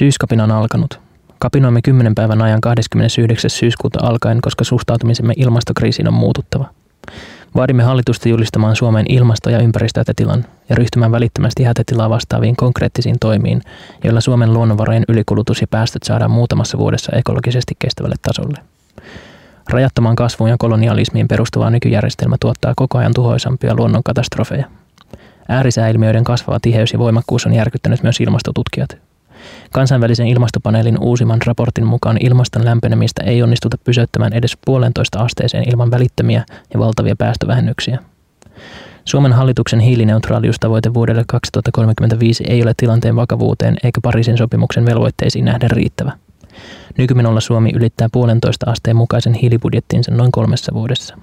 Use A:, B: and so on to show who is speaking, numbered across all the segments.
A: Syyskapina on alkanut. Kapinoimme 10 päivän ajan 29. syyskuuta alkaen, koska suhtautumisemme ilmastokriisiin on muututtava. Vaadimme hallitusta julistamaan Suomen ilmasto- ja ympäristöhätätilan ja ryhtymään välittömästi hätätilaa vastaaviin konkreettisiin toimiin, joilla Suomen luonnonvarojen ylikulutus ja päästöt saadaan muutamassa vuodessa ekologisesti kestävälle tasolle. Rajattomaan kasvuun ja kolonialismiin perustuva nykyjärjestelmä tuottaa koko ajan tuhoisampia luonnonkatastrofeja. Äärisääilmiöiden kasvava tiheys ja voimakkuus on järkyttänyt myös ilmastotutkijat. Kansainvälisen ilmastopaneelin uusimman raportin mukaan ilmaston lämpenemistä ei onnistuta pysäyttämään edes puolentoista asteeseen ilman välittömiä ja valtavia päästövähennyksiä. Suomen hallituksen hiilineutraaliustavoite vuodelle 2035 ei ole tilanteen vakavuuteen eikä Pariisin sopimuksen velvoitteisiin nähden riittävä. Nykymenolla Suomi ylittää puolentoista asteen mukaisen hiilibudjettinsa noin kolmessa vuodessa.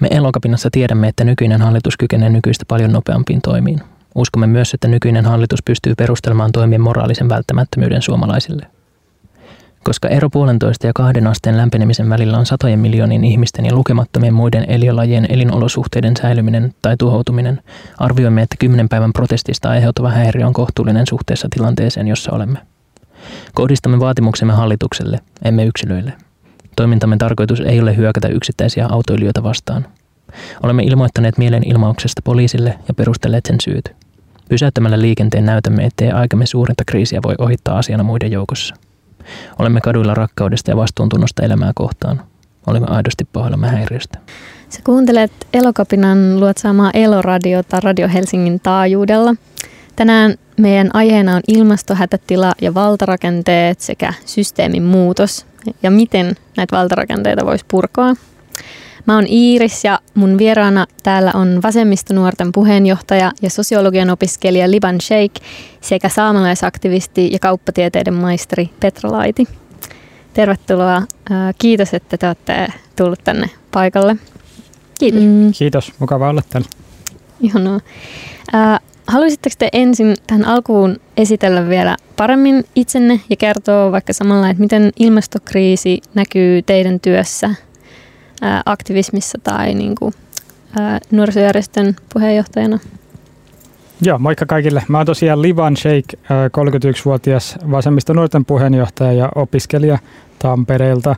A: Me Elokapinassa tiedämme, että nykyinen hallitus kykenee nykyistä paljon nopeampiin toimiin. Uskomme myös, että nykyinen hallitus pystyy perustelemaan toimien moraalisen välttämättömyyden suomalaisille. Koska ero puolentoista ja kahden asteen lämpenemisen välillä on satojen miljoonien ihmisten ja lukemattomien muiden eliölajien elinolosuhteiden säilyminen tai tuhoutuminen, arvioimme, että kymmenen päivän protestista aiheutuva häiriö on kohtuullinen suhteessa tilanteeseen, jossa olemme. Kohdistamme vaatimuksemme hallitukselle, emme yksilöille. Toimintamme tarkoitus ei ole hyökätä yksittäisiä autoilijoita vastaan. Olemme ilmoittaneet mielenilmauksesta poliisille ja perustelleet sen syyt. Pysäyttämällä liikenteen näytämme, ettei aikamme suurinta kriisiä voi ohittaa asiana muiden joukossa. Olemme kaduilla rakkaudesta ja vastuuntunnosta elämää kohtaan. Olemme aidosti pahoillamme häiriöstä.
B: Sä kuuntelet Elokapinan luotsaamaa Eloradiota Radio Helsingin taajuudella. Tänään meidän aiheena on ilmastohätätila ja valtarakenteet sekä systeemin muutos ja miten näitä valtarakenteita voisi purkaa. Mä oon Iiris ja mun vieraana täällä on vasemmistonuorten puheenjohtaja ja sosiologian opiskelija Liban Sheikh sekä saamelaisaktivisti ja kauppatieteiden maisteri Petra Laiti. Tervetuloa. Kiitos, että te olette tullut tänne paikalle.
C: Kiitos. Mm. Kiitos, mukava olla täällä.
B: Ihanaa. Haluaisitteko te ensin tähän alkuun esitellä vielä paremmin itsenne ja kertoa vaikka samalla, että miten ilmastokriisi näkyy teidän työssä, aktivismissa tai niin kuin, ää, nuorisojärjestön puheenjohtajana?
C: Joo, moikka kaikille. Mä oon tosiaan Livan Sheikh, 31-vuotias vasemmista nuorten puheenjohtaja ja opiskelija Tampereelta.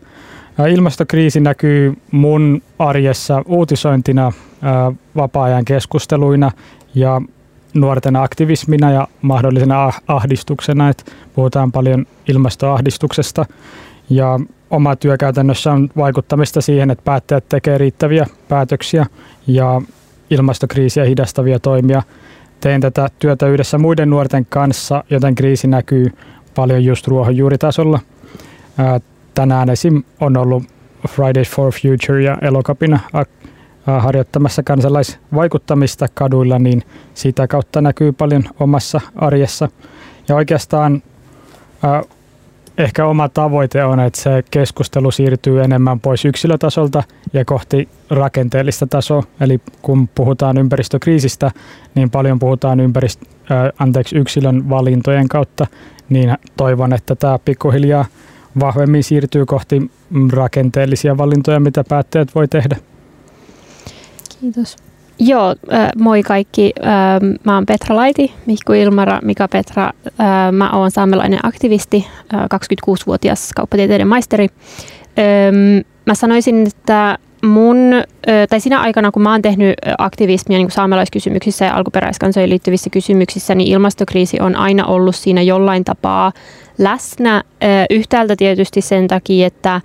C: Ilmastokriisi näkyy mun arjessa uutisointina, vapaa-ajan keskusteluina ja nuorten aktivismina ja mahdollisena ah-, ahdistuksena, että puhutaan paljon ilmastoahdistuksesta ja oma työkäytännössä on vaikuttamista siihen, että päättäjät tekevät riittäviä päätöksiä ja ilmastokriisiä hidastavia toimia. Tein tätä työtä yhdessä muiden nuorten kanssa, joten kriisi näkyy paljon just ruohonjuuritasolla. Tänään esim. on ollut Fridays for Future ja Elokapina harjoittamassa kansalaisvaikuttamista kaduilla, niin sitä kautta näkyy paljon omassa arjessa. Ja oikeastaan ehkä oma tavoite on, että se keskustelu siirtyy enemmän pois yksilötasolta ja kohti rakenteellista tasoa. Eli kun puhutaan ympäristökriisistä, niin paljon puhutaan ympärist- äh, anteeksi, yksilön valintojen kautta, niin toivon, että tämä pikkuhiljaa vahvemmin siirtyy kohti rakenteellisia valintoja, mitä päättäjät voi tehdä.
B: Kiitos. Joo, äh, moi kaikki. Äh, mä oon Petra Laiti, Mihku Ilmara, Mika Petra. Äh, mä oon saamelainen aktivisti, 26-vuotias kauppatieteiden maisteri. Ähm, mä sanoisin, että mun, tai siinä aikana, kun mä oon tehnyt aktivismia niin saamelaiskysymyksissä ja alkuperäiskansojen liittyvissä kysymyksissä, niin ilmastokriisi on aina ollut siinä jollain tapaa läsnä. Yhtäältä tietysti sen takia, että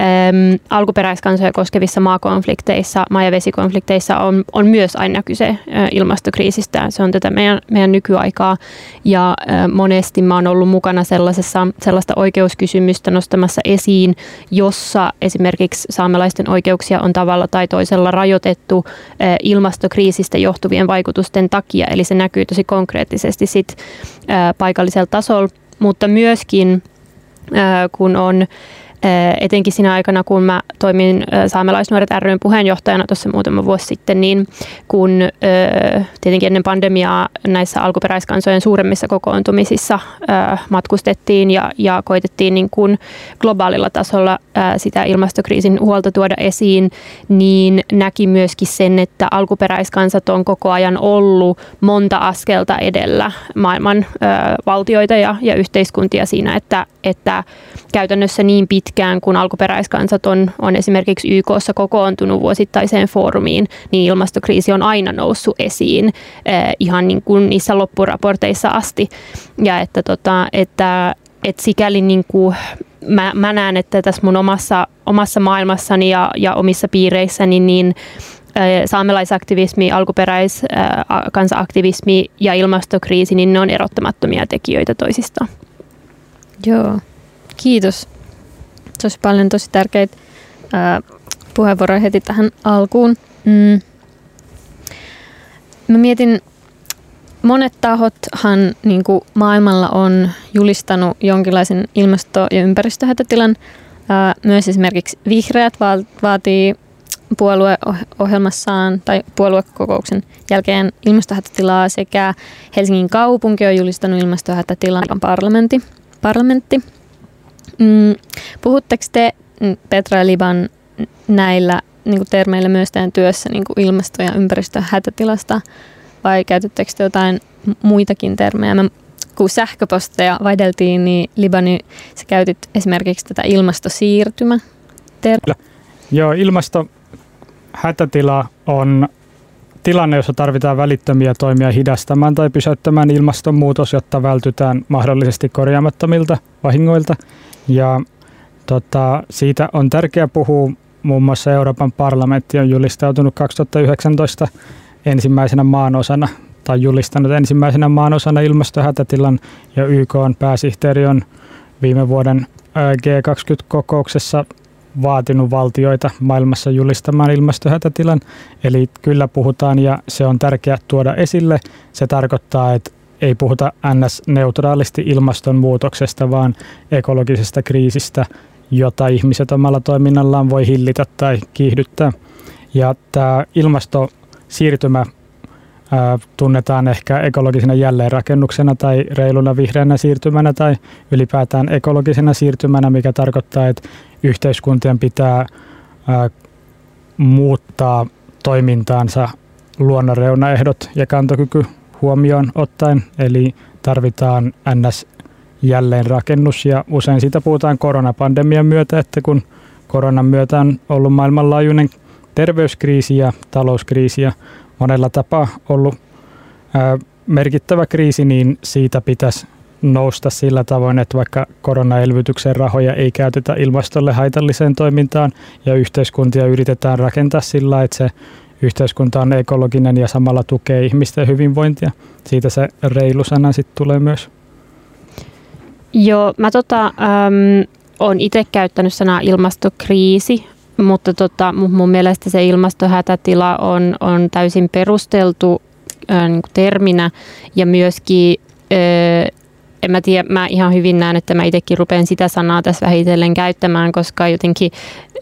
B: äm, alkuperäiskansoja koskevissa maakonflikteissa, maa- ja vesikonflikteissa on, on myös aina kyse ä, ilmastokriisistä. Se on tätä meidän, meidän nykyaikaa ja ä, monesti mä oon ollut mukana sellaisessa, sellaista oikeuskysymystä nostamassa esiin, jossa esimerkiksi saamelaisten oikeuksia on tavalla tai toisella rajoitettu ä, ilmastokriisistä johtuvien vaikutusten takia. Eli se näkyy tosi konkreettisesti sit, ä, paikallisella tasolla, mutta myöskin ä, kun on etenkin siinä aikana, kun mä toimin saamelaisnuoret ryn puheenjohtajana tuossa muutama vuosi sitten, niin kun tietenkin ennen pandemiaa näissä alkuperäiskansojen suuremmissa kokoontumisissa matkustettiin ja, ja koitettiin niin kuin globaalilla tasolla sitä ilmastokriisin huolta tuoda esiin, niin näki myöskin sen, että alkuperäiskansat on koko ajan ollut monta askelta edellä maailman valtioita ja, ja yhteiskuntia siinä, että, että käytännössä niin pitkään, kun alkuperäiskansat on, on esimerkiksi YKssa kokoontunut vuosittaiseen foorumiin, niin ilmastokriisi on aina noussut esiin eh, ihan niin kuin niissä loppuraporteissa asti. Ja että, tota, että, että sikäli niin kuin mä, mä näen, että tässä mun omassa, omassa maailmassani ja, ja omissa piireissäni niin eh, saamelaisaktivismi, alkuperäiskansaaktivismi eh, ja ilmastokriisi, niin ne on erottamattomia tekijöitä toisistaan.
D: Joo, kiitos tosi paljon tosi tärkeitä ää, puheenvuoroja heti tähän alkuun. Mm. Mä mietin, monet tahothan niin kuin maailmalla on julistanut jonkinlaisen ilmasto- ja ympäristöhätätilan. Ää, myös esimerkiksi vihreät vaatii puolueohjelmassaan tai puoluekokouksen jälkeen ilmastohätätilaa sekä Helsingin kaupunki on julistanut ilmastohätätilan parlamentti. parlamentti. Mm, puhutteko te, mm, Petra ja Liban, näillä niin kuin termeillä myös teidän työssä niin kuin ilmasto- ja ympäristöhätätilasta vai käytettekö te jotain muitakin termejä? Mä, kun sähköposteja vaihdeltiin, niin Libani, sä käytit esimerkiksi tätä ilmastosiirtymä termiä.
C: Joo, ilmastohätätila on tilanne, jossa tarvitaan välittömiä toimia hidastamaan tai pysäyttämään ilmastonmuutos, jotta vältytään mahdollisesti korjaamattomilta vahingoilta. Ja tota, siitä on tärkeää puhua. Muun muassa Euroopan parlamentti on julistautunut 2019 ensimmäisenä maanosana tai julistanut ensimmäisenä maanosana ilmastohätätilan ja YK on pääsihteeri on viime vuoden G20-kokouksessa vaatinut valtioita maailmassa julistamaan ilmastohätätilan. Eli kyllä puhutaan ja se on tärkeää tuoda esille. Se tarkoittaa, että ei puhuta NS-neutraalisti ilmastonmuutoksesta, vaan ekologisesta kriisistä, jota ihmiset omalla toiminnallaan voi hillitä tai kiihdyttää. Ja tämä ilmastosiirtymä ää, tunnetaan ehkä ekologisena jälleenrakennuksena tai reiluna vihreänä siirtymänä tai ylipäätään ekologisena siirtymänä, mikä tarkoittaa, että yhteiskuntien pitää ää, muuttaa toimintaansa luonnon reunaehdot ja kantokyky huomioon ottaen, eli tarvitaan NS jälleenrakennus ja usein siitä puhutaan koronapandemian myötä, että kun koronan myötä on ollut maailmanlaajuinen terveyskriisi ja talouskriisi ja monella tapaa ollut ää, merkittävä kriisi, niin siitä pitäisi nousta sillä tavoin, että vaikka koronaelvytyksen rahoja ei käytetä ilmastolle haitalliseen toimintaan ja yhteiskuntia yritetään rakentaa sillä, että se yhteiskunta on ekologinen ja samalla tukee ihmisten hyvinvointia. Siitä se reilu sana sitten tulee myös.
B: Joo, mä tota, ähm, on itse käyttänyt sanaa ilmastokriisi, mutta tota, mun mielestä se ilmastohätätila on, on täysin perusteltu äh, niin terminä ja myöskin äh, en mä tiedä, mä ihan hyvin näen, että mä itsekin rupean sitä sanaa tässä vähitellen käyttämään, koska jotenkin,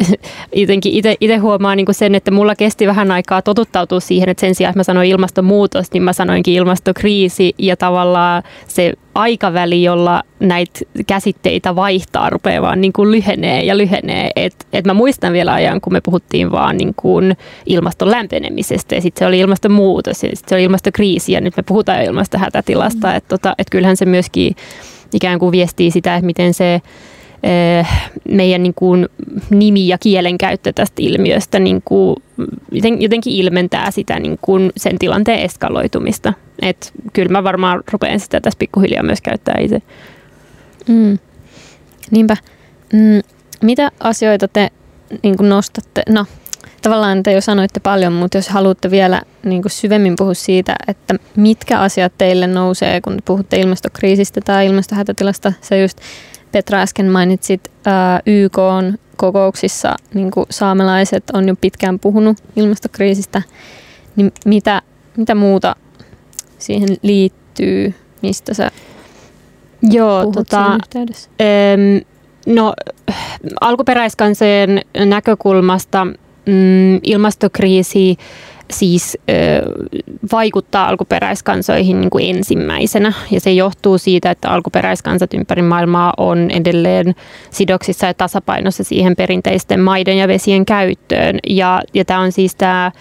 B: jotenkin itse huomaan niin sen, että mulla kesti vähän aikaa totuttautua siihen, että sen sijaan, että mä sanoin ilmastonmuutos, niin mä sanoinkin ilmastokriisi ja tavallaan se aikaväli, jolla näitä käsitteitä vaihtaa, rupeaa vaan niin kuin lyhenee ja lyhenee. Et, et mä muistan vielä ajan, kun me puhuttiin vaan niin kuin ilmaston lämpenemisestä ja sitten se oli ilmastonmuutos ja sitten se oli ilmastokriisi ja nyt me puhutaan ilmastohätätilasta. Mm. Että tota, et kyllähän se myöskin ikään kuin viestii sitä, että miten se meidän niin kuin nimi- ja kielenkäyttö tästä ilmiöstä niin kuin jotenkin ilmentää sitä niin kuin sen tilanteen eskaloitumista. Et kyllä mä varmaan rupean sitä tässä pikkuhiljaa myös käyttää itse.
D: Mm. Niinpä. Mm. Mitä asioita te niin kuin nostatte? No, tavallaan te jo sanoitte paljon, mutta jos haluatte vielä niin kuin syvemmin puhua siitä, että mitkä asiat teille nousee, kun puhutte ilmastokriisistä tai ilmastohätätilasta, se just Petra äsken mainitsit ää, YK on kokouksissa niin kuin saamelaiset on jo pitkään puhunut ilmastokriisistä, niin mitä, mitä muuta siihen liittyy, mistä sä
B: Joo, tota,
D: yhteydessä?
B: Em, no alkuperäiskansojen näkökulmasta mm, ilmastokriisi siis vaikuttaa alkuperäiskansoihin niin kuin ensimmäisenä. Ja se johtuu siitä, että alkuperäiskansat ympäri maailmaa on edelleen sidoksissa ja tasapainossa siihen perinteisten maiden ja vesien käyttöön. Ja, ja tämä on siis tämä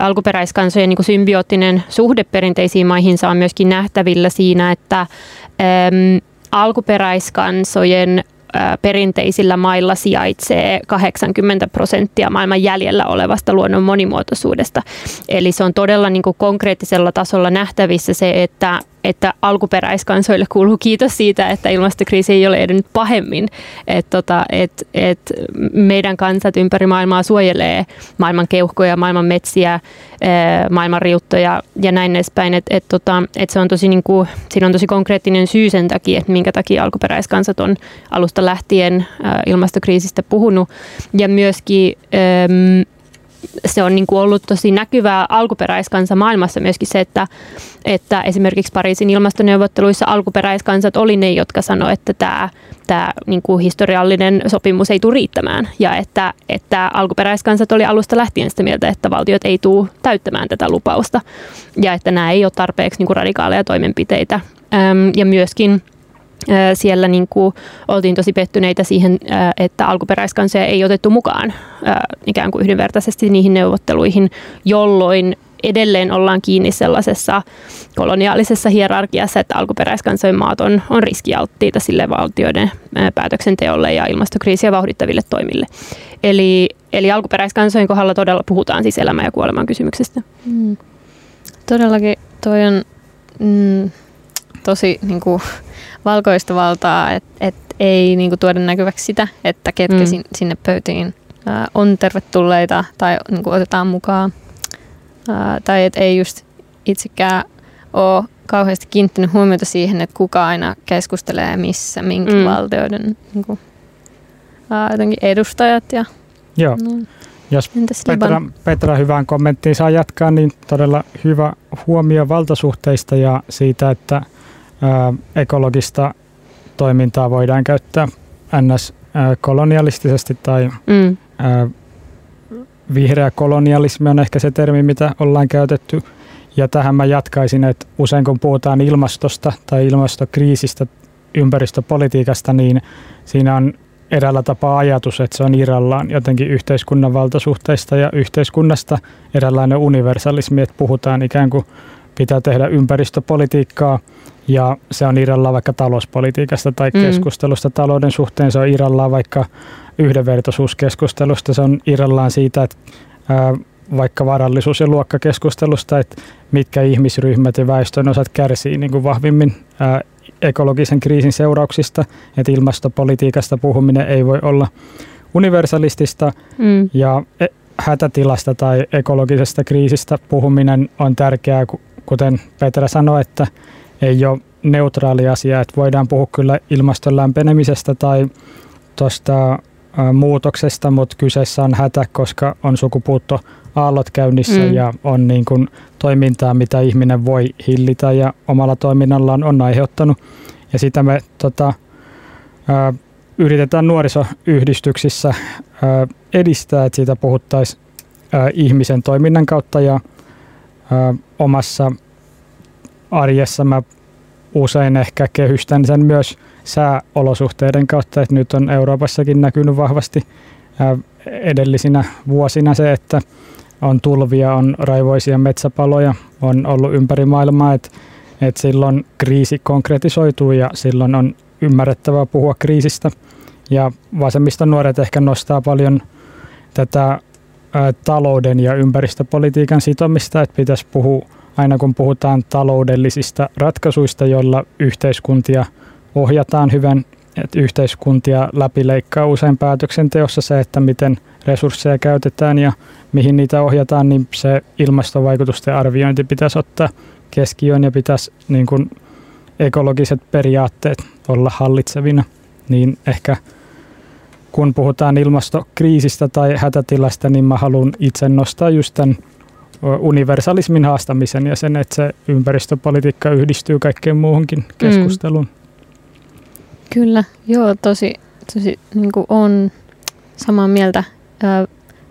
B: alkuperäiskansojen niin symbioottinen suhde perinteisiin maihin on myöskin nähtävillä siinä, että äm, alkuperäiskansojen perinteisillä mailla sijaitsee 80 prosenttia maailman jäljellä olevasta luonnon monimuotoisuudesta. Eli se on todella niin kuin konkreettisella tasolla nähtävissä se, että että alkuperäiskansoille kuuluu kiitos siitä, että ilmastokriisi ei ole edennyt pahemmin. Että tota, et, et meidän kansat ympäri maailmaa suojelee maailman keuhkoja, maailman metsiä, maailman riuttoja ja näin edespäin. Et, et tota, et se on tosi, niin kuin, siinä on tosi konkreettinen syy sen takia, että minkä takia alkuperäiskansat on alusta lähtien ilmastokriisistä puhunut. Ja myöskin se on niin kuin ollut tosi näkyvää alkuperäiskansa maailmassa myöskin se, että, että esimerkiksi Pariisin ilmastoneuvotteluissa alkuperäiskansat oli ne, jotka sanoivat, että tämä, tämä niin kuin historiallinen sopimus ei tule riittämään ja että, että alkuperäiskansat oli alusta lähtien sitä mieltä, että valtiot ei tule täyttämään tätä lupausta ja että nämä ei ole tarpeeksi niin kuin radikaaleja toimenpiteitä. Ja myöskin siellä niin kuin oltiin tosi pettyneitä siihen, että alkuperäiskansoja ei otettu mukaan ikään kuin yhdenvertaisesti niihin neuvotteluihin, jolloin edelleen ollaan kiinni sellaisessa koloniaalisessa hierarkiassa, että alkuperäiskansojen maat on, on riskialttiita sille valtioiden päätöksenteolle ja ilmastokriisiä vauhdittaville toimille. Eli, eli alkuperäiskansojen kohdalla todella puhutaan siis elämän ja kuoleman kysymyksestä. Mm.
D: Todellakin toi on mm, tosi niin kuin, valkoista valtaa, että et ei niinku tuoda näkyväksi sitä, että ketkä mm. sinne pöytiin ää, on tervetulleita tai niinku otetaan mukaan. Ää, tai että ei just itsekään ole kauheasti kiinnittänyt huomiota siihen, että kuka aina keskustelee missä, minkä mm. valtioiden niinku, ää, jotenkin edustajat. Ja,
C: Joo. No. Jos Petra, Petra hyvään kommenttiin saa jatkaa, niin todella hyvä huomio valtasuhteista ja siitä, että – ekologista toimintaa voidaan käyttää ns. kolonialistisesti tai mm. vihreä kolonialismi on ehkä se termi, mitä ollaan käytetty. Ja tähän mä jatkaisin, että usein kun puhutaan ilmastosta tai ilmastokriisistä, ympäristöpolitiikasta, niin siinä on eräällä tapaa ajatus, että se on irrallaan jotenkin yhteiskunnan valtasuhteista ja yhteiskunnasta eräänlainen universalismi, että puhutaan ikään kuin pitää tehdä ympäristöpolitiikkaa ja se on irrallaan vaikka talouspolitiikasta tai mm. keskustelusta talouden suhteen, se on irrallaan vaikka yhdenvertaisuuskeskustelusta, se on irrallaan siitä, että ää, vaikka varallisuus- ja luokkakeskustelusta, että mitkä ihmisryhmät ja väestön osat kärsii niin kuin vahvimmin ää, ekologisen kriisin seurauksista, että ilmastopolitiikasta puhuminen ei voi olla universalistista mm. ja e, hätätilasta tai ekologisesta kriisistä puhuminen on tärkeää, kuten Petra sanoi, että ei ole neutraali asia, että voidaan puhua kyllä ilmaston lämpenemisestä tai tuosta muutoksesta, mutta kyseessä on hätä, koska on sukupuutto aallot käynnissä mm. ja on niin kuin toimintaa, mitä ihminen voi hillitä ja omalla toiminnallaan on aiheuttanut. Ja sitä me tota, yritetään nuorisoyhdistyksissä edistää, että siitä puhuttaisiin ihmisen toiminnan kautta ja ä, omassa arjessa mä usein ehkä kehystän sen myös sääolosuhteiden kautta, että nyt on Euroopassakin näkynyt vahvasti edellisinä vuosina se, että on tulvia, on raivoisia metsäpaloja, on ollut ympäri maailmaa, että, että silloin kriisi konkretisoituu ja silloin on ymmärrettävää puhua kriisistä. Ja vasemmiston nuoret ehkä nostaa paljon tätä talouden ja ympäristöpolitiikan sitomista, että pitäisi puhua aina kun puhutaan taloudellisista ratkaisuista, joilla yhteiskuntia ohjataan hyvän, että yhteiskuntia läpileikkaa usein päätöksenteossa se, että miten resursseja käytetään ja mihin niitä ohjataan, niin se ilmastovaikutusten arviointi pitäisi ottaa keskiöön ja pitäisi niin kuin ekologiset periaatteet olla hallitsevina, niin ehkä kun puhutaan ilmastokriisistä tai hätätilasta, niin mä haluan itse nostaa just tämän universalismin haastamisen ja sen, että se ympäristöpolitiikka yhdistyy kaikkeen muuhunkin mm. keskusteluun. Mm.
D: Kyllä, joo, tosi, tosi niin on samaa mieltä.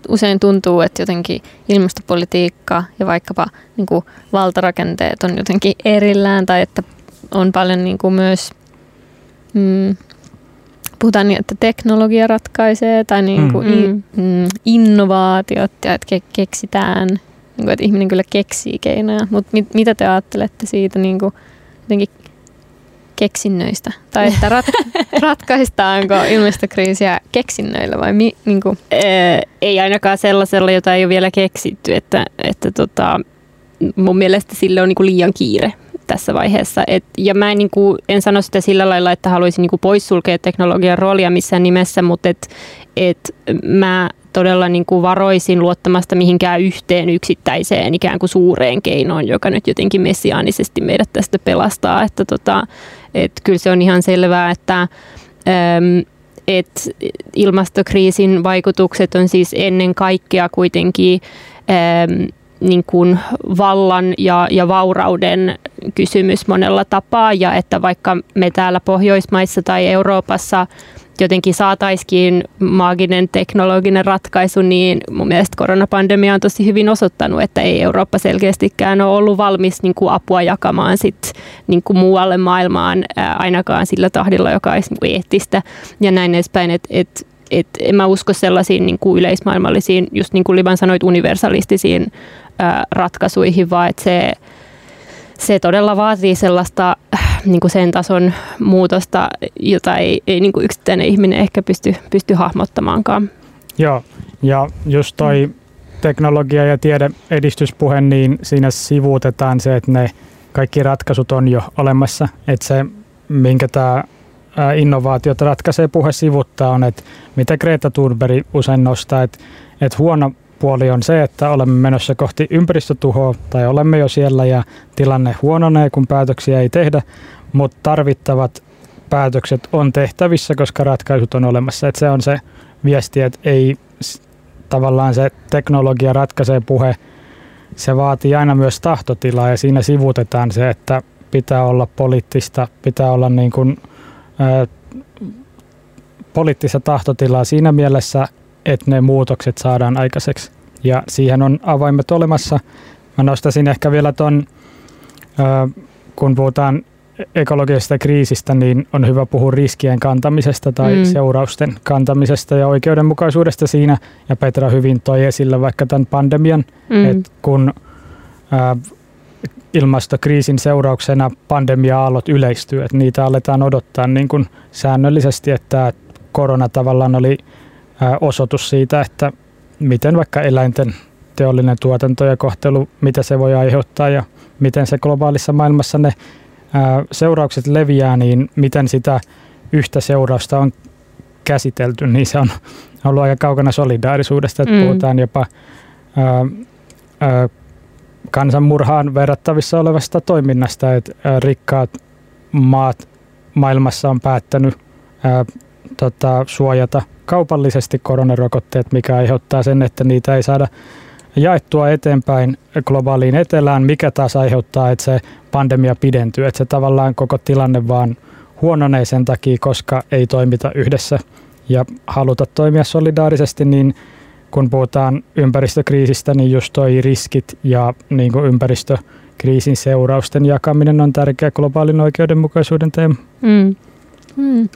D: Usein tuntuu, että jotenkin ilmastopolitiikka ja vaikkapa niin kuin valtarakenteet on jotenkin erillään tai että on paljon niin kuin myös, mm, puhutaan niin, että teknologia ratkaisee tai niin kuin mm. mm, innovaatiot ja että ke- keksitään, niin kuin, että ihminen kyllä keksii keinoja. Mutta mit, mitä te ajattelette siitä niin kuin, jotenkin keksinnöistä? Tai että rat, ratkaistaanko ilmastokriisiä keksinnöillä vai mi, niin kuin?
B: Ei ainakaan sellaisella, jota ei ole vielä keksitty. Että, että tota, mun mielestä sille on niin kuin liian kiire tässä vaiheessa. Et, ja mä en, niin kuin, en sano sitä sillä lailla, että haluaisin niin kuin poissulkea teknologian roolia missään nimessä, mutta et, et mä todella niin kuin varoisin luottamasta mihinkään yhteen yksittäiseen ikään kuin suureen keinoon, joka nyt jotenkin messiaanisesti meidät tästä pelastaa. Että tota, et kyllä se on ihan selvää, että äm, et ilmastokriisin vaikutukset on siis ennen kaikkea kuitenkin äm, niin kuin vallan ja, ja vaurauden kysymys monella tapaa ja että vaikka me täällä Pohjoismaissa tai Euroopassa jotenkin saataisiin maaginen teknologinen ratkaisu, niin mun mielestä koronapandemia on tosi hyvin osoittanut, että ei Eurooppa selkeästikään ole ollut valmis niin kuin apua jakamaan sit, niin kuin muualle maailmaan ainakaan sillä tahdilla, joka olisi niin kuin eettistä ja näin edespäin. Että et, et en mä usko sellaisiin niin kuin yleismaailmallisiin, just niin kuin Liban sanoit, universalistisiin ää, ratkaisuihin, vaan että se, se todella vaatii sellaista niin kuin sen tason muutosta, jota ei, ei niin kuin yksittäinen ihminen ehkä pysty, pysty hahmottamaankaan.
C: Joo, ja just toi teknologia- ja tiede-edistyspuhe, niin siinä sivuutetaan se, että ne kaikki ratkaisut on jo olemassa. Että se, minkä tämä innovaatiot ratkaisee puhe sivuttaa, on, että mitä Greta Thunberg usein nostaa, että, että huono puoli on se, että olemme menossa kohti ympäristötuhoa tai olemme jo siellä ja tilanne huononee, kun päätöksiä ei tehdä, mutta tarvittavat päätökset on tehtävissä, koska ratkaisut on olemassa. Että se on se viesti, että ei tavallaan se teknologia ratkaisee puhe, se vaatii aina myös tahtotilaa ja siinä sivutetaan se, että pitää olla poliittista, pitää olla niin kuin, ää, poliittista tahtotilaa siinä mielessä, että ne muutokset saadaan aikaiseksi. Ja siihen on avaimet olemassa. Mä nostaisin ehkä vielä ton, kun puhutaan ekologisesta kriisistä, niin on hyvä puhua riskien kantamisesta tai mm. seurausten kantamisesta ja oikeudenmukaisuudesta siinä. Ja Petra hyvin toi esille vaikka tämän pandemian, mm. että kun ää, ilmastokriisin seurauksena pandemia-aallot yleistyy, että niitä aletaan odottaa niin kuin säännöllisesti, että korona tavallaan oli osoitus siitä, että miten vaikka eläinten teollinen tuotanto ja kohtelu, mitä se voi aiheuttaa ja miten se globaalissa maailmassa ne seuraukset leviää, niin miten sitä yhtä seurausta on käsitelty, niin se on ollut aika kaukana solidaarisuudesta, että mm. puhutaan jopa ää, ää, kansanmurhaan verrattavissa olevasta toiminnasta, että ää, rikkaat maat maailmassa on päättänyt ää, tota, suojata kaupallisesti koronarokotteet, mikä aiheuttaa sen, että niitä ei saada jaettua eteenpäin globaaliin etelään, mikä taas aiheuttaa, että se pandemia pidentyy, että se tavallaan koko tilanne vaan huononee sen takia, koska ei toimita yhdessä ja haluta toimia solidaarisesti, niin kun puhutaan ympäristökriisistä, niin just toi riskit ja niin kuin ympäristökriisin seurausten jakaminen on tärkeä globaalin oikeudenmukaisuuden teema. Mm.
D: Mm.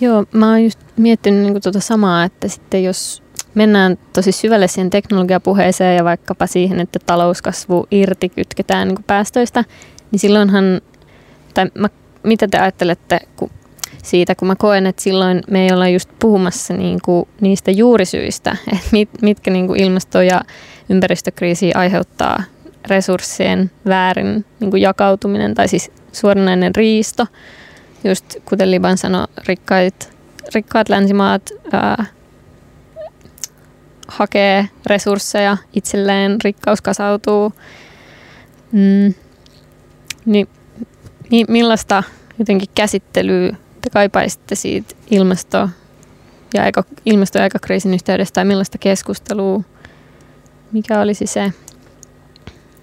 D: Joo, mä oon just miettinyt niin tuota samaa, että sitten jos mennään tosi syvälle siihen teknologiapuheeseen ja vaikkapa siihen, että talouskasvu irti kytketään niin päästöistä, niin silloinhan, tai mä, mitä te ajattelette kun, siitä, kun mä koen, että silloin me ei olla just puhumassa niin kuin niistä juurisyistä, että mit, mitkä niin kuin ilmasto- ja ympäristökriisi aiheuttaa resurssien väärin niin kuin jakautuminen tai siis suoranainen riisto. Just kuten Liban sanoi, rikkaat, rikkaat länsimaat ää, hakee resursseja itselleen, rikkaus kasautuu. Mm. Niin, niin millaista jotenkin käsittelyä te kaipaisitte siitä ilmasto- ja aika, ilmasto- ja aikakriisin yhteydestä tai millaista keskustelua? Mikä olisi se?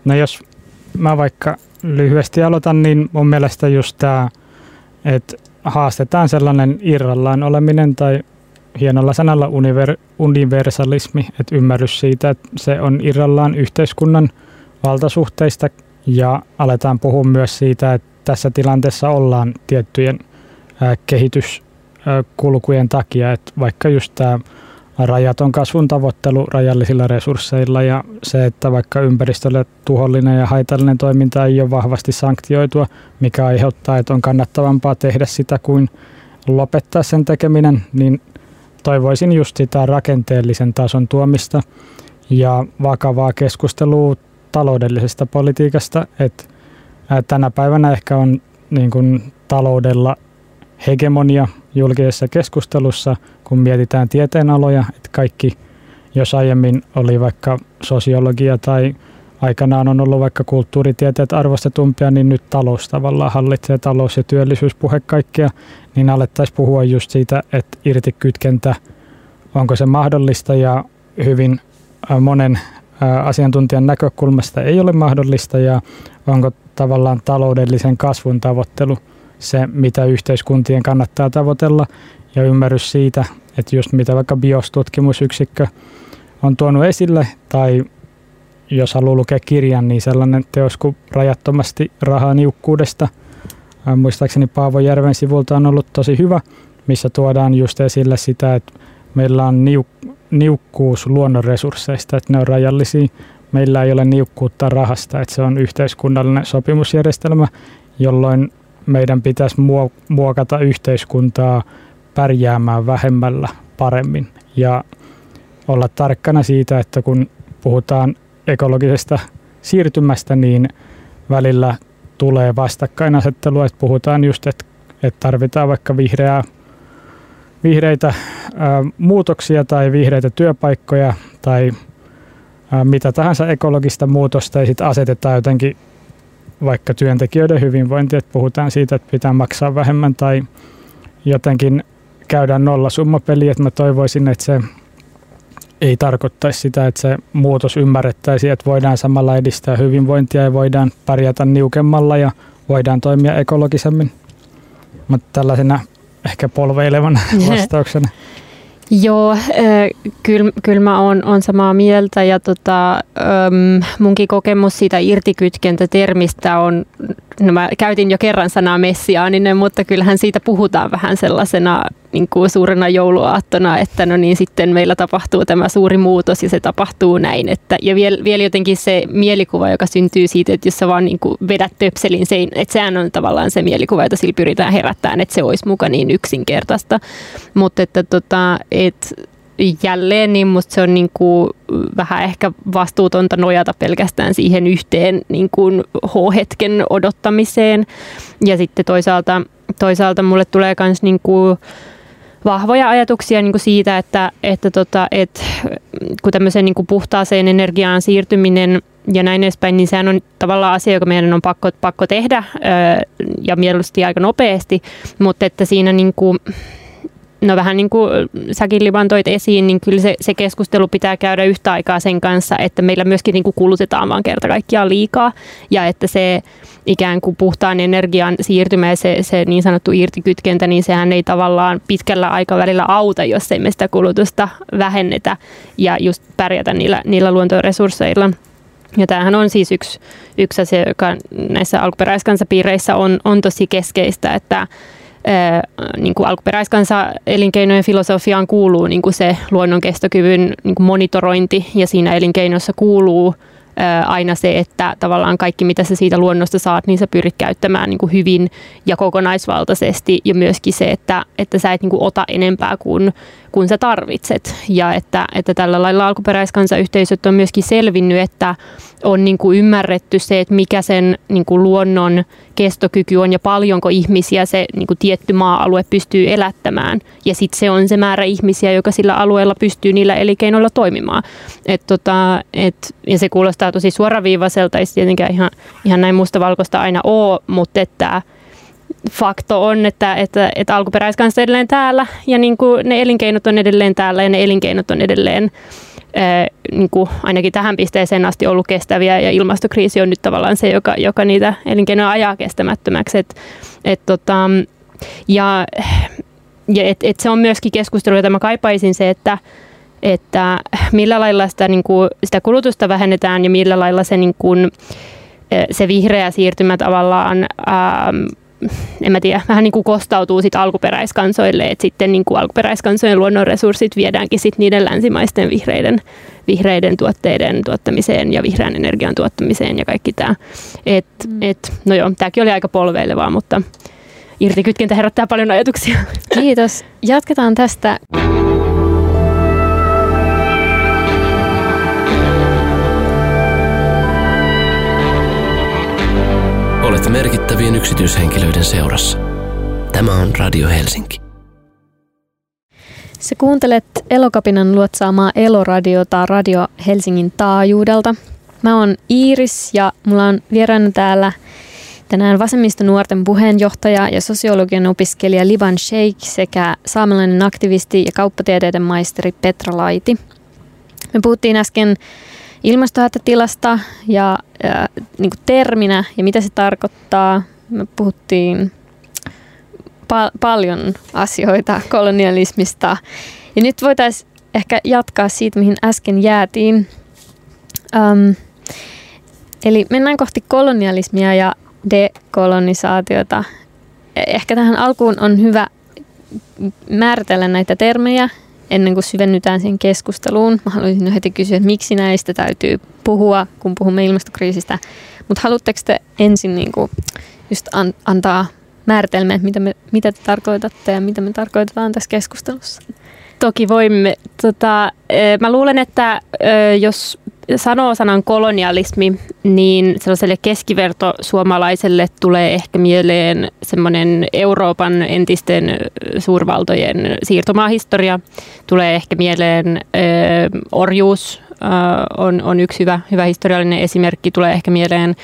C: No jos mä vaikka lyhyesti aloitan, niin mun mielestä just tämä, että haastetaan sellainen irrallaan oleminen tai hienolla sanalla univer, universalismi, että ymmärrys siitä, että se on irrallaan yhteiskunnan valtasuhteista. Ja aletaan puhua myös siitä, että tässä tilanteessa ollaan tiettyjen kehityskulkujen takia, että vaikka just tämä rajaton kasvun tavoittelu rajallisilla resursseilla ja se, että vaikka ympäristölle tuhollinen ja haitallinen toiminta ei ole vahvasti sanktioitua, mikä aiheuttaa, että on kannattavampaa tehdä sitä kuin lopettaa sen tekeminen, niin toivoisin just sitä rakenteellisen tason tuomista ja vakavaa keskustelua taloudellisesta politiikasta, että tänä päivänä ehkä on niin kuin taloudella hegemonia julkisessa keskustelussa, kun mietitään tieteenaloja, että kaikki, jos aiemmin oli vaikka sosiologia tai aikanaan on ollut vaikka kulttuuritieteet arvostetumpia, niin nyt talous tavallaan hallitsee talous- ja työllisyyspuhe kaikkea, niin alettaisiin puhua just siitä, että irtikytkentä, onko se mahdollista ja hyvin monen asiantuntijan näkökulmasta ei ole mahdollista ja onko tavallaan taloudellisen kasvun tavoittelu se, mitä yhteiskuntien kannattaa tavoitella ja ymmärrys siitä, että just mitä vaikka biostutkimusyksikkö on tuonut esille tai jos haluaa lukea kirjan, niin sellainen teos kuin Rajattomasti rahaa niukkuudesta. Muistaakseni Paavo Järven sivulta on ollut tosi hyvä, missä tuodaan just esille sitä, että meillä on niuk- niukkuus luonnonresursseista, että ne on rajallisia. Meillä ei ole niukkuutta rahasta, että se on yhteiskunnallinen sopimusjärjestelmä, jolloin meidän pitäisi muokata yhteiskuntaa pärjäämään vähemmällä paremmin. Ja olla tarkkana siitä, että kun puhutaan ekologisesta siirtymästä, niin välillä tulee vastakkainasettelua, että puhutaan just, että, että tarvitaan vaikka vihreää, vihreitä ää, muutoksia tai vihreitä työpaikkoja tai ää, mitä tahansa ekologista muutosta. Ja sitten asetetaan jotenkin vaikka työntekijöiden hyvinvointi, että puhutaan siitä, että pitää maksaa vähemmän tai jotenkin käydään nolla summapeli, että mä toivoisin, että se ei tarkoittaisi sitä, että se muutos ymmärrettäisiin, että voidaan samalla edistää hyvinvointia ja voidaan pärjätä niukemmalla ja voidaan toimia ekologisemmin. Mutta tällaisena ehkä polveilevana vastauksena.
B: Joo, kyllä, kyllä mä oon, on samaa mieltä ja tota, munkin kokemus siitä irtikytkentätermistä on, no mä käytin jo kerran sanaa messiaaninen, mutta kyllähän siitä puhutaan vähän sellaisena niin kuin suurena jouluaattona, että no niin sitten meillä tapahtuu tämä suuri muutos ja se tapahtuu näin. Että, ja vielä, vielä jotenkin se mielikuva, joka syntyy siitä, että jos sä vaan niin kuin vedät töpselin, se, että sehän on tavallaan se mielikuva, jota sillä pyritään herättämään, että se olisi muka niin yksinkertaista. Mutta että tota, et, jälleen, niin musta se on niin kuin vähän ehkä vastuutonta nojata pelkästään siihen yhteen niin kuin H-hetken odottamiseen. Ja sitten toisaalta, toisaalta mulle tulee myös niin kuin vahvoja ajatuksia niin kuin siitä, että, että, tota, että kun tämmöiseen niin kuin puhtaaseen energiaan siirtyminen ja näin edespäin, niin sehän on tavallaan asia, joka meidän on pakko, pakko tehdä ja mieluusti aika nopeasti, mutta että siinä niin kuin, no vähän niin kuin säkin Livan toit esiin, niin kyllä se, se keskustelu pitää käydä yhtä aikaa sen kanssa, että meillä myöskin niin kuin kulutetaan vaan kerta kaikkiaan liikaa ja että se ikään kuin puhtaan energian siirtymä ja se, se niin sanottu irtikytkentä, niin sehän ei tavallaan pitkällä aikavälillä auta, jos ei me sitä kulutusta vähennetä ja just pärjätä niillä, niillä luontoresursseilla. Ja tämähän on siis yksi, yksi asia, joka näissä alkuperäiskansapiireissä on, on tosi keskeistä, että niin kuin alkuperäiskansa elinkeinojen filosofiaan kuuluu niin kuin se luonnon kestokyvyn niin kuin monitorointi ja siinä elinkeinossa kuuluu aina se, että tavallaan kaikki mitä sä siitä luonnosta saat, niin sä pyrit käyttämään niin kuin hyvin ja kokonaisvaltaisesti ja myöskin se, että, että sä et niin kuin ota enempää kuin, kuin sä tarvitset ja että, että tällä lailla alkuperäiskansayhteisöt on myöskin selvinnyt, että on niin kuin ymmärretty se, että mikä sen niin kuin luonnon kestokyky on ja paljonko ihmisiä se niin kuin tietty maa-alue pystyy elättämään. Ja sitten se on se määrä ihmisiä, joka sillä alueella pystyy niillä elinkeinoilla toimimaan. Et tota, et, ja se kuulostaa tosi suoraviivaiselta, ei tietenkään ihan, ihan näin mustavalkoista aina ole, mutta että fakto on, että, että, että alkuperäiskansa edelleen täällä ja niin kuin ne elinkeinot on edelleen täällä ja ne elinkeinot on edelleen niin kuin ainakin tähän pisteeseen asti ollut kestäviä ja ilmastokriisi on nyt tavallaan se, joka, joka niitä elinkeinoja ajaa kestämättömäksi. Et, et tota, ja ja et, et se on myöskin keskustelu, jota mä kaipaisin se, että, että millä lailla sitä, niin kuin, sitä kulutusta vähennetään ja millä lailla se, niin kuin, se vihreä siirtymä tavallaan ähm, en mä tiedä, vähän niin kuin kostautuu sit alkuperäiskansoille, että sitten niin kuin alkuperäiskansojen luonnonresurssit viedäänkin sit niiden länsimaisten vihreiden, vihreiden tuotteiden tuottamiseen ja vihreän energian tuottamiseen ja kaikki tämä. Et, mm. et, no joo, tämäkin oli aika polveilevaa, mutta irtikytkintä herättää paljon ajatuksia.
D: Kiitos. Jatketaan tästä.
E: Olet merkittävien yksityishenkilöiden seurassa. Tämä on Radio Helsinki.
D: Sä kuuntelet Elokapinan luotsaamaa Eloradiota Radio Helsingin taajuudelta. Mä oon Iiris ja mulla on vieraana täällä tänään nuorten puheenjohtaja ja sosiologian opiskelija Liban Sheikh sekä saamelainen aktivisti ja kauppatieteiden maisteri Petra Laiti. Me puhuttiin äsken ilmastohätätilasta ja äh, niin terminä ja mitä se tarkoittaa. Me puhuttiin pa- paljon asioita kolonialismista. Ja nyt voitaisiin ehkä jatkaa siitä, mihin äsken jäätiin. Um, eli mennään kohti kolonialismia ja dekolonisaatiota. Ehkä tähän alkuun on hyvä määritellä näitä termejä ennen kuin syvennytään siihen keskusteluun. Mä haluaisin heti kysyä, että miksi näistä täytyy puhua, kun puhumme ilmastokriisistä. Mutta haluatteko te ensin niin kuin just an- antaa määritelmä, mitä, me, mitä te tarkoitatte ja mitä me tarkoitetaan tässä keskustelussa?
B: Toki voimme. Tota, mä luulen, että jos sanoo sanan kolonialismi, niin sellaiselle keskiverto suomalaiselle tulee ehkä mieleen semmoinen Euroopan entisten suurvaltojen siirtomaahistoria. Tulee ehkä mieleen ö, orjuus ö, on, on yksi hyvä, hyvä historiallinen esimerkki. Tulee ehkä mieleen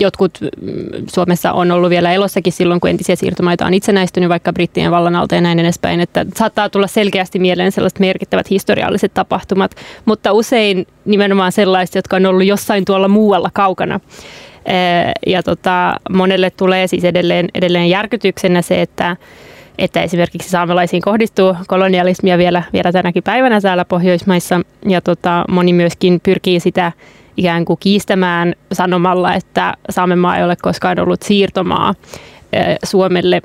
B: jotkut mm, Suomessa on ollut vielä elossakin silloin, kun entisiä siirtomaita on itsenäistynyt vaikka brittien vallan alta ja näin edespäin, että saattaa tulla selkeästi mieleen sellaiset merkittävät historialliset tapahtumat, mutta usein nimenomaan sellaiset, jotka on ollut jossain tuolla muualla kaukana. Ja tota, monelle tulee siis edelleen, edelleen järkytyksenä se, että että esimerkiksi saamelaisiin kohdistuu kolonialismia vielä, vielä tänäkin päivänä täällä Pohjoismaissa. Ja tota, moni myöskin pyrkii sitä ikään kuin kiistämään sanomalla, että Saamenmaa ei ole koskaan ollut siirtomaa Suomelle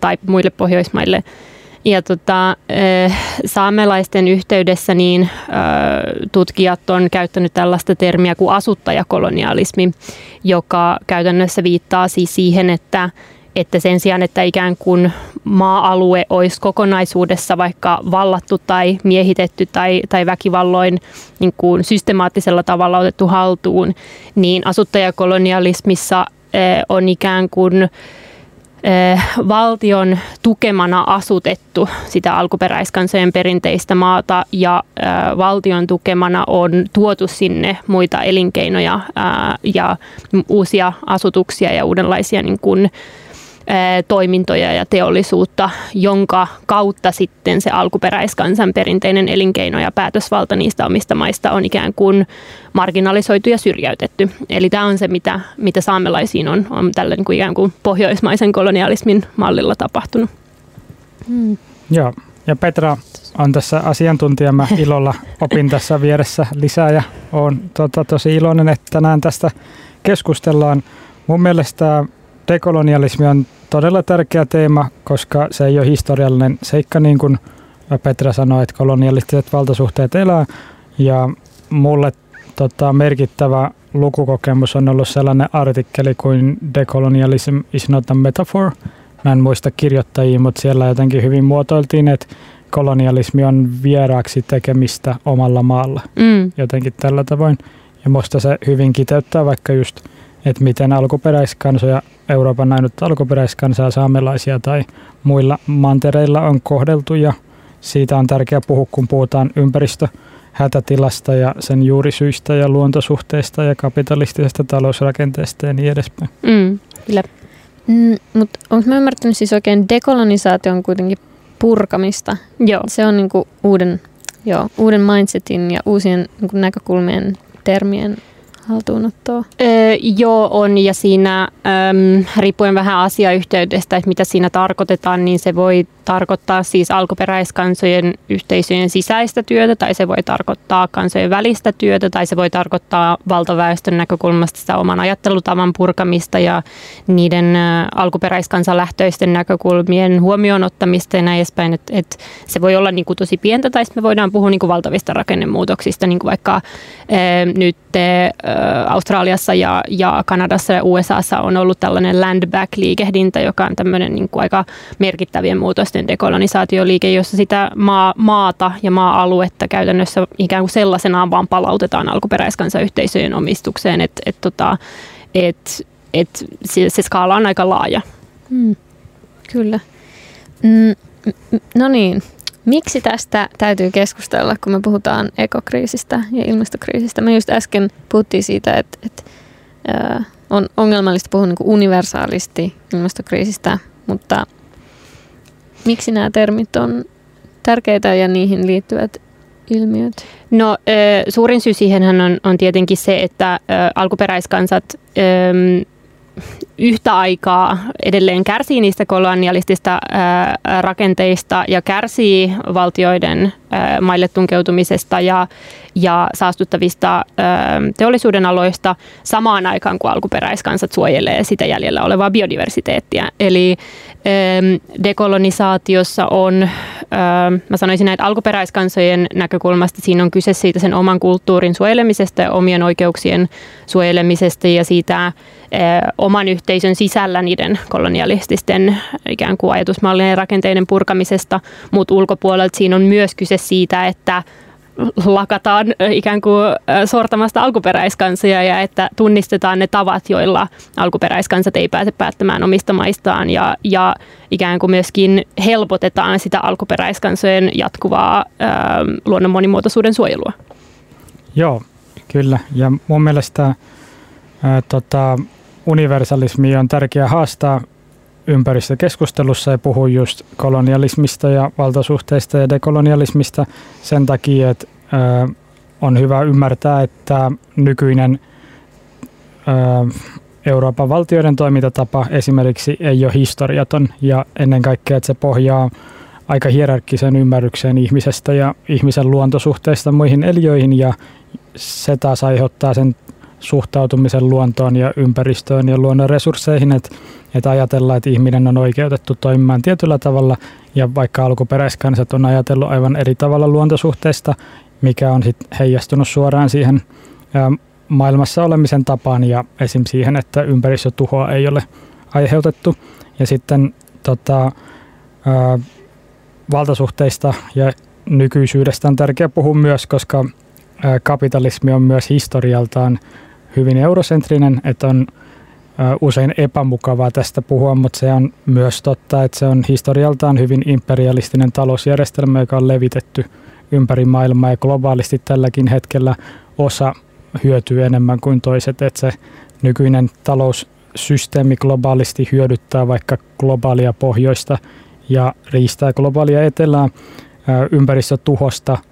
B: tai muille Pohjoismaille. Ja tota, saamelaisten yhteydessä niin tutkijat on käyttänyt tällaista termiä kuin asuttajakolonialismi, joka käytännössä viittaa siis siihen, että että sen sijaan, että ikään kuin maa-alue olisi kokonaisuudessa vaikka vallattu tai miehitetty tai, tai väkivalloin niin kuin systemaattisella tavalla otettu haltuun, niin asuttajakolonialismissa eh, on ikään kuin eh, valtion tukemana asutettu sitä alkuperäiskansojen perinteistä maata ja eh, valtion tukemana on tuotu sinne muita elinkeinoja ja uusia asutuksia ja uudenlaisia niin kuin, toimintoja ja teollisuutta, jonka kautta sitten se alkuperäiskansan perinteinen elinkeino ja päätösvalta niistä omista maista on ikään kuin marginalisoitu ja syrjäytetty. Eli tämä on se, mitä, mitä saamelaisiin on, on tällä niin kuin ikään kuin pohjoismaisen kolonialismin mallilla tapahtunut.
C: Hmm. Joo, ja Petra on tässä asiantuntija. Mä ilolla opin tässä vieressä lisää ja olen tota, tosi iloinen, että tänään tästä keskustellaan. Mun mielestä dekolonialismi on todella tärkeä teema, koska se ei ole historiallinen seikka, niin kuin Petra sanoi, että kolonialistiset valtasuhteet elää. Ja mulle tota, merkittävä lukukokemus on ollut sellainen artikkeli kuin Decolonialism is not a metaphor. Mä en muista kirjoittajia, mutta siellä jotenkin hyvin muotoiltiin, että kolonialismi on vieraaksi tekemistä omalla maalla. Mm. Jotenkin tällä tavoin. Ja musta se hyvin kiteyttää vaikka just – että miten alkuperäiskansoja, Euroopan ainut alkuperäiskansaa, saamelaisia tai muilla mantereilla on kohdeltu ja siitä on tärkeää puhua, kun puhutaan ympäristö hätätilasta ja sen juurisyistä ja luontosuhteista ja kapitalistisesta talousrakenteesta ja niin edespäin.
D: Mm, kyllä. Mm, mutta onko mä ymmärtänyt siis oikein dekolonisaatio on kuitenkin purkamista?
B: Joo.
D: Se on niinku uuden, joo, uuden mindsetin ja uusien niinku näkökulmien termien haltuunottoa?
B: Öö, joo, on ja siinä äm, riippuen vähän asiayhteydestä, että mitä siinä tarkoitetaan, niin se voi tarkoittaa siis alkuperäiskansojen yhteisöjen sisäistä työtä tai se voi tarkoittaa kansojen välistä työtä tai se voi tarkoittaa valtaväestön näkökulmasta sitä oman ajattelutavan purkamista ja niiden alkuperäiskansalähtöisten näkökulmien huomioon ottamista ja näin edespäin. Et, et se voi olla niin kuin tosi pientä tai me voidaan puhua niin kuin valtavista rakennemuutoksista, niin kuin vaikka ä, nyt ä, Australiassa ja, ja Kanadassa ja USAssa on ollut tällainen land back-liikehdintä, joka on tämmöinen niin kuin aika merkittävien muutosten dekolonisaatioliike, jossa sitä maa, maata ja maa-aluetta käytännössä ikään kuin sellaisenaan vaan palautetaan alkuperäiskansayhteisöjen omistukseen, että et, tota, et, et se, se skaala on aika laaja.
D: Mm, kyllä. Mm, no niin, Miksi tästä täytyy keskustella, kun me puhutaan ekokriisistä ja ilmastokriisistä? Me just äsken puhuttiin siitä, että, että on ongelmallista puhua niin universaalisti ilmastokriisistä, mutta miksi nämä termit on tärkeitä ja niihin liittyvät ilmiöt?
B: No suurin syy siihen on, on tietenkin se, että alkuperäiskansat yhtä aikaa edelleen kärsii niistä kolonialistista rakenteista ja kärsii valtioiden maille tunkeutumisesta ja, ja saastuttavista teollisuuden aloista samaan aikaan, kun alkuperäiskansat suojelee sitä jäljellä olevaa biodiversiteettiä. Eli dekolonisaatiossa on, mä sanoisin näitä alkuperäiskansojen näkökulmasta, siinä on kyse siitä sen oman kulttuurin suojelemisesta ja omien oikeuksien suojelemisesta ja siitä oman yhteisön sisällä niiden kolonialististen ikään kuin ajatusmallien ja rakenteiden purkamisesta, mutta ulkopuolelta siinä on myös kyse siitä, että lakataan ikään kuin sortamasta alkuperäiskansoja ja että tunnistetaan ne tavat, joilla alkuperäiskansat ei pääse päättämään omista maistaan ja, ja ikään kuin myöskin helpotetaan sitä alkuperäiskansojen jatkuvaa ää, luonnon monimuotoisuuden suojelua.
C: Joo, kyllä. Ja mun mielestä ää, tota, universalismi on tärkeää haastaa ympäristökeskustelussa ja puhua just kolonialismista ja valtasuhteista ja dekolonialismista sen takia, että ö, on hyvä ymmärtää, että nykyinen ö, Euroopan valtioiden toimintatapa esimerkiksi ei ole historiaton ja ennen kaikkea, että se pohjaa aika hierarkkisen ymmärrykseen ihmisestä ja ihmisen luontosuhteista muihin eliöihin ja se taas aiheuttaa sen suhtautumisen luontoon ja ympäristöön ja luonnon resursseihin, että, että ajatellaan, että ihminen on oikeutettu toimimaan tietyllä tavalla ja vaikka alkuperäiskansat on ajatellut aivan eri tavalla luontosuhteista, mikä on sitten heijastunut suoraan siihen maailmassa olemisen tapaan ja esim. siihen, että ympäristötuhoa ei ole aiheutettu. Ja sitten tota, ää, valtasuhteista ja nykyisyydestä on tärkeää puhua myös, koska kapitalismi on myös historialtaan hyvin eurosentrinen, että on usein epämukavaa tästä puhua, mutta se on myös totta, että se on historialtaan hyvin imperialistinen talousjärjestelmä, joka on levitetty ympäri maailmaa ja globaalisti tälläkin hetkellä osa hyötyy enemmän kuin toiset, että se nykyinen taloussysteemi globaalisti hyödyttää vaikka globaalia pohjoista ja riistää globaalia etelää ympäristötuhosta –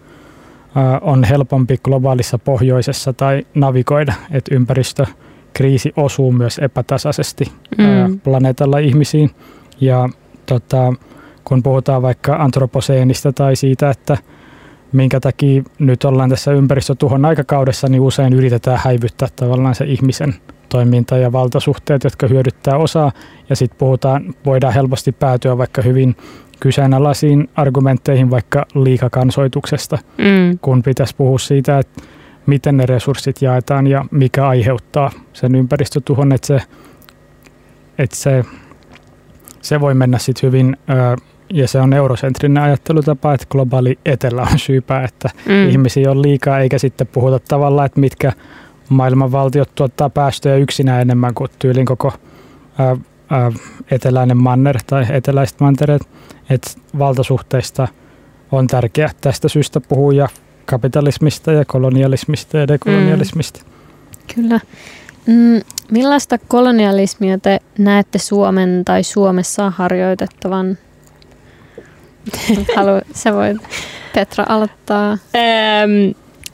C: on helpompi globaalissa pohjoisessa tai navigoida, että ympäristökriisi osuu myös epätasaisesti mm. planeetalla ihmisiin. Ja tota, kun puhutaan vaikka antroposeenista tai siitä, että minkä takia nyt ollaan tässä ympäristötuhon aikakaudessa, niin usein yritetään häivyttää tavallaan se ihmisen toiminta ja valtasuhteet, jotka hyödyttää osaa. Ja sitten puhutaan, voidaan helposti päätyä vaikka hyvin kyseenalaisiin argumentteihin vaikka liikakansoituksesta, mm. kun pitäisi puhua siitä, että miten ne resurssit jaetaan ja mikä aiheuttaa sen ympäristötuhon, että se, että se, se voi mennä sitten hyvin, ja se on eurosentrinen ajattelutapa, että globaali etelä on syypää, että mm. ihmisiä on liikaa, eikä sitten puhuta tavallaan, että mitkä maailman valtiot tuottaa päästöjä yksinään enemmän kuin tyylin koko ää, eteläinen manner tai eteläiset mantereet että valtasuhteista on tärkeää tästä syystä puhua ja kapitalismista ja kolonialismista ja dekolonialismista. Mm.
D: Kyllä. Mm, millaista kolonialismia te näette Suomen tai Suomessa harjoitettavan? Halu, sä voit Petra aloittaa.
B: Ähm,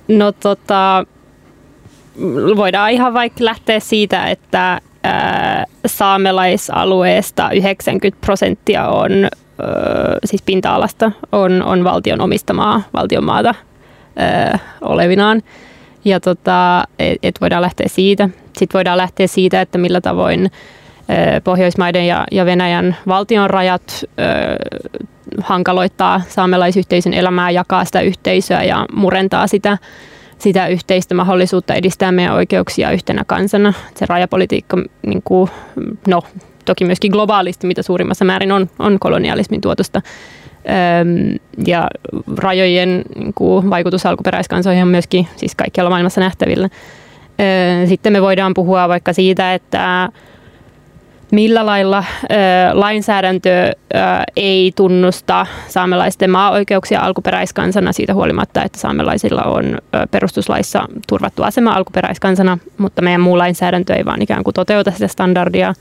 B: no tota, voidaan ihan vaikka lähteä siitä, että saamelaisalueesta 90 prosenttia on, siis pinta-alasta, on, on valtion omistamaa valtion maata olevinaan. Ja tota, et, et voidaan lähteä siitä. Sitten voidaan lähteä siitä, että millä tavoin Pohjoismaiden ja, ja Venäjän valtion rajat ö, hankaloittaa saamelaisyhteisön elämää, jakaa sitä yhteisöä ja murentaa sitä, sitä yhteistä mahdollisuutta edistää meidän oikeuksia yhtenä kansana. Se rajapolitiikka, niin kuin, no toki myöskin globaalisti, mitä suurimmassa määrin on, on kolonialismin tuotosta. Ja rajojen niin kuin, vaikutus alkuperäiskansoihin on myöskin siis kaikkialla maailmassa nähtävillä. Sitten me voidaan puhua vaikka siitä, että millä lailla ö, lainsäädäntö ö, ei tunnusta saamelaisten maa-oikeuksia alkuperäiskansana siitä huolimatta, että saamelaisilla on ö, perustuslaissa turvattu asema alkuperäiskansana, mutta meidän muu lainsäädäntö ei vaan ikään kuin toteuta sitä standardia.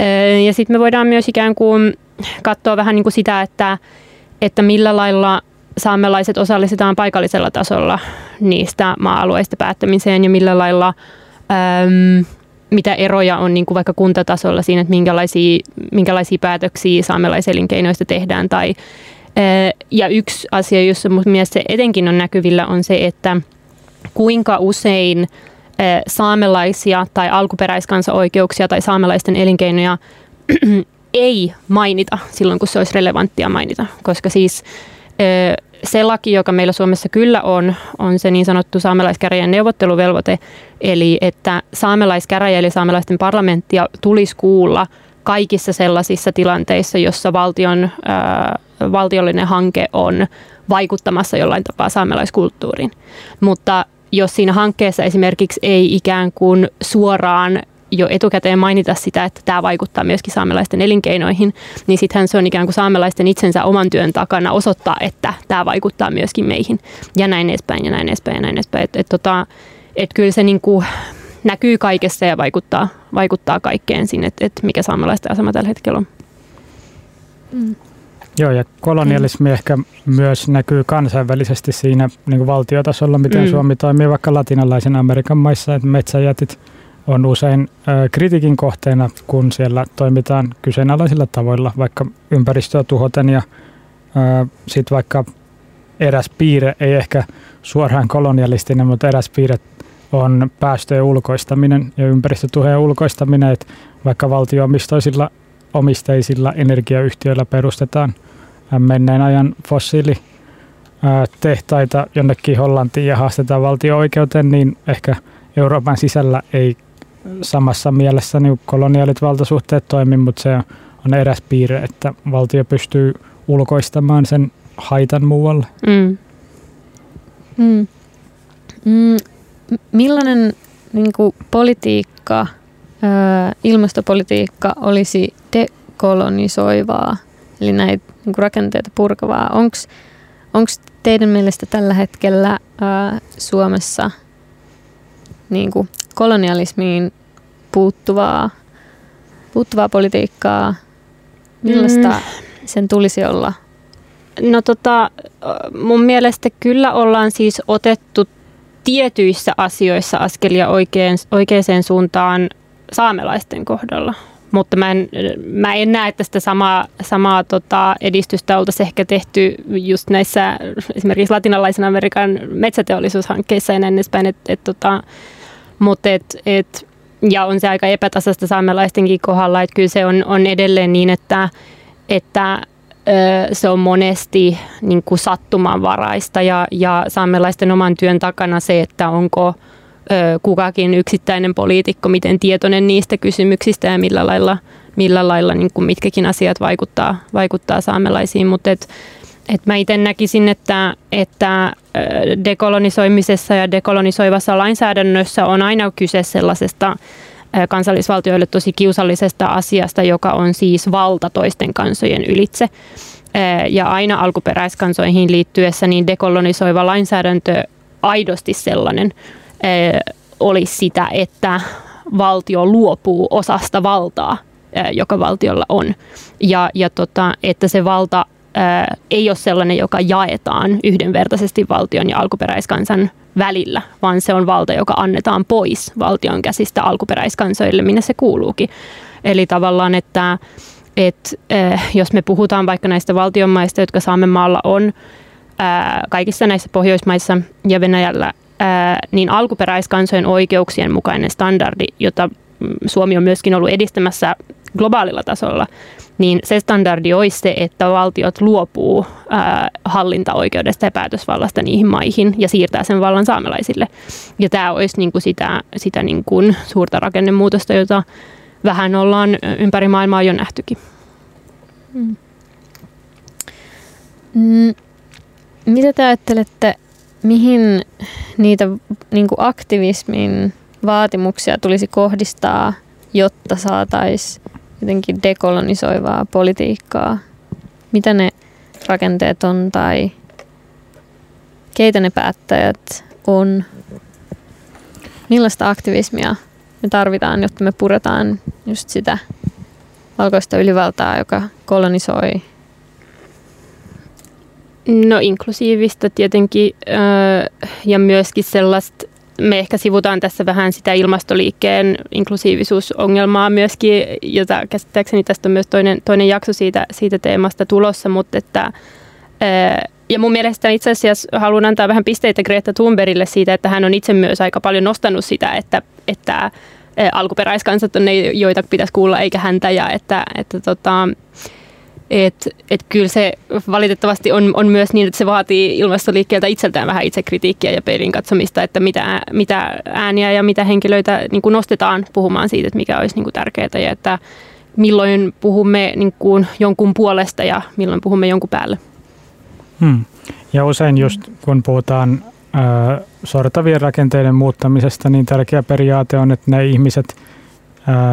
B: Ö, ja sitten me voidaan myös ikään kuin katsoa vähän niin kuin sitä, että, että millä lailla saamelaiset osallistetaan paikallisella tasolla niistä maa-alueista päättämiseen ja millä lailla... Öm, mitä eroja on niin kuin vaikka kuntatasolla siinä, että minkälaisia, minkälaisia päätöksiä saamelaiselinkeinoista tehdään. Tai, ja yksi asia, jossa mun mielestä se etenkin on näkyvillä, on se, että kuinka usein saamelaisia tai alkuperäiskansaoikeuksia tai saamelaisten elinkeinoja ei mainita silloin, kun se olisi relevanttia mainita. Koska siis se laki, joka meillä Suomessa kyllä on, on se niin sanottu saamelaiskäräjien neuvotteluvelvoite, eli että saamelaiskäräjä eli saamelaisten parlamenttia tulisi kuulla kaikissa sellaisissa tilanteissa, jossa valtion, ää, valtiollinen hanke on vaikuttamassa jollain tapaa saamelaiskulttuuriin. Mutta jos siinä hankkeessa esimerkiksi ei ikään kuin suoraan jo etukäteen mainita sitä, että tämä vaikuttaa myöskin saamelaisten elinkeinoihin, niin sittenhän se on ikään kuin saamelaisten itsensä oman työn takana osoittaa, että tämä vaikuttaa myöskin meihin. Ja näin edespäin ja näin edespäin ja näin edespäin. Että et, tota, et kyllä se niin kuin näkyy kaikessa ja vaikuttaa, vaikuttaa kaikkeen siinä, että et mikä saamelaisten asema tällä hetkellä on.
C: Mm. Joo, ja kolonialismi mm. ehkä myös näkyy kansainvälisesti siinä niin kuin valtiotasolla, miten mm. Suomi toimii vaikka latinalaisen Amerikan maissa, että metsäjätit – on usein kritiikin kohteena, kun siellä toimitaan kyseenalaisilla tavoilla, vaikka ympäristöä tuhoten ja sitten vaikka eräs piirre, ei ehkä suoraan kolonialistinen, mutta eräs piirre on päästöjen ulkoistaminen ja ympäristötuhojen ulkoistaminen, että vaikka valtioomistoisilla omisteisilla energiayhtiöillä perustetaan menneen ajan fossiilitehtaita jonnekin Hollantiin ja haastetaan valtio-oikeuteen, niin ehkä Euroopan sisällä ei samassa mielessä niin koloniaalit valtasuhteet toimii, mutta se on eräs piirre, että valtio pystyy ulkoistamaan sen haitan muualle. Mm.
D: Mm. Mm. Millainen niin kuin, politiikka, ö, ilmastopolitiikka olisi dekolonisoivaa, eli näitä niin kuin, rakenteita purkavaa? Onko teidän mielestä tällä hetkellä ö, Suomessa niin kuin, kolonialismiin puuttuvaa, puuttuvaa politiikkaa? Millaista mm. sen tulisi olla?
B: No tota, mun mielestä kyllä ollaan siis otettu tietyissä asioissa askelia oikein, oikeaan suuntaan saamelaisten kohdalla. Mutta mä en, mä en näe, että sitä samaa, samaa tota edistystä oltaisiin ehkä tehty just näissä esimerkiksi latinalaisen Amerikan metsäteollisuushankkeissa ja näin edespäin. Et, et, tota, mutta et, et, ja on se aika epätasasta saamelaistenkin kohdalla, että kyllä se on, on edelleen niin, että, että se on monesti niin kuin sattumanvaraista ja, ja saamelaisten oman työn takana se, että onko kukakin yksittäinen poliitikko, miten tietoinen niistä kysymyksistä ja millä lailla, millä lailla niin kuin mitkäkin asiat vaikuttaa, vaikuttaa saamelaisiin. Mutta et, et mä itse näkisin, että, että dekolonisoimisessa ja dekolonisoivassa lainsäädännössä on aina kyse sellaisesta kansallisvaltioille tosi kiusallisesta asiasta, joka on siis valta toisten kansojen ylitse. Ja aina alkuperäiskansoihin liittyessä niin dekolonisoiva lainsäädäntö aidosti sellainen olisi sitä, että valtio luopuu osasta valtaa, joka valtiolla on. Ja, ja tota, että se valta ei ole sellainen, joka jaetaan yhdenvertaisesti valtion ja alkuperäiskansan välillä, vaan se on valta, joka annetaan pois valtion käsistä alkuperäiskansoille, minne se kuuluukin. Eli tavallaan, että, äh, jos me puhutaan vaikka näistä valtionmaista, jotka Saamen maalla on, äh, kaikissa näissä Pohjoismaissa ja Venäjällä, niin alkuperäiskansojen oikeuksien mukainen standardi, jota Suomi on myöskin ollut edistämässä globaalilla tasolla, niin se standardi olisi se, että valtiot luopuu ää, hallintaoikeudesta ja päätösvallasta niihin maihin ja siirtää sen vallan saamelaisille. Ja tämä olisi niin kuin sitä, sitä niin kuin suurta rakennemuutosta, jota vähän ollaan ympäri maailmaa jo nähtykin.
D: Mm. Mm. Mitä te ajattelette, mihin niitä niin aktivismin vaatimuksia tulisi kohdistaa, jotta saataisiin jotenkin dekolonisoivaa politiikkaa? Mitä ne rakenteet on tai keitä ne päättäjät on? Millaista aktivismia me tarvitaan, jotta me puretaan just sitä valkoista ylivaltaa, joka kolonisoi?
B: No inklusiivista tietenkin ja myöskin sellaista me ehkä sivutaan tässä vähän sitä ilmastoliikkeen inklusiivisuusongelmaa myöskin, jota käsittääkseni tästä on myös toinen, toinen jakso siitä, siitä teemasta tulossa, mutta että ja mun mielestä itse asiassa haluan antaa vähän pisteitä Greta Thunbergille siitä, että hän on itse myös aika paljon nostanut sitä, että, että alkuperäiskansat on ne, joita pitäisi kuulla eikä häntä ja että, että tota, et, et kyllä se valitettavasti on, on myös niin, että se vaatii ilmastoliikkeeltä itseltään vähän itsekritiikkiä ja peilin katsomista, että mitä, mitä ääniä ja mitä henkilöitä niin kuin nostetaan puhumaan siitä, että mikä olisi niin kuin tärkeää ja että milloin puhumme niin kuin jonkun puolesta ja milloin puhumme jonkun päälle.
C: Hmm. Ja usein just kun puhutaan ö, sortavien rakenteiden muuttamisesta, niin tärkeä periaate on, että ne ihmiset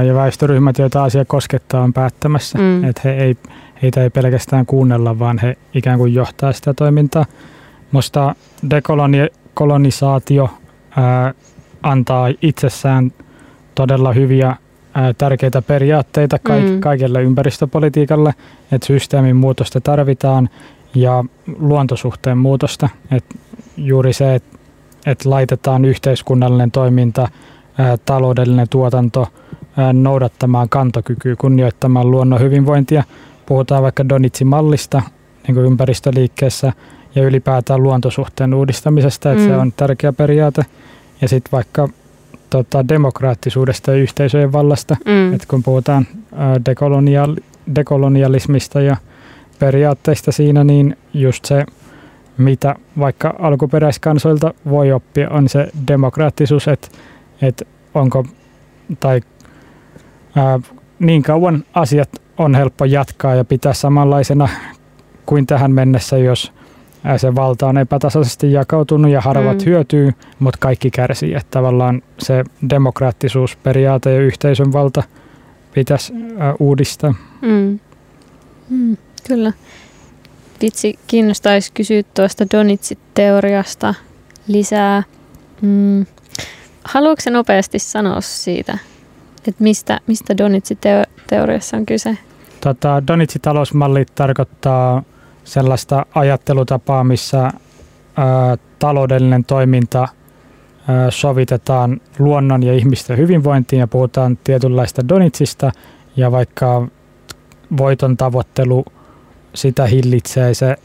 C: ja väestöryhmät, joita asia koskettaa, on päättämässä. Mm. Että he ei heitä ei pelkästään kuunnella, vaan he ikään kuin johtaa sitä toimintaa. Minusta dekolonisaatio ää, antaa itsessään todella hyviä ää, tärkeitä periaatteita kaik- mm. kaikelle ympäristöpolitiikalle, että systeemin muutosta tarvitaan ja luontosuhteen muutosta. Et juuri se, että et laitetaan yhteiskunnallinen toiminta, ää, taloudellinen tuotanto ää, noudattamaan kantokykyä, kunnioittamaan luonnon hyvinvointia – puhutaan vaikka Donitsin mallista niin kuin ympäristöliikkeessä ja ylipäätään luontosuhteen uudistamisesta, että mm. se on tärkeä periaate. Ja sitten vaikka tota, demokraattisuudesta ja yhteisöjen vallasta, mm. että kun puhutaan dekolonial, dekolonialismista ja periaatteista siinä, niin just se, mitä vaikka alkuperäiskansoilta voi oppia, on se demokraattisuus, että, että onko tai ää, niin kauan asiat on helppo jatkaa ja pitää samanlaisena kuin tähän mennessä, jos se valta on epätasaisesti jakautunut ja harvat mm. hyötyy, mutta kaikki kärsii. Että tavallaan se demokraattisuusperiaate ja yhteisön valta pitäisi uudistaa.
D: Mm. Mm, kyllä. Vitsi, kiinnostaisi kysyä tuosta Donitsit-teoriasta lisää. Mm. Haluatko nopeasti sanoa siitä, että mistä, mistä Donitsi-teoriassa on kyse?
C: Tota, Donitsi-talousmalli tarkoittaa sellaista ajattelutapaa, missä ä, taloudellinen toiminta ä, sovitetaan luonnon ja ihmisten hyvinvointiin ja puhutaan tietynlaista Donitsista ja vaikka voiton tavoittelu sitä hillitsee se ä,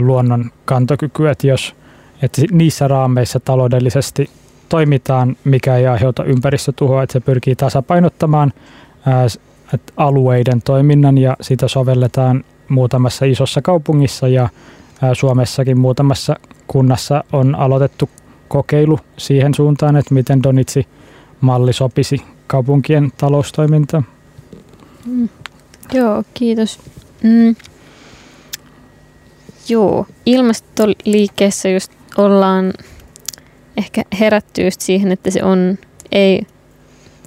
C: luonnon kantokyky, että jos että niissä raameissa taloudellisesti toimitaan, mikä ei aiheuta ympäristötuhoa, että se pyrkii tasapainottamaan alueiden toiminnan ja sitä sovelletaan muutamassa isossa kaupungissa ja Suomessakin muutamassa kunnassa on aloitettu kokeilu siihen suuntaan, että miten Donitsi-malli sopisi kaupunkien taloustoimintaan.
D: Mm. Joo, kiitos. Mm. Joo, ilmastoliikkeessä just ollaan ehkä herätty just siihen, että se on, ei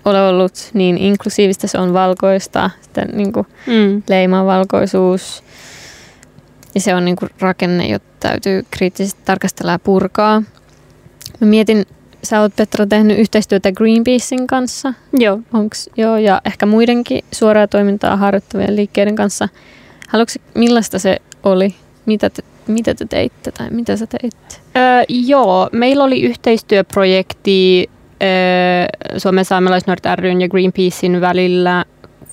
D: ole ollut niin inklusiivista, se on valkoista, sitten niin kuin mm. leimaa valkoisuus. Ja se on niin kuin rakenne, jota täytyy kriittisesti tarkastella ja purkaa. Mä mietin, sä oot Petra tehnyt yhteistyötä Greenpeacein kanssa.
B: Joo.
D: Onks, joo, ja ehkä muidenkin suoraa toimintaa harjoittavien liikkeiden kanssa. Haluatko, millaista se oli? Mitä te mitä te teitte tai mitä sä teitte?
B: Öö, joo, meillä oli yhteistyöprojekti öö, Suomen saamelaisnuoret ryn ja Greenpeacein välillä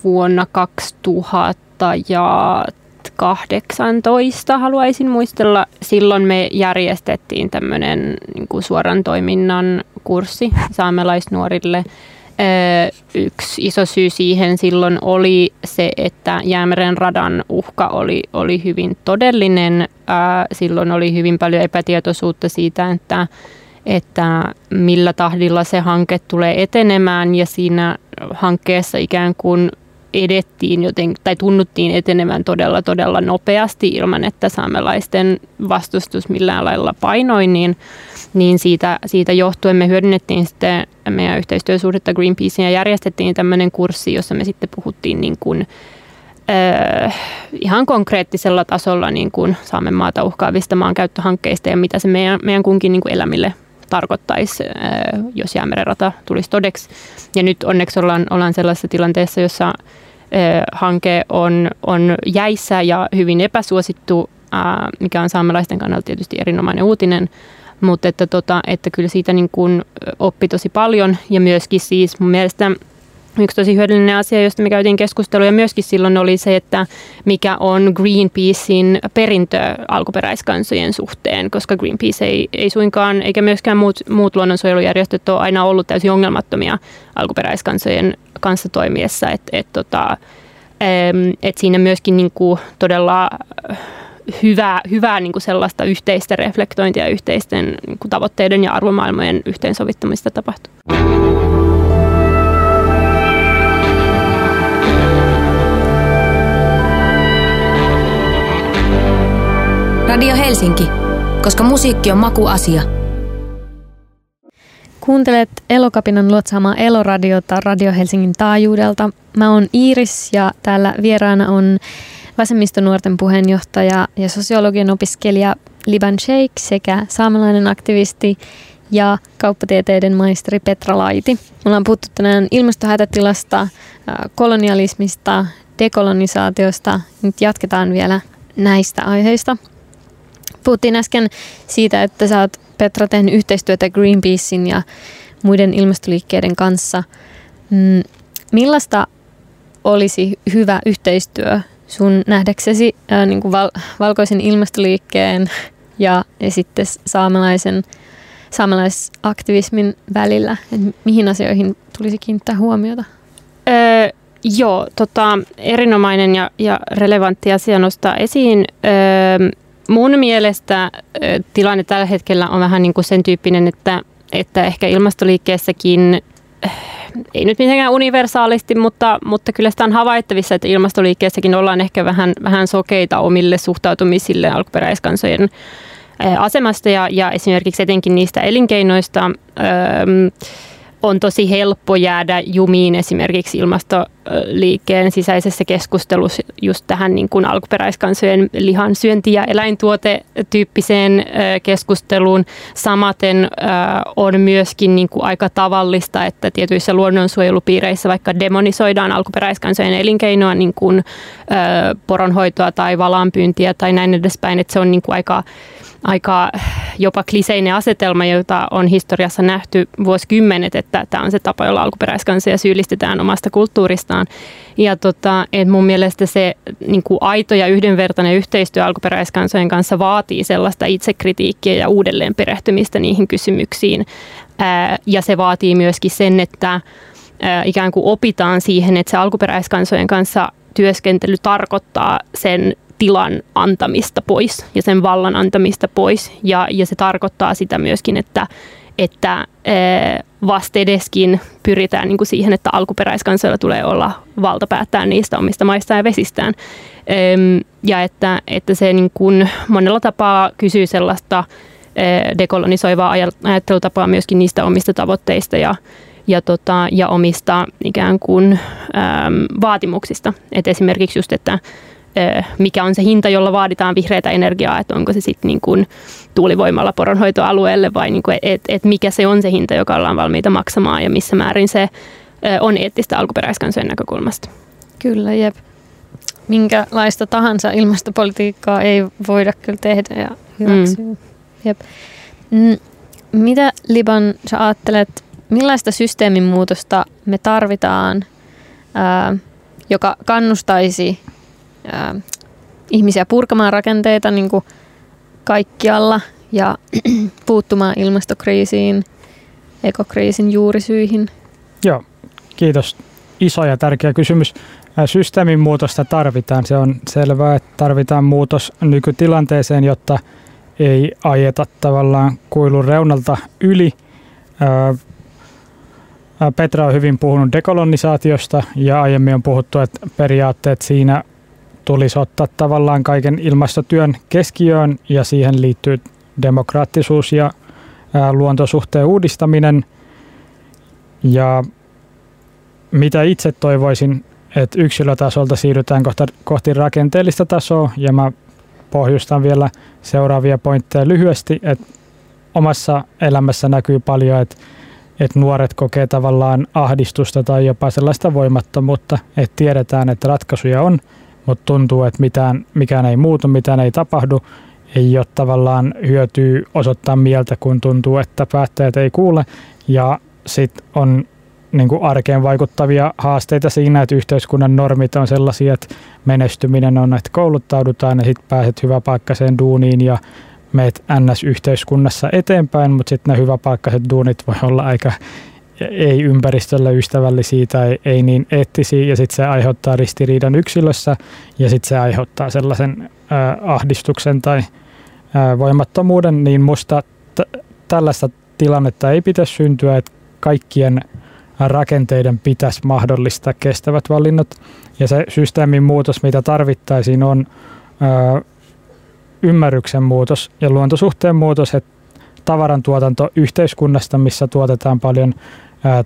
B: vuonna 2018 haluaisin muistella. Silloin me järjestettiin tämmöinen niin suoran toiminnan kurssi saamelaisnuorille – Yksi iso syy siihen silloin oli se, että Jäämeren radan uhka oli, oli hyvin todellinen. Silloin oli hyvin paljon epätietoisuutta siitä, että, että millä tahdilla se hanke tulee etenemään ja siinä hankkeessa ikään kuin edettiin joten, tai tunnuttiin etenevän todella todella nopeasti ilman, että saamelaisten vastustus millään lailla painoi, niin, niin siitä, siitä johtuen me hyödynnettiin sitten meidän yhteistyösuhdetta Greenpeaceen ja järjestettiin tämmöinen kurssi, jossa me sitten puhuttiin niin kuin, äh, ihan konkreettisella tasolla niin kuin Saamen maata uhkaavista maankäyttöhankkeista ja mitä se meidän, meidän kunkin niin kuin elämille tarkoittaisi, äh, jos jäämeren rata tulisi todeksi. Ja nyt onneksi ollaan, ollaan sellaisessa tilanteessa, jossa hanke on, on jäissä ja hyvin epäsuosittu, mikä on saamelaisten kannalta tietysti erinomainen uutinen, mutta että, tota, että kyllä siitä niin kuin oppi tosi paljon ja myöskin siis mun mielestä Yksi tosi hyödyllinen asia, josta me käytiin keskustelua ja myöskin silloin oli se, että mikä on Greenpeacein perintö alkuperäiskansojen suhteen, koska Greenpeace ei, ei suinkaan, eikä myöskään muut, muut luonnonsuojelujärjestöt ole aina ollut täysin ongelmattomia alkuperäiskansojen kanssa toimiessa. Et, et, tota, et siinä myöskin niin kuin todella hyvää, hyvää niin kuin sellaista yhteistä reflektointia ja yhteisten niin kuin tavoitteiden ja arvomaailmojen yhteensovittamista tapahtuu.
F: Radio Helsinki, koska musiikki on makuasia.
D: Kuuntelet Elokapinan luotsaamaa Eloradiota Radio Helsingin taajuudelta. Mä oon Iiris ja täällä vieraana on vasemmistonuorten puheenjohtaja ja sosiologian opiskelija Liban Sheikh sekä saamelainen aktivisti ja kauppatieteiden maisteri Petra Laiti. Me ollaan puhuttu tänään ilmastohätätilasta, kolonialismista, dekolonisaatiosta. Nyt jatketaan vielä näistä aiheista. Puhuttiin äsken siitä, että sä oot Petra tehnyt yhteistyötä Greenpeacein ja muiden ilmastoliikkeiden kanssa. Mm, millaista olisi hyvä yhteistyö sun nähdäksesi ää, niin kuin val- valkoisen ilmastoliikkeen ja, ja sitten saamelaisen, saamelaisaktivismin välillä? Et mihin asioihin tulisi kiinnittää huomiota?
B: Öö, joo, tota, erinomainen ja, ja relevantti asia nostaa esiin. Öö, mun mielestä tilanne tällä hetkellä on vähän niin kuin sen tyyppinen, että, että ehkä ilmastoliikkeessäkin ei nyt mitenkään universaalisti, mutta, mutta kyllä sitä on havaittavissa, että ilmastoliikkeessäkin ollaan ehkä vähän, vähän sokeita omille suhtautumisille alkuperäiskansojen asemasta ja, ja esimerkiksi etenkin niistä elinkeinoista. Öö, on tosi helppo jäädä jumiin esimerkiksi ilmastoliikkeen sisäisessä keskustelussa just tähän niin kuin alkuperäiskansojen lihan syönti- ja eläintuote-tyyppiseen keskusteluun. Samaten on myöskin niin kuin aika tavallista, että tietyissä luonnonsuojelupiireissä vaikka demonisoidaan alkuperäiskansojen elinkeinoa, niin kuin poronhoitoa tai valaanpyyntiä tai näin edespäin, että se on niin kuin aika aika jopa kliseinen asetelma, jota on historiassa nähty vuosikymmenet, että tämä on se tapa, jolla alkuperäiskansoja syyllistetään omasta kulttuuristaan. Ja tota, et mun mielestä se niin kuin aito ja yhdenvertainen yhteistyö alkuperäiskansojen kanssa vaatii sellaista itsekritiikkiä ja uudelleen perehtymistä niihin kysymyksiin. Ää, ja se vaatii myöskin sen, että ää, ikään kuin opitaan siihen, että se alkuperäiskansojen kanssa työskentely tarkoittaa sen tilan antamista pois ja sen vallan antamista pois. Ja, ja se tarkoittaa sitä myöskin, että, että vastedeskin pyritään niin kuin siihen, että alkuperäiskansoilla tulee olla valta päättää niistä omista maistaan ja vesistään. Ja että, että se niin kuin monella tapaa kysyy sellaista dekolonisoivaa ajattelutapaa myöskin niistä omista tavoitteista ja, ja, tota, ja omista ikään kuin äm, vaatimuksista. Et esimerkiksi just, että mikä on se hinta, jolla vaaditaan vihreätä energiaa, että onko se sitten niin kuin tuulivoimalla poronhoitoalueelle vai niin kuin, et, et mikä se on se hinta, joka ollaan valmiita maksamaan ja missä määrin se on eettistä alkuperäiskansojen näkökulmasta.
D: Kyllä, jep. minkälaista tahansa ilmastopolitiikkaa ei voida kyllä tehdä ja hyväksyä. Mm. Jep. Mm, mitä Liban sä ajattelet, millaista systeemin muutosta me tarvitaan, ää, joka kannustaisi ää, ihmisiä purkamaan rakenteita niin kuin kaikkialla ja puuttumaan ilmastokriisiin, ekokriisin juurisyihin?
C: Joo, kiitos. Iso ja tärkeä kysymys. Systeemin muutosta tarvitaan. Se on selvää, että tarvitaan muutos nykytilanteeseen, jotta ei ajeta tavallaan kuilun reunalta yli. Petra on hyvin puhunut dekolonisaatiosta ja aiemmin on puhuttu, että periaatteet siinä tulisi ottaa tavallaan kaiken ilmastotyön keskiöön ja siihen liittyy demokraattisuus ja luontosuhteen uudistaminen. Ja mitä itse toivoisin, että yksilötasolta siirrytään kohti rakenteellista tasoa ja mä pohjustan vielä seuraavia pointteja lyhyesti, että omassa elämässä näkyy paljon, että, että nuoret kokee tavallaan ahdistusta tai jopa sellaista voimattomuutta, että tiedetään, että ratkaisuja on, mutta tuntuu, että mitään, mikään ei muutu, mitään ei tapahdu, ei ole tavallaan hyötyä osoittaa mieltä, kun tuntuu, että päättäjät ei kuule. Ja sitten on niin kuin arkeen vaikuttavia haasteita siinä, että yhteiskunnan normit on sellaisia, että menestyminen on, että kouluttaudutaan ja sitten pääset hyväpaikkaiseen duuniin ja meet NS-yhteiskunnassa eteenpäin, mutta sitten ne hyväpaikkaiset duunit voi olla aika ei ympäristölle ystävällisiä tai ei niin eettisiä ja sitten se aiheuttaa ristiriidan yksilössä ja sitten se aiheuttaa sellaisen äh, ahdistuksen tai äh, voimattomuuden, niin musta t- tällaista tilannetta ei pitäisi syntyä, että kaikkien rakenteiden pitäisi mahdollistaa kestävät valinnat. Ja se systeemin muutos, mitä tarvittaisiin, on ö, ymmärryksen muutos ja luontosuhteen muutos, että tavaran tuotanto yhteiskunnasta, missä tuotetaan paljon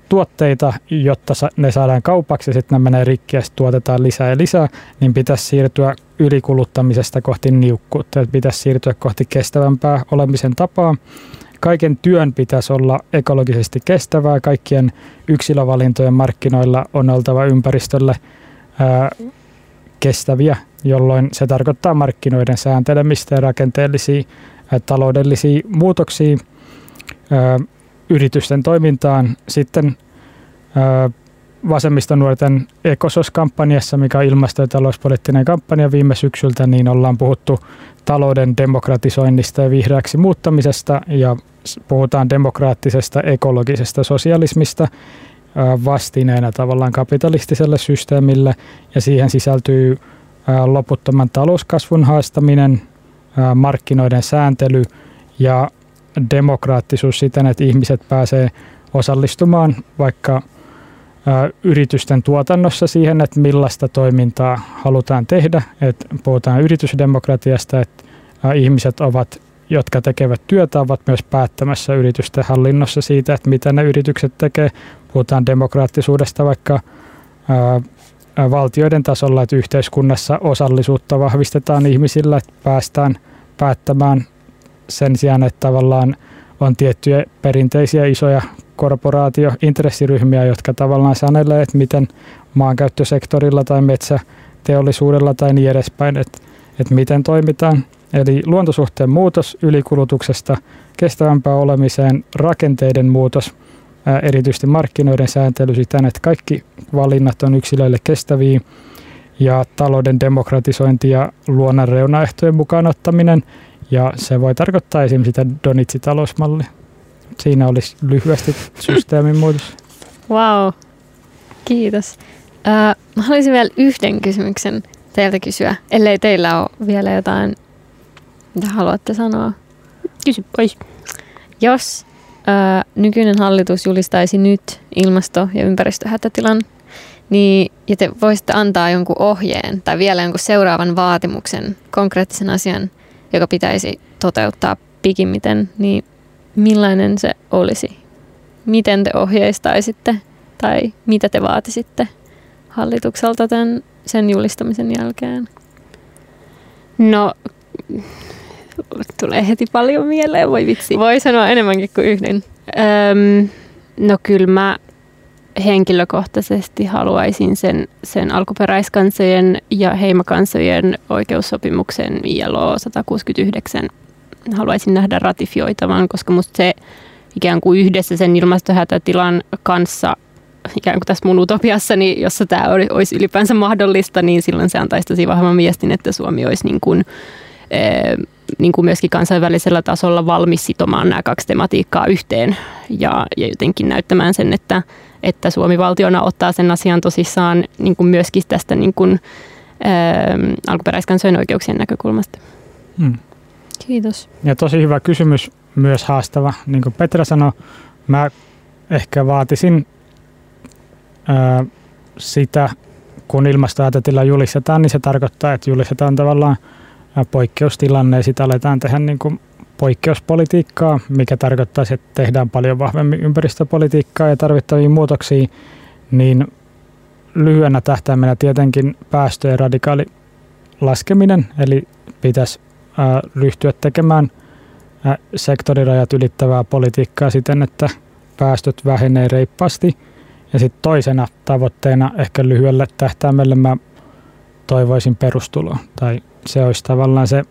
C: tuotteita, jotta ne saadaan kaupaksi ja sitten ne menee rikki ja tuotetaan lisää ja lisää, niin pitäisi siirtyä ylikuluttamisesta kohti niukkuutta, että pitäisi siirtyä kohti kestävämpää olemisen tapaa. Kaiken työn pitäisi olla ekologisesti kestävää, kaikkien yksilövalintojen markkinoilla on oltava ympäristölle ää, kestäviä, jolloin se tarkoittaa markkinoiden sääntelemistä ja rakenteellisia ää, taloudellisia muutoksia. Ää, yritysten toimintaan. Sitten vasemmistonuorten ekososkampanjassa, mikä on ilmasto- ja talouspoliittinen kampanja viime syksyltä, niin ollaan puhuttu talouden demokratisoinnista ja vihreäksi muuttamisesta ja puhutaan demokraattisesta ekologisesta sosialismista vastineena tavallaan kapitalistiselle systeemille ja siihen sisältyy loputtoman talouskasvun haastaminen, markkinoiden sääntely ja demokraattisuus siten, että ihmiset pääsee osallistumaan vaikka yritysten tuotannossa siihen, että millaista toimintaa halutaan tehdä. Että puhutaan yritysdemokratiasta, että ihmiset ovat jotka tekevät työtä, ovat myös päättämässä yritysten hallinnossa siitä, että mitä ne yritykset tekee. Puhutaan demokraattisuudesta vaikka valtioiden tasolla, että yhteiskunnassa osallisuutta vahvistetaan ihmisillä, että päästään päättämään sen sijaan, että tavallaan on tiettyjä perinteisiä isoja korporaatiointressiryhmiä, jotka tavallaan sanelee, että miten maankäyttösektorilla tai metsäteollisuudella tai niin edespäin, että, että miten toimitaan. Eli luontosuhteen muutos ylikulutuksesta kestävämpään olemiseen, rakenteiden muutos, erityisesti markkinoiden sääntely siten, että kaikki valinnat on yksilöille kestäviä ja talouden demokratisointi ja luonnon reunaehtojen mukaan ottaminen. Ja se voi tarkoittaa esimerkiksi sitä Donitsi-talousmalli. Siinä olisi lyhyesti systeemin muutos.
D: Wow, kiitos. Äh, mä haluaisin vielä yhden kysymyksen teiltä kysyä, ellei teillä ole vielä jotain mitä haluatte sanoa?
B: Kysy pois.
D: Jos ää, nykyinen hallitus julistaisi nyt ilmasto- ja ympäristöhätätilan, niin, ja te voisitte antaa jonkun ohjeen tai vielä jonkun seuraavan vaatimuksen, konkreettisen asian, joka pitäisi toteuttaa pikimmiten, niin millainen se olisi? Miten te ohjeistaisitte tai mitä te vaatisitte hallitukselta tämän, sen julistamisen jälkeen?
B: No tulee heti paljon mieleen, voi vitsi.
D: Voi sanoa enemmänkin kuin yhden.
B: Öm, no kyllä mä henkilökohtaisesti haluaisin sen, sen alkuperäiskansojen ja heimakansojen oikeussopimuksen ILO 169 haluaisin nähdä ratifioitavan, koska musta se ikään kuin yhdessä sen ilmastohätätilan kanssa ikään kuin tässä mun utopiassani, jossa tämä olisi ylipäänsä mahdollista, niin silloin se antaisi tosi vahvan viestin, että Suomi olisi niin kuin, eh, niin kuin myöskin kansainvälisellä tasolla valmis sitomaan nämä kaksi tematiikkaa yhteen ja, ja jotenkin näyttämään sen, että, että Suomi valtiona ottaa sen asian tosissaan niin kuin myöskin tästä niin kuin, eh, alkuperäiskansojen oikeuksien näkökulmasta. Hmm.
D: Kiitos.
C: Ja tosi hyvä kysymys, myös haastava. Niin kuin Petra sanoi, mä ehkä vaatisin ää, sitä, kun ilmastohätätila julistetaan, niin se tarkoittaa, että julistetaan tavallaan poikkeustilanne ja sitten aletaan tehdä niin kuin poikkeuspolitiikkaa, mikä tarkoittaa, että tehdään paljon vahvemmin ympäristöpolitiikkaa ja tarvittavia muutoksia, niin lyhyenä tähtäimenä tietenkin päästöjen radikaali laskeminen, eli pitäisi ryhtyä tekemään sektorirajat ylittävää politiikkaa siten, että päästöt vähenee reippaasti. Ja sitten toisena tavoitteena ehkä lyhyelle tähtäimelle mä toivoisin perustuloa. Tai se olisi tavallaan se,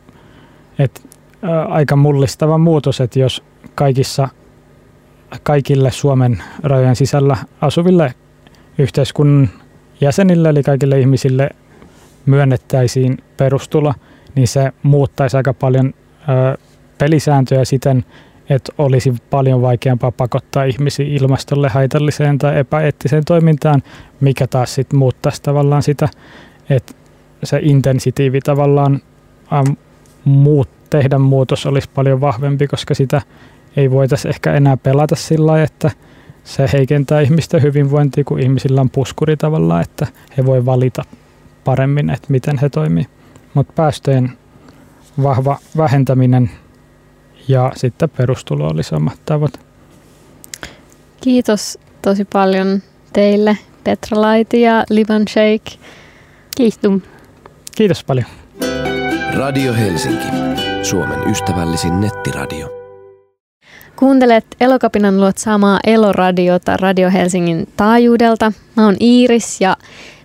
C: että aika mullistava muutos, että jos kaikissa, kaikille Suomen rajojen sisällä asuville yhteiskunnan jäsenille, eli kaikille ihmisille myönnettäisiin perustulo – niin se muuttaisi aika paljon ö, pelisääntöjä siten, että olisi paljon vaikeampaa pakottaa ihmisiä ilmastolle haitalliseen tai epäeettiseen toimintaan, mikä taas sitten muuttaisi tavallaan sitä, että se intensitiivi tavallaan ähm, muut, tehdä muutos olisi paljon vahvempi, koska sitä ei voitaisi ehkä enää pelata sillä lailla, että se heikentää ihmisten hyvinvointia, kun ihmisillä on puskuri tavallaan, että he voi valita paremmin, että miten he toimii mutta päästöjen vahva vähentäminen ja sitten perustulo oli sama tavoite.
D: Kiitos tosi paljon teille Petra Laiti ja Livan Sheikh.
B: Kiitos.
C: Kiitos paljon.
E: Radio Helsinki, Suomen ystävällisin nettiradio.
D: Kuuntelet Elokapinan luot saamaa Eloradiota Radio Helsingin taajuudelta. Mä oon Iiris ja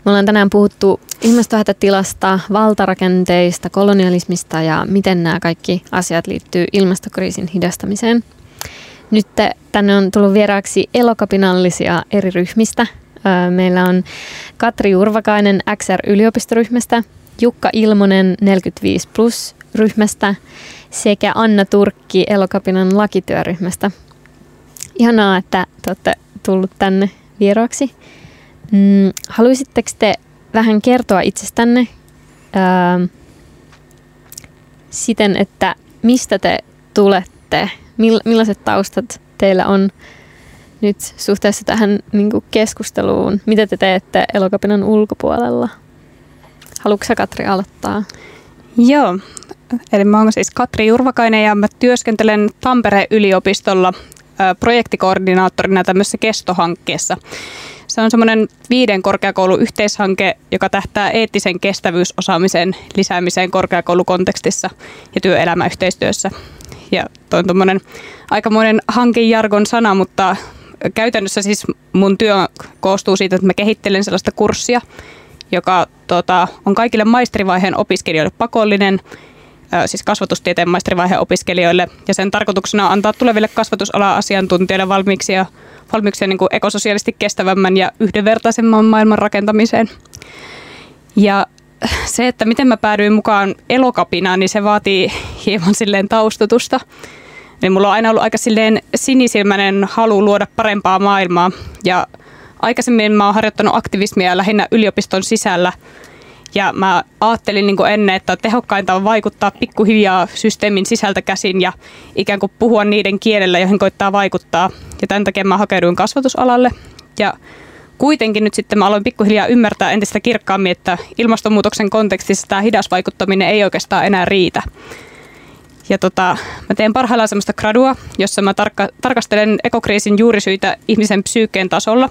D: me ollaan tänään puhuttu ilmastohätätilasta, valtarakenteista, kolonialismista ja miten nämä kaikki asiat liittyy ilmastokriisin hidastamiseen. Nyt tänne on tullut vieraaksi elokapinallisia eri ryhmistä. Meillä on Katri Urvakainen XR-yliopistoryhmästä, Jukka Ilmonen 45 plus ryhmästä sekä Anna Turkki Elokapinan lakityöryhmästä. Ihanaa, että te olette tullut tänne vieraaksi. Mm, haluaisitteko te vähän kertoa itsestänne ää, siten, että mistä te tulette, mill, millaiset taustat teillä on nyt suhteessa tähän niin keskusteluun, mitä te teette elokapinan ulkopuolella? Haluatko Katri aloittaa?
G: Joo, eli mä oon siis Katri Jurvakainen ja mä työskentelen Tampereen yliopistolla projektikoordinaattorina tämmöisessä kestohankkeessa. Se on semmoinen viiden korkeakoulun yhteishanke, joka tähtää eettisen kestävyysosaamisen lisäämiseen korkeakoulukontekstissa ja työelämäyhteistyössä. Ja toi on tuommoinen aikamoinen hankejargon sana, mutta käytännössä siis mun työ koostuu siitä, että mä kehittelen sellaista kurssia, joka tota, on kaikille maisterivaiheen opiskelijoille pakollinen – siis kasvatustieteen maisterivaiheen opiskelijoille. Ja sen tarkoituksena on antaa tuleville kasvatusala-asiantuntijoille valmiuksia, valmiuksia niin kuin ekososiaalisesti kestävämmän ja yhdenvertaisemman maailman rakentamiseen. Ja se, että miten mä päädyin mukaan elokapinaan, niin se vaatii hieman silleen taustutusta. Niin mulla on aina ollut aika silleen sinisilmäinen halu luoda parempaa maailmaa. Ja aikaisemmin mä oon harjoittanut aktivismia lähinnä yliopiston sisällä – ja mä ajattelin niin ennen, että tehokkainta on vaikuttaa pikkuhiljaa systeemin sisältä käsin ja ikään kuin puhua niiden kielellä, joihin koittaa vaikuttaa. Ja tämän takia mä hakeuduin kasvatusalalle. Ja kuitenkin nyt sitten mä aloin pikkuhiljaa ymmärtää entistä kirkkaammin, että ilmastonmuutoksen kontekstissa tämä hidas vaikuttaminen ei oikeastaan enää riitä. Ja tota, mä teen parhaillaan semmoista gradua, jossa mä tarkka, tarkastelen ekokriisin juurisyitä ihmisen psyykkeen tasolla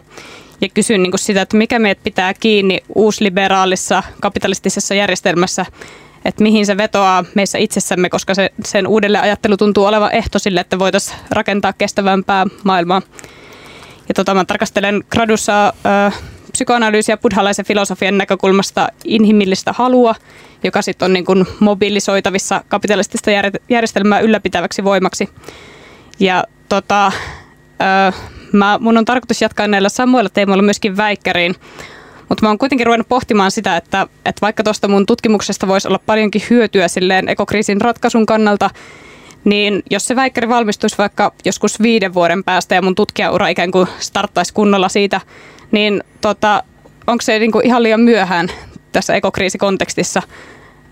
G: ja kysyn niin sitä, että mikä meidät pitää kiinni uusliberaalissa kapitalistisessa järjestelmässä, että mihin se vetoaa meissä itsessämme, koska se, sen uudelle ajattelu tuntuu olevan ehto sille, että voitaisiin rakentaa kestävämpää maailmaa. Ja tota, mä tarkastelen gradussa ö, psykoanalyysiä buddhalaisen filosofian näkökulmasta inhimillistä halua, joka sitten on niin kuin mobilisoitavissa kapitalistista järjestelmää ylläpitäväksi voimaksi. Ja tota, ö, mä, mun on tarkoitus jatkaa näillä samoilla teemoilla myöskin väikkäriin, mutta mä oon kuitenkin ruvennut pohtimaan sitä, että, että vaikka tuosta mun tutkimuksesta voisi olla paljonkin hyötyä silleen ekokriisin ratkaisun kannalta, niin jos se väikkäri valmistuisi vaikka joskus viiden vuoden päästä ja mun tutkijaura ikään kuin starttaisi kunnolla siitä, niin tota, onko se niin kuin ihan liian myöhään tässä ekokriisikontekstissa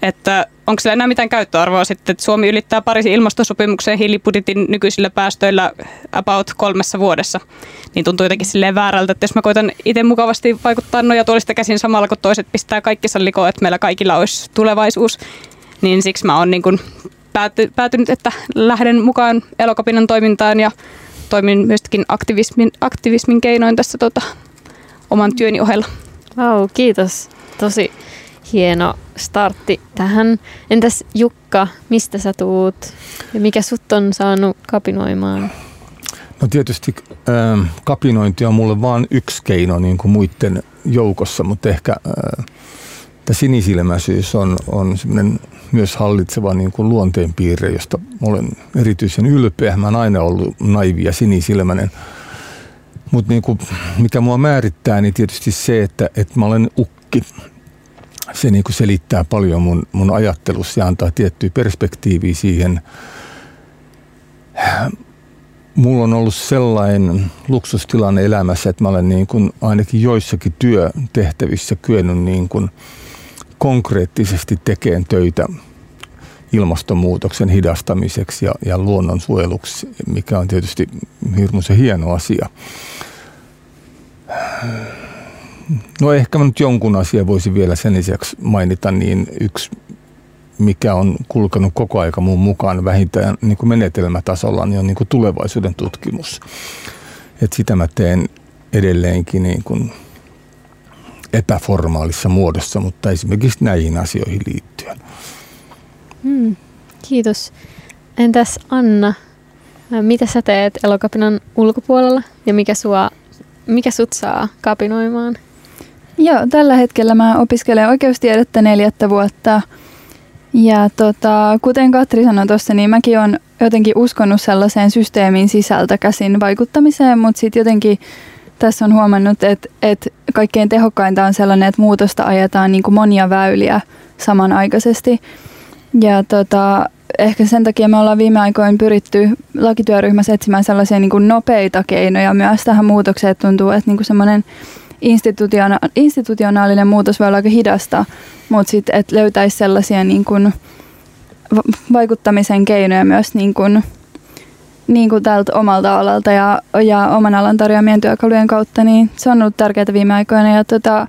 G: että onko sillä enää mitään käyttöarvoa sitten, että Suomi ylittää Pariisin ilmastosopimuksen hiilibudjetin nykyisillä päästöillä about kolmessa vuodessa. Niin tuntuu jotenkin silleen väärältä, että jos mä koitan itse mukavasti vaikuttaa nojatuolista käsin samalla, kun toiset pistää kaikki sallikoon, että meillä kaikilla olisi tulevaisuus, niin siksi mä oon niin kuin pääty, päätynyt, että lähden mukaan elokapinan toimintaan ja toimin myöskin aktivismin, aktivismin keinoin tässä tota, oman työni ohella.
D: Wow, kiitos. Tosi hieno startti tähän. Entäs Jukka, mistä sä tuut ja mikä sut on saanut kapinoimaan?
H: No tietysti äh, kapinointi on mulle vain yksi keino niin kuin muiden joukossa, mutta ehkä äh, sinisilmäisyys on, on myös hallitseva niin kuin luonteenpiirre, josta olen erityisen ylpeä. Mä oon aina ollut naivi ja sinisilmäinen. Mutta niin mikä mua määrittää, niin tietysti se, että, että mä olen ukki se niin kuin selittää paljon mun, mun ajattelussa ja antaa tiettyä perspektiiviä siihen. Mulla on ollut sellainen luksustilanne elämässä, että mä olen niin kuin ainakin joissakin työtehtävissä kyennyt niin kuin konkreettisesti tekemään töitä ilmastonmuutoksen hidastamiseksi ja, ja luonnonsuojeluksi, mikä on tietysti hirmuisen hieno asia. No ehkä nyt jonkun asian voisin vielä sen lisäksi mainita, niin yksi mikä on kulkenut koko aika muun mukaan vähintään niin kuin menetelmätasolla, niin on niin kuin tulevaisuuden tutkimus. Et sitä mä teen edelleenkin niin kuin epäformaalissa muodossa, mutta esimerkiksi näihin asioihin liittyen.
D: Hmm, kiitos. Entäs Anna, mitä sä teet elokapinan ulkopuolella ja mikä, sua, mikä sut saa kapinoimaan?
I: Joo, tällä hetkellä mä opiskelen oikeustiedettä neljättä vuotta. Ja tota, kuten Katri sanoi tuossa, niin mäkin olen jotenkin uskonut sellaiseen systeemin sisältä käsin vaikuttamiseen, mutta sitten jotenkin tässä on huomannut, että, että kaikkein tehokkainta on sellainen, että muutosta ajetaan niin kuin monia väyliä samanaikaisesti. Ja tota, ehkä sen takia me ollaan viime aikoina pyritty lakityöryhmässä etsimään sellaisia niin kuin nopeita keinoja myös tähän muutokseen. Tuntuu, että niin kuin semmoinen institutiona- institutionaalinen muutos voi olla aika hidasta, mutta sitten, että löytäisi sellaisia niin kuin vaikuttamisen keinoja myös niin kuin, niin kuin tältä omalta alalta ja, ja oman alan tarjoamien työkalujen kautta, niin se on ollut tärkeää viime aikoina. Ja tota,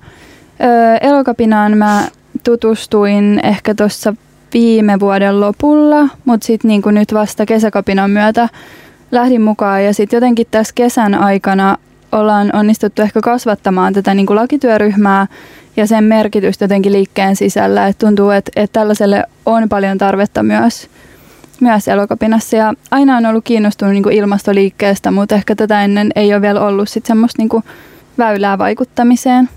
I: elokapinaan mä tutustuin ehkä tuossa viime vuoden lopulla, mutta sitten niin nyt vasta kesäkapinan myötä lähdin mukaan ja sitten jotenkin tässä kesän aikana ollaan onnistuttu ehkä kasvattamaan tätä niin kuin lakityöryhmää ja sen merkitystä jotenkin liikkeen sisällä. Et tuntuu, että, että tällaiselle on paljon tarvetta myös, myös elokapinassa. Ja aina on ollut kiinnostunut niin kuin ilmastoliikkeestä, mutta ehkä tätä ennen ei ole vielä ollut sit semmoista niin kuin väylää vaikuttamiseen.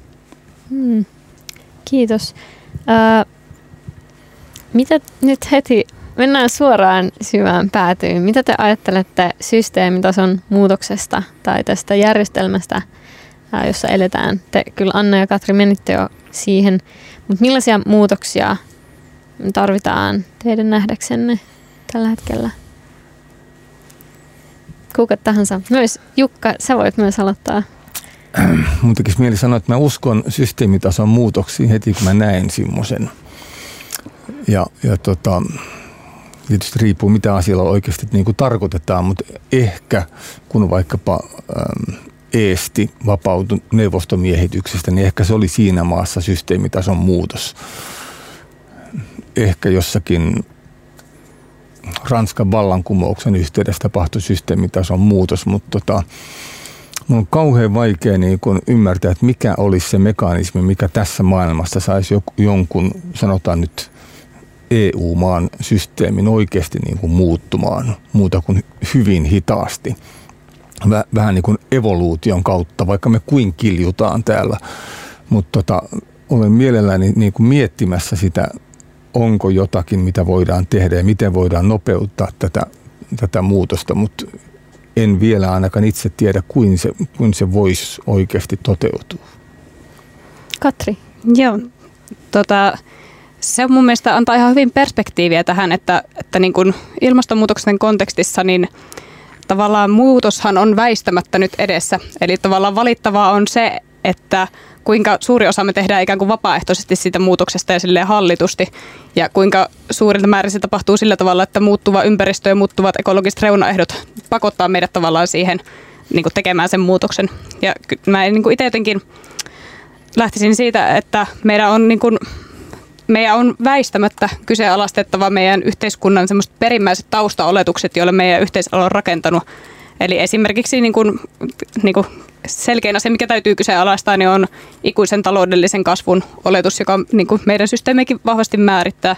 D: Hmm. Kiitos. Äh, mitä nyt heti Mennään suoraan syvään päätyyn. Mitä te ajattelette systeemitason muutoksesta tai tästä järjestelmästä, jossa eletään? Te kyllä Anna ja Katri menitte jo siihen, mutta millaisia muutoksia tarvitaan teidän nähdäksenne tällä hetkellä? Kuka tahansa. Myös Jukka, sä voit myös aloittaa.
H: Mun tekisi mieli sanoa, että mä uskon systeemitason muutoksiin heti, kun mä näen semmoisen. Ja, ja tota, tietysti riippuu mitä asialla oikeasti niin kuin tarkoitetaan, mutta ehkä kun vaikkapa ähm, Eesti vapautui neuvostomiehityksestä, niin ehkä se oli siinä maassa systeemitason muutos. Ehkä jossakin Ranskan vallankumouksen yhteydessä tapahtui systeemitason muutos, mutta tota, mun on kauhean vaikea niin kun ymmärtää, että mikä olisi se mekanismi, mikä tässä maailmassa saisi jonkun, sanotaan nyt EU-maan systeemin oikeasti niin kuin muuttumaan muuta kuin hyvin hitaasti. vähän niin kuin evoluution kautta, vaikka me kuin kiljutaan täällä. Mutta tota, olen mielelläni niin kuin miettimässä sitä, onko jotakin, mitä voidaan tehdä ja miten voidaan nopeuttaa tätä, tätä muutosta, mutta en vielä ainakaan itse tiedä, kuin se, kuin se voisi oikeasti toteutua.
D: Katri.
G: Joo, tota, se mun mielestä antaa ihan hyvin perspektiiviä tähän, että, että niin kuin ilmastonmuutoksen kontekstissa niin tavallaan muutoshan on väistämättä nyt edessä. Eli tavallaan valittavaa on se, että kuinka suuri osa me tehdään ikään kuin vapaaehtoisesti siitä muutoksesta ja silleen hallitusti. Ja kuinka suurilta määrin se tapahtuu sillä tavalla, että muuttuva ympäristö ja muuttuvat ekologiset reunaehdot pakottaa meidät tavallaan siihen niin kuin tekemään sen muutoksen. Ja mä niin kuin itse jotenkin lähtisin siitä, että meidän on, niin kuin, meidän on väistämättä kyseenalaistettava meidän yhteiskunnan semmoiset perimmäiset taustaoletukset, joille meidän yhteisalo on rakentanut. Eli esimerkiksi niin kuin, niin kuin selkein asia, mikä täytyy kyseenalaistaa, niin on ikuisen taloudellisen kasvun oletus, joka niin kuin meidän systeemikin vahvasti määrittää.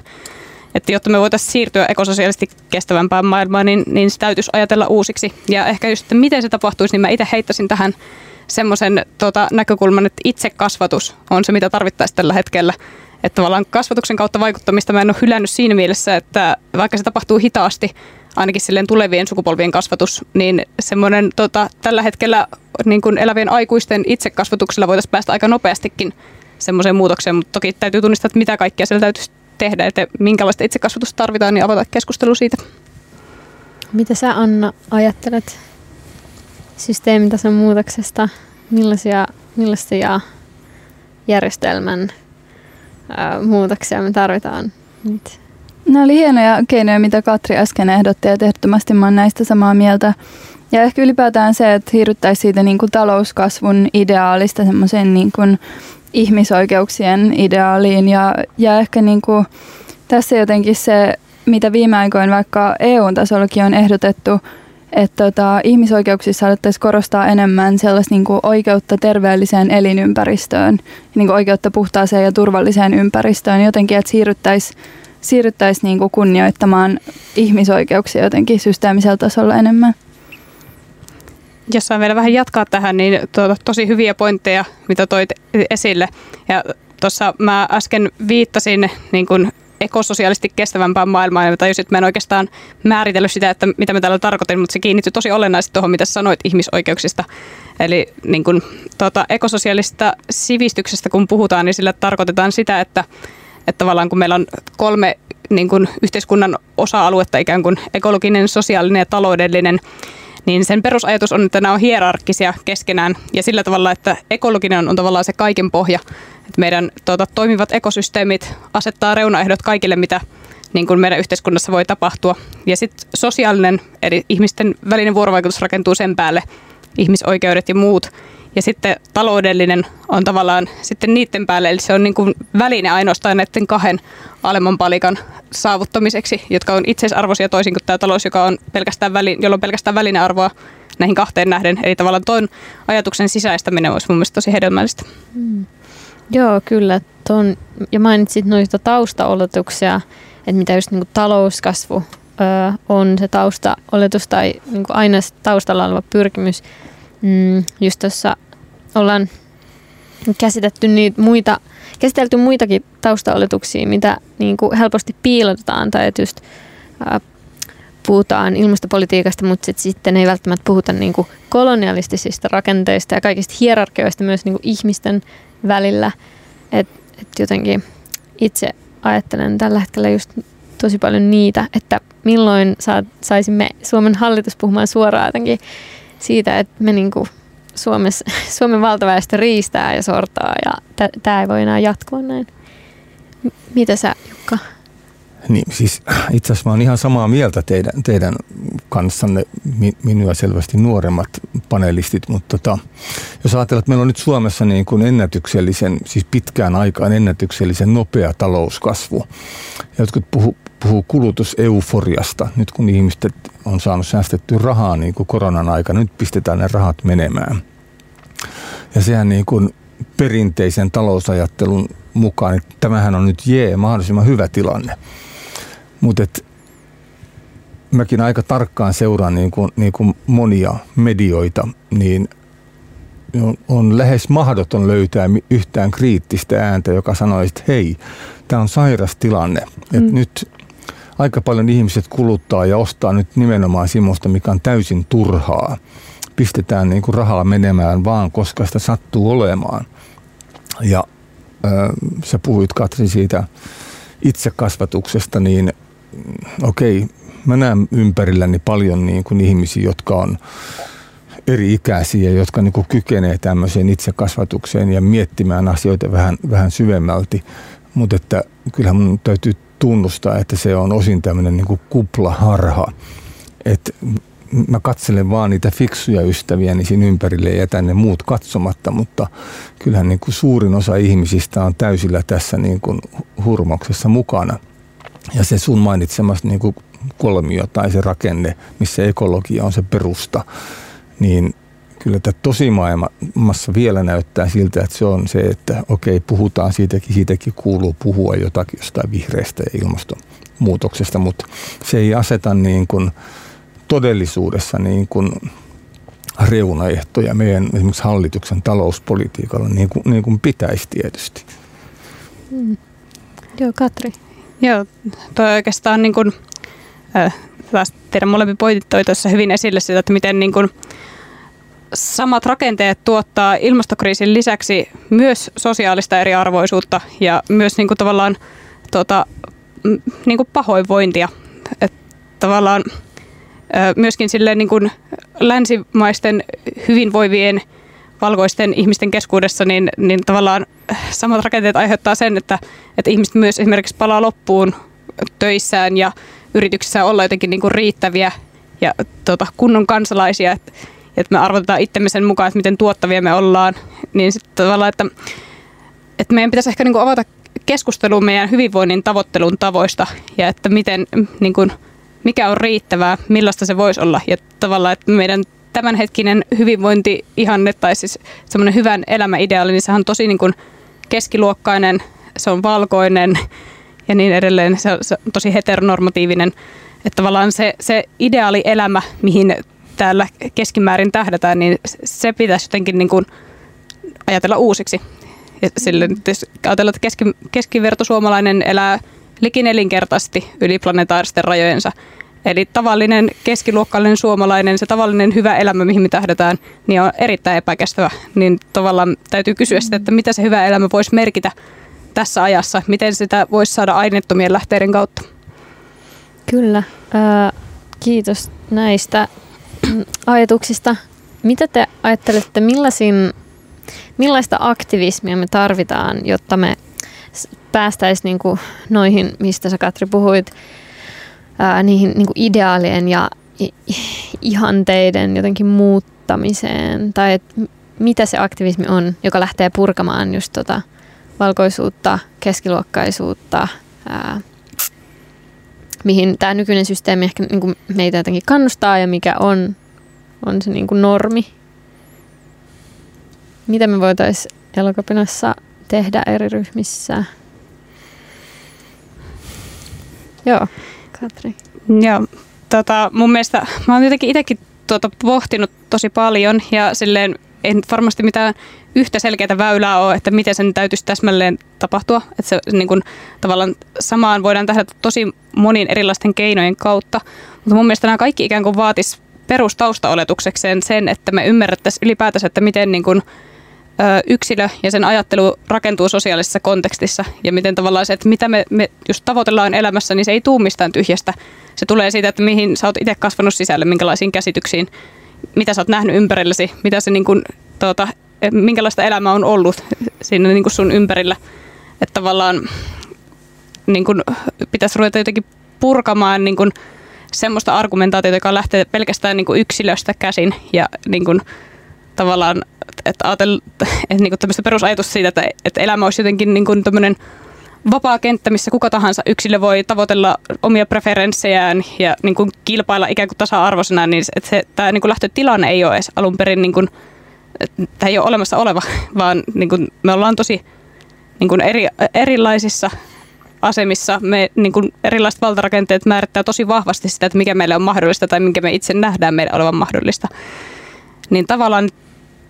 G: Että jotta me voitaisiin siirtyä ekososiaalisesti kestävämpään maailmaan, niin, niin se täytyisi ajatella uusiksi. Ja ehkä just, että miten se tapahtuisi, niin mä itse heittäisin tähän semmoisen tota, näkökulman, että itse kasvatus on se, mitä tarvittaisiin tällä hetkellä. Että tavallaan kasvatuksen kautta vaikuttamista mä en ole hylännyt siinä mielessä, että vaikka se tapahtuu hitaasti, ainakin silleen tulevien sukupolvien kasvatus, niin semmoinen tota, tällä hetkellä niin kuin elävien aikuisten itsekasvatuksella voitaisiin päästä aika nopeastikin semmoiseen muutokseen, mutta toki täytyy tunnistaa, että mitä kaikkea siellä täytyisi tehdä, että minkälaista itsekasvatusta tarvitaan, niin avata keskustelu siitä.
D: Mitä sä Anna ajattelet systeemitason muutoksesta? Millaisia, millaisia järjestelmän muutoksia me tarvitaan nyt?
I: Nämä oli hienoja keinoja, mitä Katri äsken ehdotti, ja ehdottomasti mä näistä samaa mieltä. Ja ehkä ylipäätään se, että siirryttäisiin siitä niin kuin talouskasvun ideaalista semmoiseen niin kuin ihmisoikeuksien ideaaliin. Ja, ja ehkä niin kuin tässä jotenkin se, mitä viime aikoina vaikka EU-tasollakin on ehdotettu, että tota, ihmisoikeuksissa alettaisiin korostaa enemmän sellaista niin kuin oikeutta terveelliseen elinympäristöön, niin kuin oikeutta puhtaaseen ja turvalliseen ympäristöön, jotenkin, että siirryttäisiin siirryttäisiin niin kuin kunnioittamaan ihmisoikeuksia jotenkin systeemisellä tasolla enemmän.
G: Jos saan vielä vähän jatkaa tähän, niin tuota, tosi hyviä pointteja, mitä toit esille. Ja tuossa mä äsken viittasin niin kuin ekososiaalisesti kestävämpään maailmaan, ja tajusin, että mä en oikeastaan määritellyt sitä, että mitä mä täällä tarkoitin, mutta se kiinnittyi tosi olennaisesti tuohon, mitä sanoit ihmisoikeuksista. Eli niin kun, tuota, ekososiaalista sivistyksestä, kun puhutaan, niin sillä tarkoitetaan sitä, että, että tavallaan kun meillä on kolme niin kun yhteiskunnan osa-aluetta, ikään kuin ekologinen, sosiaalinen ja taloudellinen, niin sen perusajatus on, että nämä on hierarkkisia keskenään ja sillä tavalla, että ekologinen on tavallaan se kaiken pohja. Että meidän tuota, toimivat ekosysteemit asettaa reunaehdot kaikille, mitä niin kuin meidän yhteiskunnassa voi tapahtua. Ja sitten sosiaalinen, eli ihmisten välinen vuorovaikutus rakentuu sen päälle, ihmisoikeudet ja muut. Ja sitten taloudellinen on tavallaan sitten niiden päälle, eli se on niin kuin väline ainoastaan näiden kahden alemman palikan saavuttamiseksi, jotka on itseisarvoisia toisin kuin tämä talous, joka on pelkästään väli, jolla on pelkästään välinearvoa näihin kahteen nähden. Eli tavallaan tuon ajatuksen sisäistäminen olisi mun mielestä tosi hedelmällistä. Mm.
D: Joo, kyllä. Ton, ja mainitsit noita taustaoletuksia, että mitä just niin talouskasvu ö, on se taustaoletus tai niin aina taustalla oleva pyrkimys. Mm, just tuossa ollaan käsitetty niitä muita, käsitelty muitakin taustaoletuksia, mitä niin kuin helposti piilotetaan tai just ää, puhutaan ilmastopolitiikasta, mutta sit sitten ei välttämättä puhuta niin kuin kolonialistisista rakenteista ja kaikista hierarkioista myös niin kuin ihmisten välillä. Et, et jotenkin itse ajattelen tällä hetkellä just tosi paljon niitä, että milloin saisimme Suomen hallitus puhumaan suoraan jotenkin siitä, että me niin kuin Suomessa, Suomen valtaväestö riistää ja sortaa ja tämä ei voi enää jatkua näin. M- mitä sä Jukka?
H: Niin, siis itse asiassa mä oon ihan samaa mieltä teidän, teidän kanssanne, minua selvästi nuoremmat panelistit, mutta tota, jos ajatellaan, että meillä on nyt Suomessa niin kuin ennätyksellisen, siis pitkään aikaan ennätyksellisen nopea talouskasvu. Jotkut puhuu puhuu kulutuseuforiasta, nyt kun ihmiset on saanut säästettyä rahaa niin kuin koronan aikana, nyt pistetään ne rahat menemään. Ja sehän niin kuin perinteisen talousajattelun mukaan, että tämähän on nyt jee, mahdollisimman hyvä tilanne. Mutta mäkin aika tarkkaan seuraan niin kuin, niin kuin monia medioita, niin on, on lähes mahdoton löytää yhtään kriittistä ääntä, joka sanoisi, että hei, tämä on sairas tilanne. Mm. Että nyt aika paljon ihmiset kuluttaa ja ostaa nyt nimenomaan semmoista, mikä on täysin turhaa. Pistetään niin kuin rahaa menemään vaan, koska sitä sattuu olemaan. Ja äh, sä puhuit Katri siitä itsekasvatuksesta, niin mm, okei, okay, mä näen ympärilläni paljon niin kuin ihmisiä, jotka on eri ikäisiä, jotka niin kuin kykenee tämmöiseen itsekasvatukseen ja miettimään asioita vähän, vähän syvemmälti. Mutta että kyllähän mun täytyy tunnustaa, että se on osin tämmöinen niin kuin kuplaharha. Että mä katselen vaan niitä fiksuja ystäviä niin siinä ympärille ja jätän ne muut katsomatta, mutta kyllähän niin kuin suurin osa ihmisistä on täysillä tässä niin kuin hurmoksessa mukana. Ja se sun mainitsemassa niin kuin kolmio tai se rakenne, missä ekologia on se perusta, niin kyllä tämä tosimaailmassa vielä näyttää siltä, että se on se, että okei, puhutaan siitäkin, siitäkin kuuluu puhua jotakin jostain vihreästä ja ilmastonmuutoksesta, mutta se ei aseta niin kuin todellisuudessa niin kuin reunaehtoja meidän esimerkiksi hallituksen talouspolitiikalla niin kuin, niin kuin pitäisi tietysti.
D: Mm. Joo, Katri.
G: Joo, toi oikeastaan niin kuin, äh, teidän molemmat pointit toi tuossa hyvin esille sitä, että miten niin kuin, samat rakenteet tuottaa ilmastokriisin lisäksi myös sosiaalista eriarvoisuutta ja myös niin kuin tavallaan tuota, niin kuin pahoinvointia. Et tavallaan myöskin silleen niin kuin länsimaisten hyvinvoivien valkoisten ihmisten keskuudessa, niin, niin tavallaan samat rakenteet aiheuttaa sen, että, että ihmiset myös esimerkiksi palaa loppuun töissään ja yrityksissä olla jotenkin niin kuin riittäviä ja tota, kunnon kansalaisia. Että että me arvotetaan itsemme sen mukaan, että miten tuottavia me ollaan, niin sitten tavallaan, että, että meidän pitäisi ehkä niin kuin avata keskustelua meidän hyvinvoinnin tavoittelun tavoista ja että miten, niin kuin, mikä on riittävää, millaista se voisi olla ja tavallaan, että meidän tämänhetkinen hyvinvointi-ihanne tai siis semmoinen hyvän elämäideaali, niin sehän on tosi niin keskiluokkainen, se on valkoinen ja niin edelleen, se on, se on tosi heteronormatiivinen. Että tavallaan se, se ideaali elämä, mihin täällä keskimäärin tähdätään, niin se pitäisi jotenkin niin kuin ajatella uusiksi. Ja sille, jos ajatellaan, että keski, keskiverto suomalainen elää likinelinkertaisesti yli planetaaristen rajojensa. Eli tavallinen keskiluokkainen suomalainen, se tavallinen hyvä elämä, mihin me tähdätään, niin on erittäin epäkestävä. Niin tavallaan täytyy kysyä sitä, että mitä se hyvä elämä voisi merkitä tässä ajassa, miten sitä voisi saada aineettomien lähteiden kautta.
D: Kyllä. Äh, kiitos näistä ajatuksista. Mitä te ajattelette, millaisin, millaista aktivismia me tarvitaan, jotta me päästäisiin niinku noihin, mistä sä Katri puhuit, ää, niihin niinku ideaalien ja ihanteiden jotenkin muuttamiseen? Tai et mitä se aktivismi on, joka lähtee purkamaan just tota valkoisuutta, keskiluokkaisuutta, ää, mihin tämä nykyinen systeemi ehkä niin kuin meitä jotenkin kannustaa ja mikä on, on se niin kuin normi. Mitä me voitaisiin elokapinassa tehdä eri ryhmissä? Joo, Katri.
G: Joo, tota, mun mielestä mä oon jotenkin itsekin tuota pohtinut tosi paljon ja silleen ei varmasti mitään yhtä selkeää väylää ole, että miten sen täytyisi täsmälleen tapahtua. Että se niin kuin, tavallaan samaan voidaan tehdä tosi monin erilaisten keinojen kautta. Mutta mun mielestä nämä kaikki ikään kuin vaatis perustaustaoletuksekseen sen, että me ymmärrettäisiin ylipäätänsä, että miten niin kuin, yksilö ja sen ajattelu rakentuu sosiaalisessa kontekstissa ja miten tavallaan se, että mitä me, me just tavoitellaan elämässä, niin se ei tuu mistään tyhjästä. Se tulee siitä, että mihin sä oot itse kasvanut sisälle, minkälaisiin käsityksiin mitä sä oot nähnyt ympärillesi, mitä se niin kuin, tuota, minkälaista elämää on ollut siinä niin kuin sun ympärillä. Että tavallaan niin kuin, pitäisi ruveta jotenkin purkamaan niin kuin, semmoista argumentaatiota, joka lähtee pelkästään niin kuin yksilöstä käsin ja niin kuin, tavallaan että ajatella, että niin tämmöistä perusajatus siitä, että, että elämä olisi jotenkin niin kuin vapaa kenttä, missä kuka tahansa yksilö voi tavoitella omia preferenssejään ja niin kuin kilpailla ikään kuin tasa-arvoisena, niin että se, tämä niin kuin lähtötilanne ei ole edes alun perin, niin kuin, tämä ei ole olemassa oleva, vaan niin kuin me ollaan tosi niin kuin eri, erilaisissa asemissa. Me niin kuin erilaiset valtarakenteet määrittää tosi vahvasti sitä, että mikä meille on mahdollista tai minkä me itse nähdään meidän olevan mahdollista. Niin tavallaan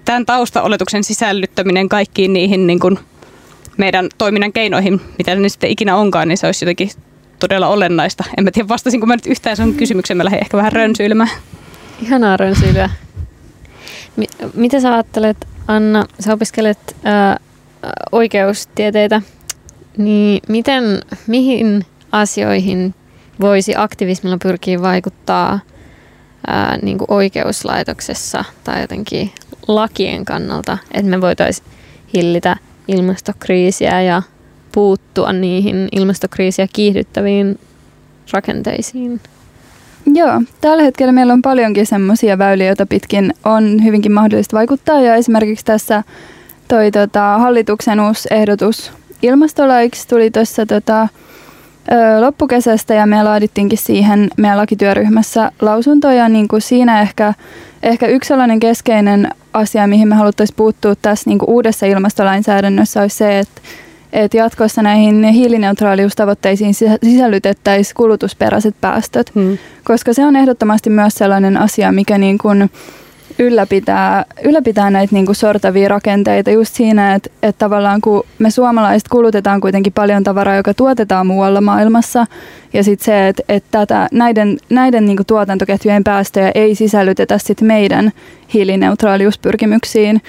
G: tämän taustaoletuksen sisällyttäminen kaikkiin niihin niin kuin meidän toiminnan keinoihin, mitä ne sitten ikinä onkaan, niin se olisi jotenkin todella olennaista. En mä tiedä, vastasinko mä nyt yhtään sun kysymykseen, mä lähdin ehkä vähän rönsyilemään.
D: Ihanaa rönsyilyä. mitä sä ajattelet, Anna, sä opiskelet ää, oikeustieteitä, niin miten, mihin asioihin voisi aktivismilla pyrkiä vaikuttaa ää, niin kuin oikeuslaitoksessa tai jotenkin lakien kannalta, että me voitaisiin hillitä ilmastokriisiä ja puuttua niihin ilmastokriisiä kiihdyttäviin rakenteisiin?
I: Joo, tällä hetkellä meillä on paljonkin semmoisia väyliä, joita pitkin on hyvinkin mahdollista vaikuttaa. Ja esimerkiksi tässä toi tota, hallituksen uusi ehdotus ilmastolaiksi tuli tuossa tota, loppukesästä ja me laadittiinkin siihen meidän lakityöryhmässä lausuntoja. Niin kuin siinä ehkä, ehkä yksi sellainen keskeinen asia, mihin me haluttaisiin puuttua tässä niin kuin uudessa ilmastolainsäädännössä, olisi se, että että jatkossa näihin hiilineutraaliustavoitteisiin sisällytettäisiin kulutusperäiset päästöt, hmm. koska se on ehdottomasti myös sellainen asia, mikä niin kuin ylläpitää, ylläpitää näitä niin kuin sortavia rakenteita just siinä, että, että tavallaan kun me suomalaiset kulutetaan kuitenkin paljon tavaraa, joka tuotetaan muualla maailmassa, ja sitten se, että, että tätä, näiden, näiden niin kuin tuotantoketjujen päästöjä ei sisällytetä sit meidän hiilineutraaliuspyrkimyksiin,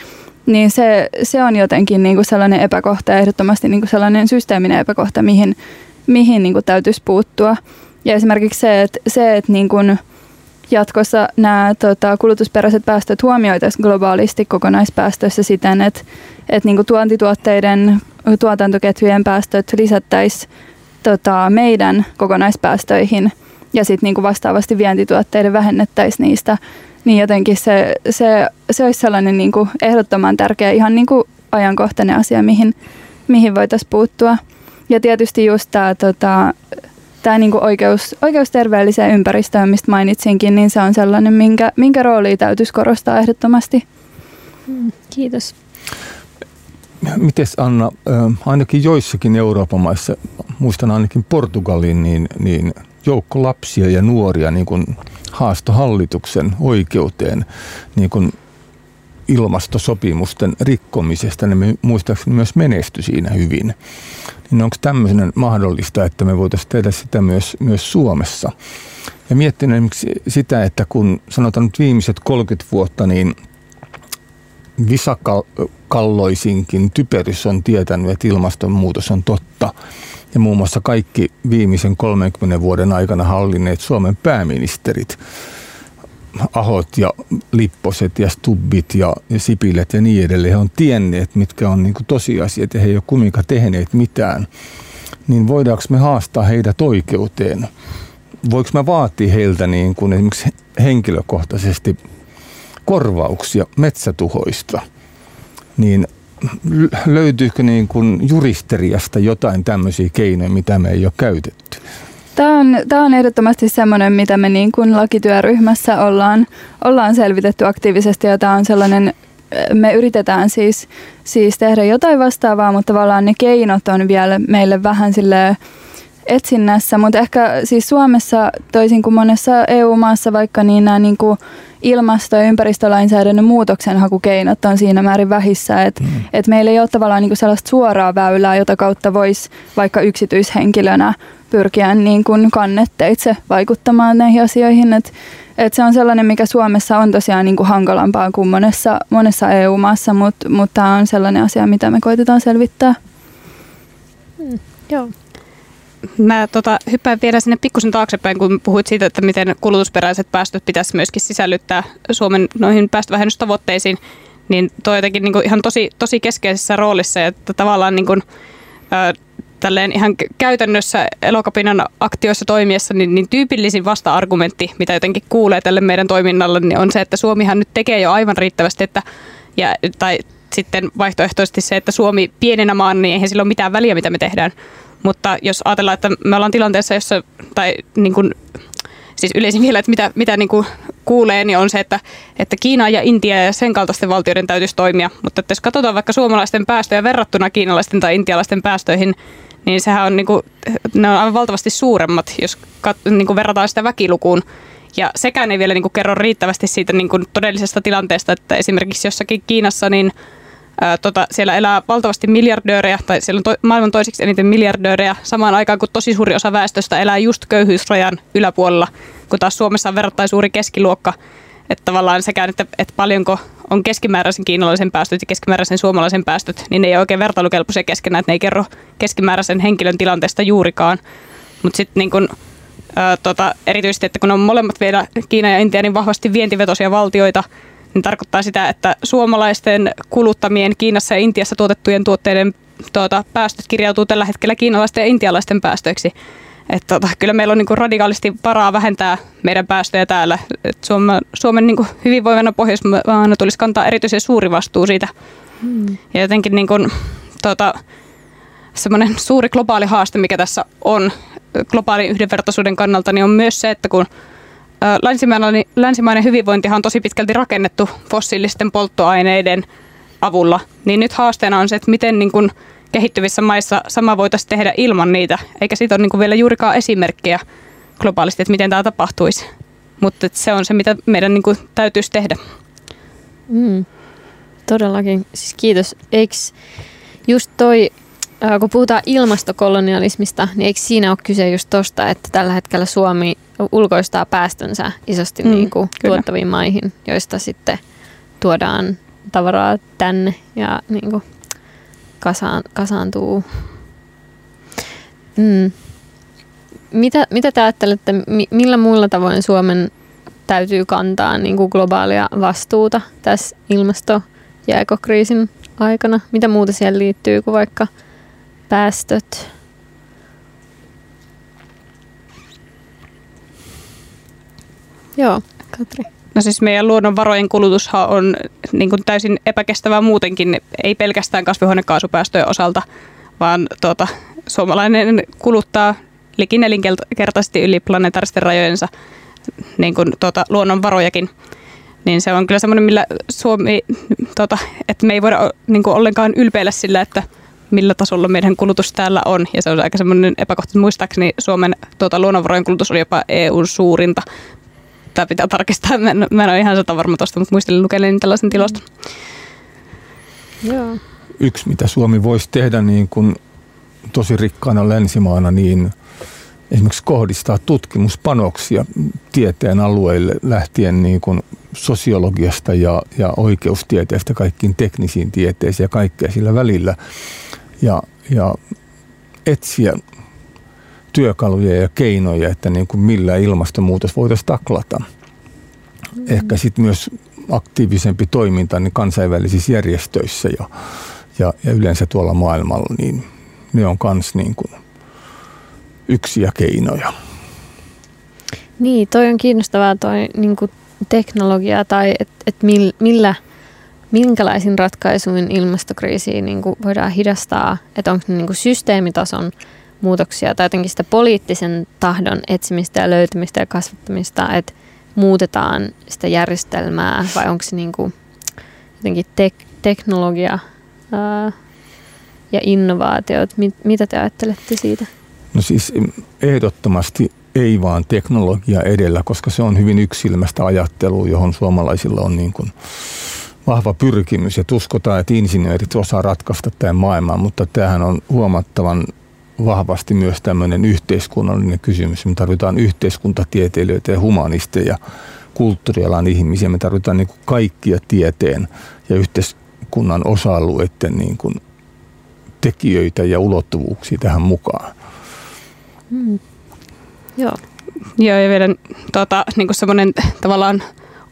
I: niin se, se on jotenkin niin kuin sellainen epäkohta ja ehdottomasti niin kuin sellainen systeeminen epäkohta, mihin, mihin niin kuin täytyisi puuttua. Ja esimerkiksi se, että, se, että niin kuin jatkossa nämä tota, kulutusperäiset päästöt huomioitaisiin globaalisti kokonaispäästöissä siten, että, että niin kuin tuontituotteiden tuotantoketjujen päästöt lisättäisiin tota, meidän kokonaispäästöihin ja sitten niin vastaavasti vientituotteiden vähennettäisiin niistä niin jotenkin se, se, se olisi sellainen niin kuin ehdottoman tärkeä, ihan niin kuin ajankohtainen asia, mihin, mihin voitaisiin puuttua. Ja tietysti just tämä tota, tämä niin oikeus, oikeus terveelliseen ympäristöön, mistä mainitsinkin, niin se on sellainen, minkä, minkä roolia täytyisi korostaa ehdottomasti.
D: Mm, kiitos.
H: Mites Anna, ainakin joissakin Euroopan maissa, muistan ainakin Portugalin, niin, niin joukko lapsia ja nuoria niin kuin haasto hallituksen oikeuteen niin kuin ilmastosopimusten rikkomisesta, niin muistaakseni myös menesty siinä hyvin. Niin onko tämmöinen mahdollista, että me voitaisiin tehdä sitä myös, myös Suomessa? Ja miettinyt sitä, että kun sanotaan nyt viimeiset 30 vuotta, niin visakalloisinkin typerys on tietänyt, että ilmastonmuutos on totta. Ja muun muassa kaikki viimeisen 30 vuoden aikana hallinneet Suomen pääministerit, Ahot ja Lipposet ja Stubbit ja, ja Sipilet ja niin edelleen, he on tienneet, mitkä on niin tosiasiat ja he ei ole kumminkaan tehneet mitään. Niin voidaanko me haastaa heidät oikeuteen? Voiko mä vaatia heiltä niin kuin esimerkiksi henkilökohtaisesti korvauksia metsätuhoista? Niin löytyykö niin kuin juristeriasta jotain tämmöisiä keinoja, mitä me ei ole käytetty?
I: Tämä on, tämä on ehdottomasti semmoinen, mitä me niin kuin lakityöryhmässä ollaan, ollaan selvitetty aktiivisesti ja tämä on sellainen, me yritetään siis, siis tehdä jotain vastaavaa, mutta tavallaan ne keinot on vielä meille vähän sille etsinnässä, mutta ehkä siis Suomessa toisin kuin monessa EU-maassa vaikka niin nämä niin kuin ilmasto- ja ympäristölainsäädännön muutoksenhakukeinot on siinä määrin vähissä, että mm. et meillä ei ole tavallaan niin kuin sellaista suoraa väylää, jota kautta voisi vaikka yksityishenkilönä pyrkiä niin kuin kannetteitse vaikuttamaan näihin asioihin. Et, et se on sellainen, mikä Suomessa on tosiaan niin kuin hankalampaa kuin monessa, monessa EU-maassa, mutta mut tämä on sellainen asia, mitä me koitetaan selvittää.
G: Mm, joo. Mä tota, hyppään vielä sinne pikkusen taaksepäin, kun puhuit siitä, että miten kulutusperäiset päästöt pitäisi myöskin sisällyttää Suomen noihin päästövähennystavoitteisiin, niin tuo jotenkin niin kuin ihan tosi, tosi keskeisessä roolissa, että tavallaan niin kuin, ö, tälleen ihan käytännössä elokapinan aktioissa toimiessa, niin, niin tyypillisin vasta-argumentti, mitä jotenkin kuulee tälle meidän toiminnalle, niin on se, että Suomihan nyt tekee jo aivan riittävästi, että, ja, tai sitten vaihtoehtoisesti se, että Suomi pienenä maan, niin eihän sillä ole mitään väliä, mitä me tehdään. Mutta jos ajatellaan, että me ollaan tilanteessa, jossa, tai niin kuin, siis yleisin vielä, että mitä, mitä niin kuin kuulee, niin on se, että, että Kiina ja Intia ja sen kaltaisten valtioiden täytyisi toimia. Mutta että jos katsotaan vaikka suomalaisten päästöjä verrattuna kiinalaisten tai intialaisten päästöihin, niin sehän on, niin kuin, ne on aivan valtavasti suuremmat, jos kat, niin kuin verrataan sitä väkilukuun. Ja sekään ei vielä niin kuin kerro riittävästi siitä niin kuin todellisesta tilanteesta, että esimerkiksi jossakin Kiinassa niin ää, tota, siellä elää valtavasti miljardöörejä, tai siellä on to, maailman toiseksi eniten miljardöörejä, samaan aikaan kun tosi suuri osa väestöstä elää just köyhyysrajan yläpuolella, kun taas Suomessa on verrattain suuri keskiluokka, että tavallaan sekään, että, että paljonko on keskimääräisen kiinalaisen päästöt ja keskimääräisen suomalaisen päästöt, niin ne ei ole oikein vertailukelpoisia keskenään, että ne ei kerro keskimääräisen henkilön tilanteesta juurikaan. Mutta sitten niin kun, tota, erityisesti, että kun on molemmat vielä Kiina ja Intia niin vahvasti vientivetoisia valtioita, niin tarkoittaa sitä, että suomalaisten kuluttamien Kiinassa ja Intiassa tuotettujen tuotteiden tuota, päästöt kirjautuu tällä hetkellä kiinalaisten ja intialaisten päästöiksi. Et tota, kyllä meillä on niinku radikaalisti varaa vähentää meidän päästöjä täällä. Et Suomen, Suomen niinku hyvinvoivana Pohjoismaana tulisi kantaa erityisen suuri vastuu siitä. Hmm. Ja jotenkin niinku, tota, semmoinen suuri globaali haaste, mikä tässä on globaalin yhdenvertaisuuden kannalta, niin on myös se, että kun länsimainen, länsimainen hyvinvointihan on tosi pitkälti rakennettu fossiilisten polttoaineiden avulla, niin nyt haasteena on se, että miten niin kuin kehittyvissä maissa sama voitaisiin tehdä ilman niitä, eikä siitä ole niin kuin vielä juurikaan esimerkkejä globaalisti, että miten tämä tapahtuisi. Mutta se on se, mitä meidän niin kuin täytyisi tehdä.
D: Mm, todellakin. Siis kiitos. Eikö just toi, kun puhutaan ilmastokolonialismista, niin eikö siinä ole kyse just tosta, että tällä hetkellä Suomi ulkoistaa päästönsä isosti mm, niin kuin tuottaviin maihin, joista sitten tuodaan tavaraa tänne ja niin kuin kasaan, kasaantuu. Mm. Mitä, mitä te ajattelette, millä muilla tavoin Suomen täytyy kantaa niin kuin globaalia vastuuta tässä ilmasto- ja ekokriisin aikana? Mitä muuta siellä liittyy kuin vaikka päästöt? Joo, Katri.
G: No siis meidän luonnonvarojen kulutushan on niin kuin täysin epäkestävää muutenkin, ei pelkästään kasvihuonekaasupäästöjen osalta, vaan tuota, suomalainen kuluttaa likin nelinkertaisesti yli planetaaristen rajojensa niin kuin, tuota, luonnonvarojakin. Niin se on kyllä semmoinen, millä Suomi, tuota, että me ei voida niin kuin ollenkaan ylpeillä sillä, että millä tasolla meidän kulutus täällä on. Ja se on aika semmoinen epäkohta. Muistaakseni Suomen tuota, luonnonvarojen kulutus oli jopa EUn suurinta tämä pitää tarkistaa. Mä en, mä en ole ihan sata varma tuosta, mutta muistelin lukeneeni tällaisen tilaston.
H: Joo. Yksi, mitä Suomi voisi tehdä niin kuin tosi rikkaana länsimaana, niin esimerkiksi kohdistaa tutkimuspanoksia tieteen alueille lähtien niin kuin sosiologiasta ja, ja oikeustieteestä kaikkiin teknisiin tieteisiin ja kaikkea sillä välillä. Ja, ja etsiä työkaluja ja keinoja, että niin kuin millä ilmastonmuutos voitaisiin taklata. Mm. Ehkä sitten myös aktiivisempi toiminta niin kansainvälisissä järjestöissä ja, ja, ja yleensä tuolla maailmalla, niin ne on myös niin kuin yksiä keinoja.
D: Niin, toi on kiinnostavaa toi niin kuin teknologia tai että et millä, minkälaisin ratkaisuin ilmastokriisiä niin voidaan hidastaa, että onko ne niin kuin systeemitason muutoksia tai jotenkin sitä poliittisen tahdon etsimistä ja löytämistä ja kasvattamista, että muutetaan sitä järjestelmää vai onko se niin kuin jotenkin tek- teknologia ää, ja innovaatiot. Mit, mitä te ajattelette siitä?
H: No siis ehdottomasti ei vaan teknologia edellä, koska se on hyvin yksilmästä ajattelua, johon suomalaisilla on niin kuin vahva pyrkimys ja uskotaan, että insinöörit osaa ratkaista tämän maailman, mutta tämähän on huomattavan vahvasti myös tämmöinen yhteiskunnallinen kysymys. Me tarvitaan yhteiskuntatieteilijöitä ja humanisteja, kulttuurialan ihmisiä. Me tarvitaan niin kuin kaikkia tieteen ja yhteiskunnan osa-alueiden niin kuin tekijöitä ja ulottuvuuksia tähän mukaan.
D: Mm. Joo.
G: Joo, ja vielä tuota, niin semmoinen tavallaan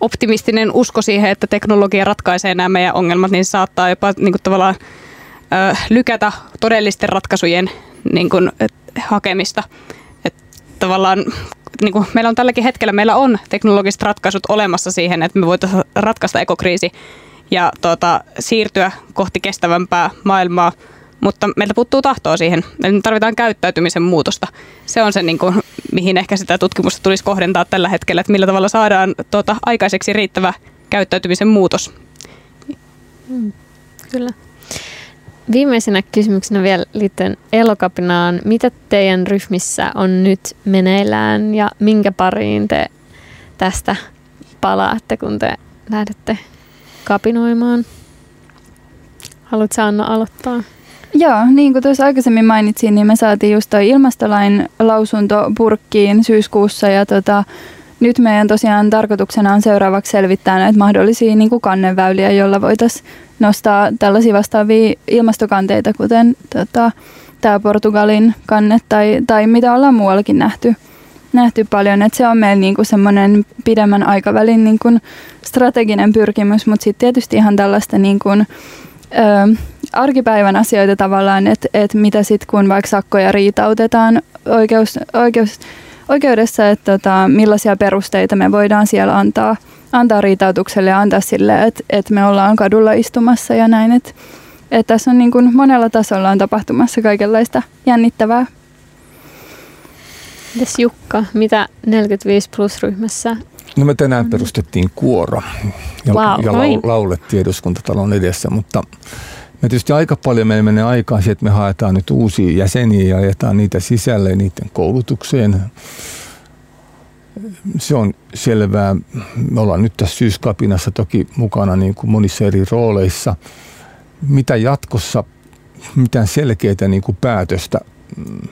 G: optimistinen usko siihen, että teknologia ratkaisee nämä meidän ongelmat, niin saattaa jopa niin kuin tavallaan ö, lykätä todellisten ratkaisujen niin kuin, et, hakemista. Et tavallaan niin kuin meillä on tälläkin hetkellä meillä on teknologiset ratkaisut olemassa siihen, että me voitaisiin ratkaista ekokriisi ja tuota, siirtyä kohti kestävämpää maailmaa, mutta meiltä puuttuu tahtoa siihen. Me tarvitaan käyttäytymisen muutosta. Se on se, niin kuin, mihin ehkä sitä tutkimusta tulisi kohdentaa tällä hetkellä, että millä tavalla saadaan tuota, aikaiseksi riittävä käyttäytymisen muutos.
D: Mm, kyllä. viimeisenä kysymyksenä vielä liittyen elokapinaan. Mitä teidän ryhmissä on nyt meneillään ja minkä pariin te tästä palaatte, kun te lähdette kapinoimaan? Haluatko Anna aloittaa?
I: Joo, niin kuin tuossa aikaisemmin mainitsin, niin me saatiin just toi ilmastolain lausunto purkkiin syyskuussa ja tota, nyt meidän tosiaan tarkoituksena on seuraavaksi selvittää näitä mahdollisia niin kuin kanneväyliä, joilla voitaisiin nostaa tällaisia vastaavia ilmastokanteita, kuten tota, tämä Portugalin kanne tai, tai mitä ollaan muuallakin nähty, nähty paljon. Et se on meillä niinku semmoinen pidemmän aikavälin niinku strateginen pyrkimys, mutta sitten tietysti ihan tällaista niinku, ö, arkipäivän asioita tavallaan, että et mitä sitten kun vaikka sakkoja riitautetaan oikeus, oikeus, oikeudessa, että tota, millaisia perusteita me voidaan siellä antaa, antaa riitautukselle ja antaa sille, että, että me ollaan kadulla istumassa ja näin. Että, että tässä on niin kuin monella tasolla on tapahtumassa kaikenlaista jännittävää.
D: Mites Jukka, mitä 45 plus ryhmässä
H: No me tänään perustettiin kuoro ja,
D: Wow,
H: laulettiin eduskuntatalon edessä, mutta me tietysti aika paljon meillä menee aikaa siihen, että me haetaan nyt uusia jäseniä ja ajetaan niitä sisälle ja niiden koulutukseen. Se on selvää. Me ollaan nyt tässä syyskapinassa toki mukana niin kuin monissa eri rooleissa. Mitä jatkossa, mitään selkeää niin kuin päätöstä mm,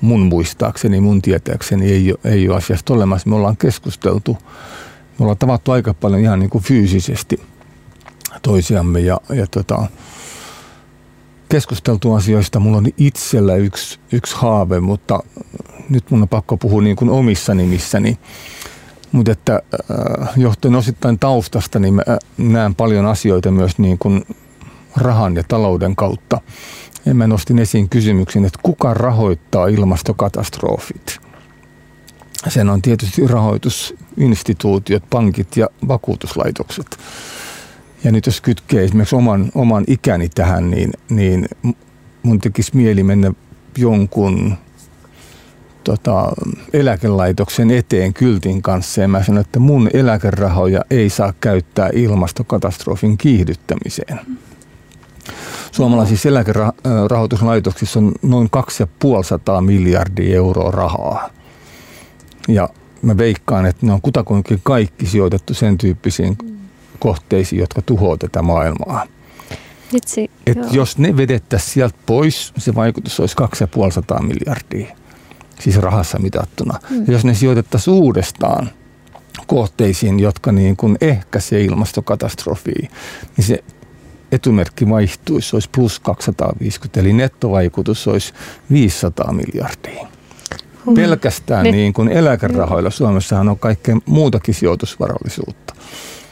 H: mun muistaakseni, mun tietääkseni ei ole, ei ole asiasta olemassa. Me ollaan keskusteltu, me ollaan tavattu aika paljon ihan niin kuin fyysisesti toisiamme ja, ja tota, keskusteltu asioista. Mulla on itsellä yksi, yksi haave, mutta nyt mun on pakko puhua niin kuin omissa nimissäni. Mutta että äh, johtuen osittain taustasta, niin mä äh, näen paljon asioita myös niin kuin rahan ja talouden kautta. Ja mä nostin esiin kysymyksen, että kuka rahoittaa ilmastokatastrofit? Sen on tietysti rahoitusinstituutiot, pankit ja vakuutuslaitokset. Ja nyt jos kytkee esimerkiksi oman, oman ikäni tähän, niin, niin mun tekisi mieli mennä jonkun tota, eläkelaitoksen eteen kyltin kanssa ja mä sanon, että mun eläkerahoja ei saa käyttää ilmastokatastrofin kiihdyttämiseen. Suomalaisissa eläkerahoituslaitoksissa on noin 250 miljardia euroa rahaa. Ja mä veikkaan, että ne on kutakuinkin kaikki sijoitettu sen tyyppisiin kohteisiin, jotka tuhoaa tätä maailmaa.
D: Vitsi,
H: Et
D: joo.
H: jos ne vedettäisiin sieltä pois, se vaikutus olisi 250 miljardia, siis rahassa mitattuna. Mm. Ja jos ne sijoitettaisiin uudestaan kohteisiin, jotka niin kuin ehkäisee ilmastokatastrofia, niin se etumerkki vaihtuisi, se olisi plus 250, eli nettovaikutus olisi 500 miljardia.
D: Hmm.
H: Pelkästään
D: Niin.
H: niin kuin eläkerahoilla Suomessahan on kaikkea muutakin sijoitusvarallisuutta.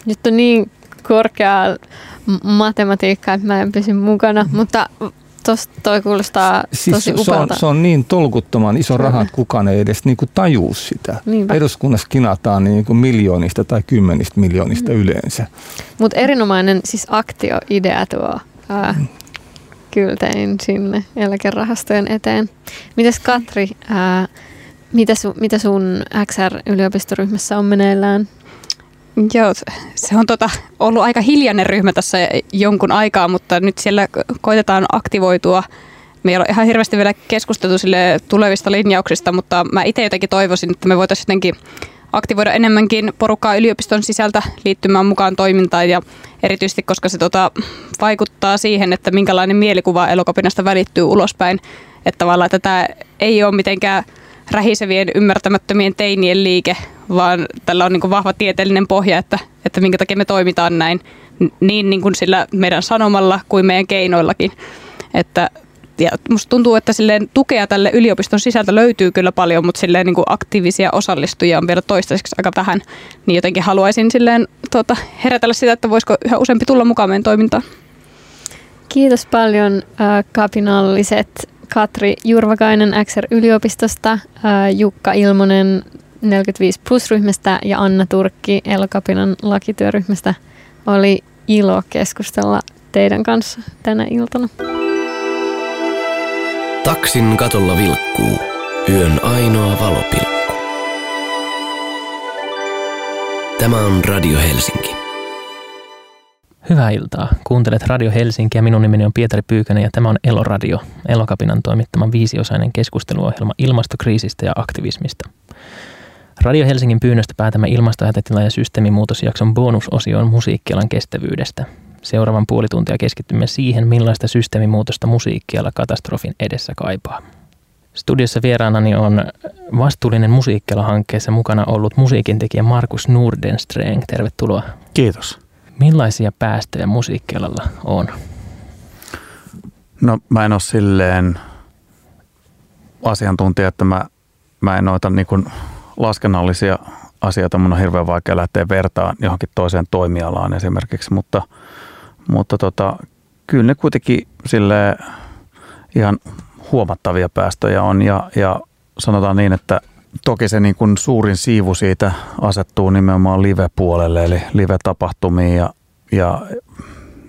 D: Nyt on niin korkea matematiikka, että mä en pysy mukana, mutta tosta toi kuulostaa
H: Siis
D: tosi
H: se, on, se on niin tolkuttoman iso raha, että kukaan ei edes niinku tajuu sitä.
D: Niinpä.
H: Eduskunnassa kinataan niinku miljoonista tai kymmenistä miljoonista
D: Mm.
H: yleensä.
D: Mutta erinomainen siis aktioidea tuo ää, kyltein sinne eläkerahastojen eteen. Mites Katri, ää, mitä, su, mitä sun XR-yliopistoryhmässä on meneillään?
G: Joo, se on tota, ollut aika hiljainen ryhmä tässä jonkun aikaa, mutta nyt siellä koitetaan aktivoitua. Meillä on ihan hirveästi vielä keskusteltu sille tulevista linjauksista, mutta mä itse jotenkin toivoisin, että me voitaisiin jotenkin aktivoida enemmänkin porukkaa yliopiston sisältä liittymään mukaan toimintaan ja erityisesti, koska se tota, vaikuttaa siihen, että minkälainen mielikuva elokapinasta välittyy ulospäin. Että tavallaan että tämä ei ole mitenkään rähisevien ymmärtämättömien teinien liike, vaan tällä on niin kuin vahva tieteellinen pohja, että, että minkä takia me toimitaan näin niin, niin kuin sillä meidän sanomalla kuin meidän keinoillakin. Että, ja musta tuntuu, että silleen tukea tälle yliopiston sisältä löytyy kyllä paljon, mutta silleen niin kuin aktiivisia osallistujia on vielä toistaiseksi aika vähän. Niin jotenkin haluaisin silleen tuota, herätellä sitä, että voisiko yhä useampi tulla mukaan meidän toimintaan.
D: Kiitos paljon äh, kapinalliset Katri Jurvakainen XR-yliopistosta, Jukka Ilmonen 45 plus-ryhmästä ja Anna Turkki Elokapinan lakityöryhmästä. Oli ilo keskustella teidän kanssa tänä iltana.
E: Taksin katolla vilkkuu yön ainoa valopilkku. Tämä on Radio Helsinki.
A: Hyvää iltaa. Kuuntelet Radio Helsinki ja minun nimeni on Pietari Pyykönen ja tämä on Eloradio, Elokapinan toimittama viisiosainen keskusteluohjelma ilmastokriisistä ja aktivismista. Radio Helsingin pyynnöstä päätämme ilmastohätätila- ja systeemimuutosjakson bonusosioon musiikkialan kestävyydestä. Seuraavan puoli tuntia keskittymme siihen, millaista systeemimuutosta musiikkiala katastrofin edessä kaipaa. Studiossa vieraanani on vastuullinen musiikkiala-hankkeessa mukana ollut musiikintekijä Markus Nordenstreng. Tervetuloa.
J: Kiitos.
A: Millaisia päästöjä musiikkialalla on?
J: No mä en ole silleen asiantuntija, että mä, mä en noita niin kuin laskennallisia asioita. Mun on hirveän vaikea lähteä vertaan johonkin toiseen toimialaan esimerkiksi, mutta, mutta tota, kyllä ne kuitenkin sille ihan huomattavia päästöjä on ja, ja sanotaan niin, että toki se niin kuin suurin siivu siitä asettuu nimenomaan live-puolelle, eli live-tapahtumiin ja, ja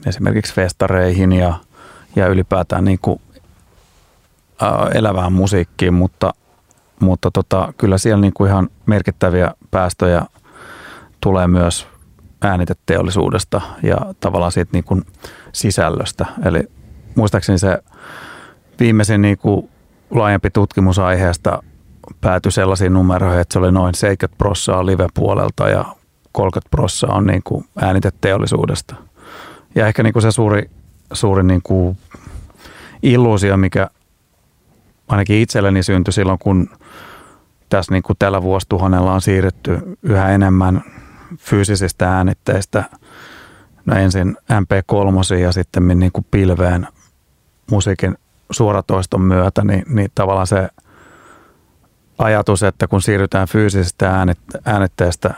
J: esimerkiksi festareihin ja, ja ylipäätään niin kuin, ää, elävään musiikkiin, mutta, mutta tota, kyllä siellä niin kuin ihan merkittäviä päästöjä tulee myös ääniteteollisuudesta ja tavallaan siitä niin kuin sisällöstä. Eli muistaakseni se viimeisin niin kuin laajempi tutkimus aiheesta päätyi sellaisiin numeroihin, että se oli noin 70 prossaa live-puolelta ja 30 prossaa on niin kuin ääniteteollisuudesta. Ja ehkä niin kuin se suuri, suuri niin kuin illuusio, mikä ainakin itselleni syntyi silloin, kun tässä niin kuin tällä vuosituhannella on siirrytty yhä enemmän fyysisistä äänitteistä no ensin MP3 ja sitten niin kuin pilveen musiikin suoratoiston myötä, niin, niin tavallaan se ajatus, että kun siirrytään fyysisestä äänitteestä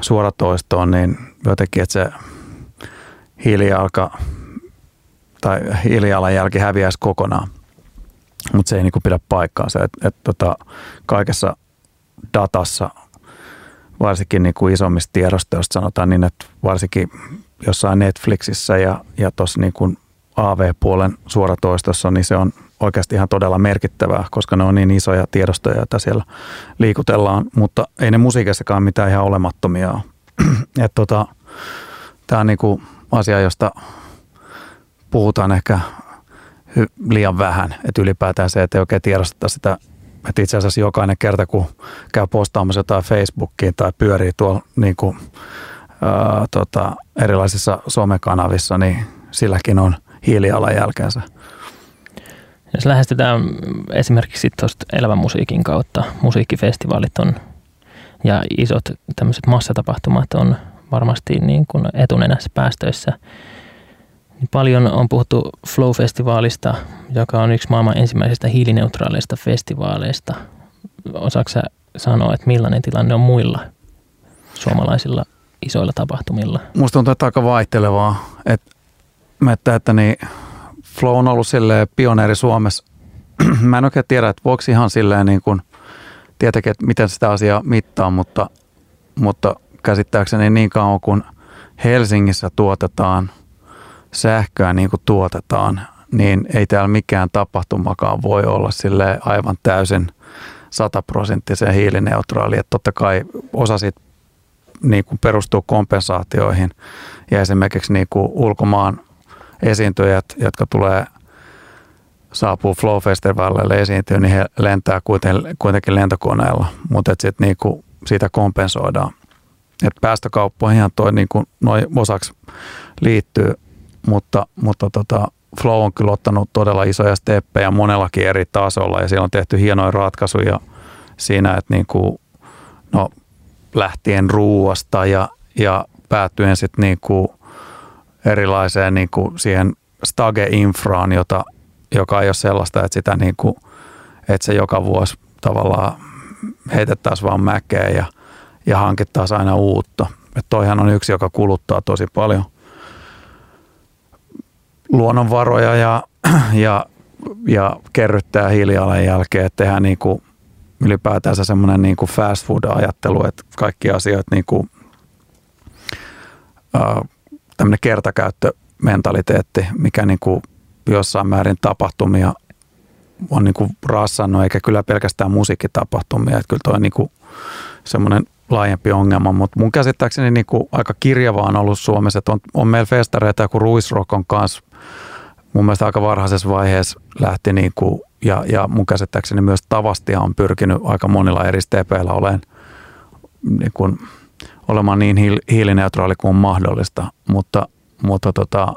J: suoratoistoon, niin jotenkin, että se hiilijalka tai hiilijalanjälki häviäisi kokonaan. Mutta se ei niinku pidä paikkaansa. Et, et tota, kaikessa datassa, varsinkin niinku isommista tiedostoista sanotaan niin, että varsinkin jossain Netflixissä ja, ja tuossa niinku AV-puolen suoratoistossa, niin se on oikeasti ihan todella merkittävää, koska ne on niin isoja tiedostoja, joita siellä liikutellaan, mutta ei ne musiikissakaan mitään ihan olemattomia ole. tota, Tämä on niinku asia, josta puhutaan ehkä liian vähän, että ylipäätään se, että ei oikein tiedosteta sitä, että itse asiassa jokainen kerta, kun käy postaamassa jotain Facebookiin tai pyörii tuolla niin kuin, ää, tota, erilaisissa somekanavissa, niin silläkin on hiilijalanjälkeensä.
A: Jos lähestytään esimerkiksi tuosta elävän musiikin kautta, musiikkifestivaalit on ja isot tämmöiset massatapahtumat on varmasti niin kuin etunenässä päästöissä. Niin paljon on puhuttu Flow-festivaalista, joka on yksi maailman ensimmäisistä hiilineutraaleista festivaaleista. Osaatko sanoa, että millainen tilanne on muilla suomalaisilla isoilla tapahtumilla?
J: Musta on tätä aika vaihtelevaa. Että, että, että niin Flow on ollut silleen pioneeri Suomessa. Mä en oikein tiedä, että voiko ihan silleen niin kuin, tietenkin, että miten sitä asiaa mittaa, mutta, mutta käsittääkseni niin kauan kuin Helsingissä tuotetaan sähköä niin kuin tuotetaan, niin ei täällä mikään tapahtumakaan voi olla sille aivan täysin sataprosenttisen hiilineutraali. Että totta kai osa siitä niin kuin perustuu kompensaatioihin ja esimerkiksi niin kuin ulkomaan esiintyjät, jotka tulee saapuu Flow Festivalille esiintyä, niin he lentää kuitenkin lentokoneella, mutta sitten niinku siitä kompensoidaan. Et päästökauppoihin toi niinku noin osaksi liittyy, mutta, mutta tota, Flow on kyllä ottanut todella isoja steppejä monellakin eri tasolla ja siellä on tehty hienoja ratkaisuja siinä, että niinku, no, lähtien ruuasta ja, ja päätyen sitten niinku erilaiseen niin kuin siihen stage-infraan, jota, joka ei ole sellaista, että, sitä niin kuin, että se joka vuosi tavallaan heitettäisiin vaan mäkeä ja, ja hankittaisiin aina uutta. Että toihan on yksi, joka kuluttaa tosi paljon luonnonvaroja ja, ja, ja kerryttää hiilijalanjälkeä, että tehdään niin kuin ylipäätänsä semmoinen niin fast food-ajattelu, että kaikki asiat niin kuin, tämmöinen kertakäyttömentaliteetti, mikä niin kuin jossain määrin tapahtumia on niin kuin rassannut, eikä kyllä pelkästään musiikkitapahtumia. Että kyllä toi niin kuin semmoinen laajempi ongelma, mutta mun käsittääkseni niin kuin aika kirjavaa on ollut Suomessa, että on, on meillä festareita, kun Ruisrock on kanssa mun mielestä aika varhaisessa vaiheessa lähti niin kuin, ja, ja mun käsittääkseni myös Tavastia on pyrkinyt aika monilla eri stepeillä olemaan, niin kuin, olemaan niin hiilineutraali kuin mahdollista, mutta, mutta tota,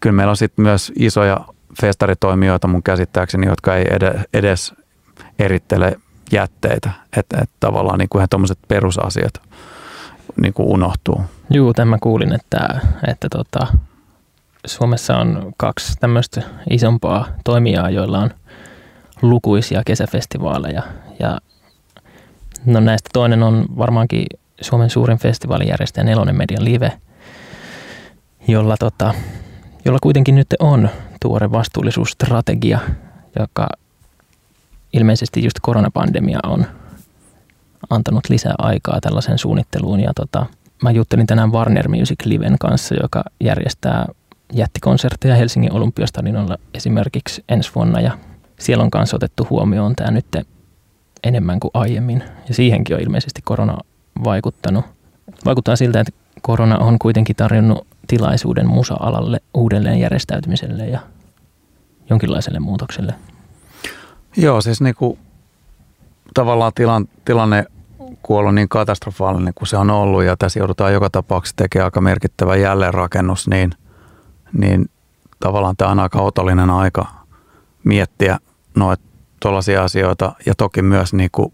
J: kyllä meillä on sitten myös isoja festaritoimijoita mun käsittääkseni, jotka ei edes erittele jätteitä, että et tavallaan niin kuin ihan tuommoiset perusasiat niin kuin unohtuu.
A: Joo, tämä kuulin, että, että tota, Suomessa on kaksi tämmöistä isompaa toimijaa, joilla on lukuisia kesäfestivaaleja. Ja no näistä toinen on varmaankin Suomen suurin festivaalijärjestäjä Nelonen Median Live, jolla, tota, jolla kuitenkin nyt on tuore vastuullisuusstrategia, joka ilmeisesti just koronapandemia on antanut lisää aikaa tällaisen suunnitteluun. Ja tota, mä juttelin tänään Warner Music Liven kanssa, joka järjestää jättikonsertteja Helsingin Olympiastadionilla esimerkiksi ensi vuonna. Ja siellä on myös otettu huomioon tämä nyt enemmän kuin aiemmin. Ja siihenkin on ilmeisesti korona vaikuttanut. Vaikuttaa siltä, että korona on kuitenkin tarjonnut tilaisuuden musa-alalle uudelleen järjestäytymiselle ja jonkinlaiselle muutokselle.
J: Joo, siis niin kuin, tavallaan tilan, tilanne on niin katastrofaalinen kuin se on ollut ja tässä joudutaan joka tapauksessa tekemään aika merkittävä jälleenrakennus, niin, niin tavallaan tämä on aika otollinen aika miettiä noita tuollaisia asioita ja toki myös niin kuin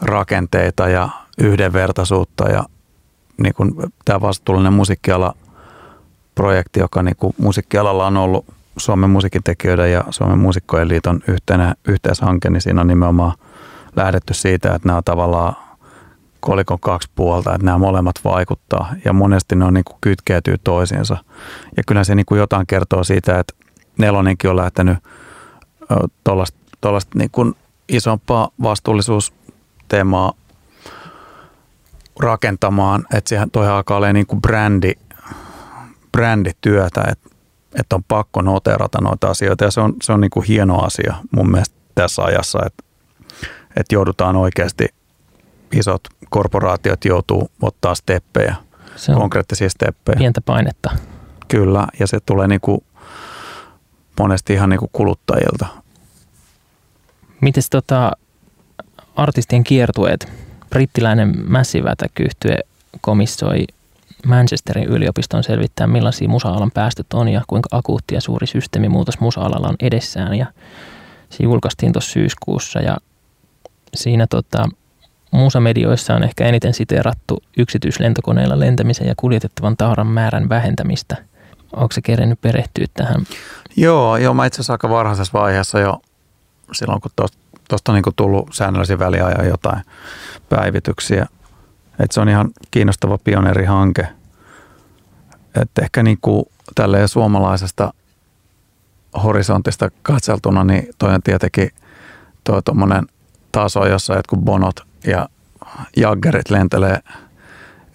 J: rakenteita ja yhdenvertaisuutta ja niin kuin tämä vastuullinen musiikkiala projekti, joka niin kuin musiikkialalla on ollut Suomen musiikintekijöiden ja Suomen muusikkojen liiton yhtenä, yhteishanke, niin siinä on nimenomaan lähdetty siitä, että nämä tavallaan kolikon kaksi puolta, että nämä molemmat vaikuttaa ja monesti ne on niin kuin kytkeytyy toisiinsa. Ja kyllä se niin kuin jotain kertoo siitä, että Nelonenkin on lähtenyt tuollaista niin isompaa vastuullisuusteemaa rakentamaan, että siihen toi alkaa olla niin kuin brändi, brändityötä, että että on pakko noterata noita asioita ja se on, se on niin kuin hieno asia mun mielestä tässä ajassa, että, että joudutaan oikeasti isot korporaatiot joutuu ottaa steppejä, se on konkreettisia steppejä.
A: Pientä painetta.
J: Kyllä, ja se tulee niin kuin monesti ihan niin kuin kuluttajilta.
A: Mites tota, artistien kiertueet? Brittiläinen Attack komissoi Manchesterin yliopiston selvittää, millaisia musa-alan päästöt on ja kuinka akuutti ja suuri systeemimuutos musa-alalla on edessään. Ja se julkaistiin tuossa syyskuussa ja siinä tota, musamedioissa on ehkä eniten siteerattu yksityislentokoneilla lentämisen ja kuljetettavan tavaran määrän vähentämistä. Onko se kerennyt perehtyä tähän?
J: Joo, joo mä itse asiassa aika varhaisessa vaiheessa jo silloin, kun tuosta on niin tullut säännöllisiä väliajan jotain päivityksiä – et se on ihan kiinnostava pioneerihanke. Et ehkä niin kuin tälleen suomalaisesta horisontista katseltuna, niin toi on tietenkin tuo tuommoinen taso, jossa jotkut bonot ja jaggerit lentelee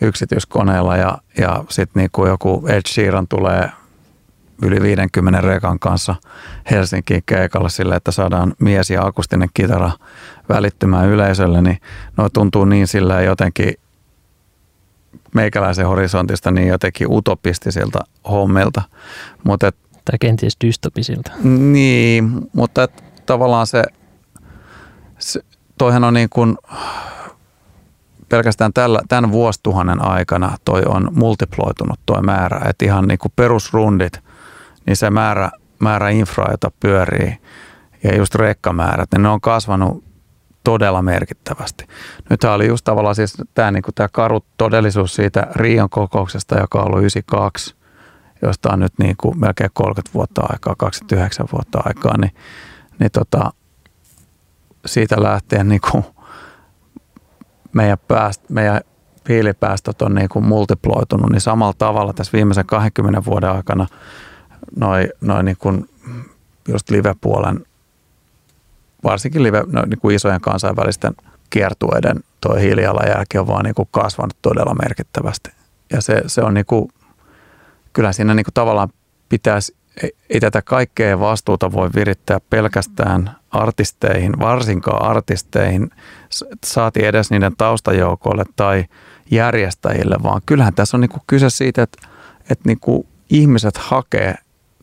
J: yksityiskoneella ja, ja sitten niin joku Ed Sheeran tulee yli 50 rekan kanssa Helsinkiin keikalle sille, että saadaan mies ja akustinen kitara välittymään yleisölle, niin no tuntuu niin sillä jotenkin meikäläisen horisontista niin jotenkin utopistisilta hommilta.
A: Mutta et, tai kenties dystopisilta.
J: Niin, mutta et, tavallaan se, se, toihan on niin kuin, pelkästään tällä, tämän vuosituhannen aikana toi on multiploitunut toi määrä, että ihan niin kuin perusrundit, niin se määrä, määrä infra, jota pyörii ja just rekkamäärät, niin ne on kasvanut todella merkittävästi. Nyt oli just tavallaan siis tämä, niin tämä karu todellisuus siitä Rion kokouksesta, joka on ollut 92, josta on nyt niin kuin melkein 30 vuotta aikaa, 29 vuotta aikaa, niin, niin tota, siitä lähtien niin kuin meidän, pääst, meidän hiilipäästöt on niin kuin multiploitunut, niin samalla tavalla tässä viimeisen 20 vuoden aikana noin noi niin kuin just live-puolen varsinkin live, no, niin kuin isojen kansainvälisten kiertueiden tuo hiilijalanjälki on vaan niin kuin kasvanut todella merkittävästi. Ja se, se on niin kuin, kyllä siinä niin kuin tavallaan pitäisi ei tätä kaikkea vastuuta voi virittää pelkästään artisteihin, varsinkaan artisteihin, saati edes niiden taustajoukoille tai järjestäjille, vaan kyllähän tässä on niinku kyse siitä, että, että niinku ihmiset hakee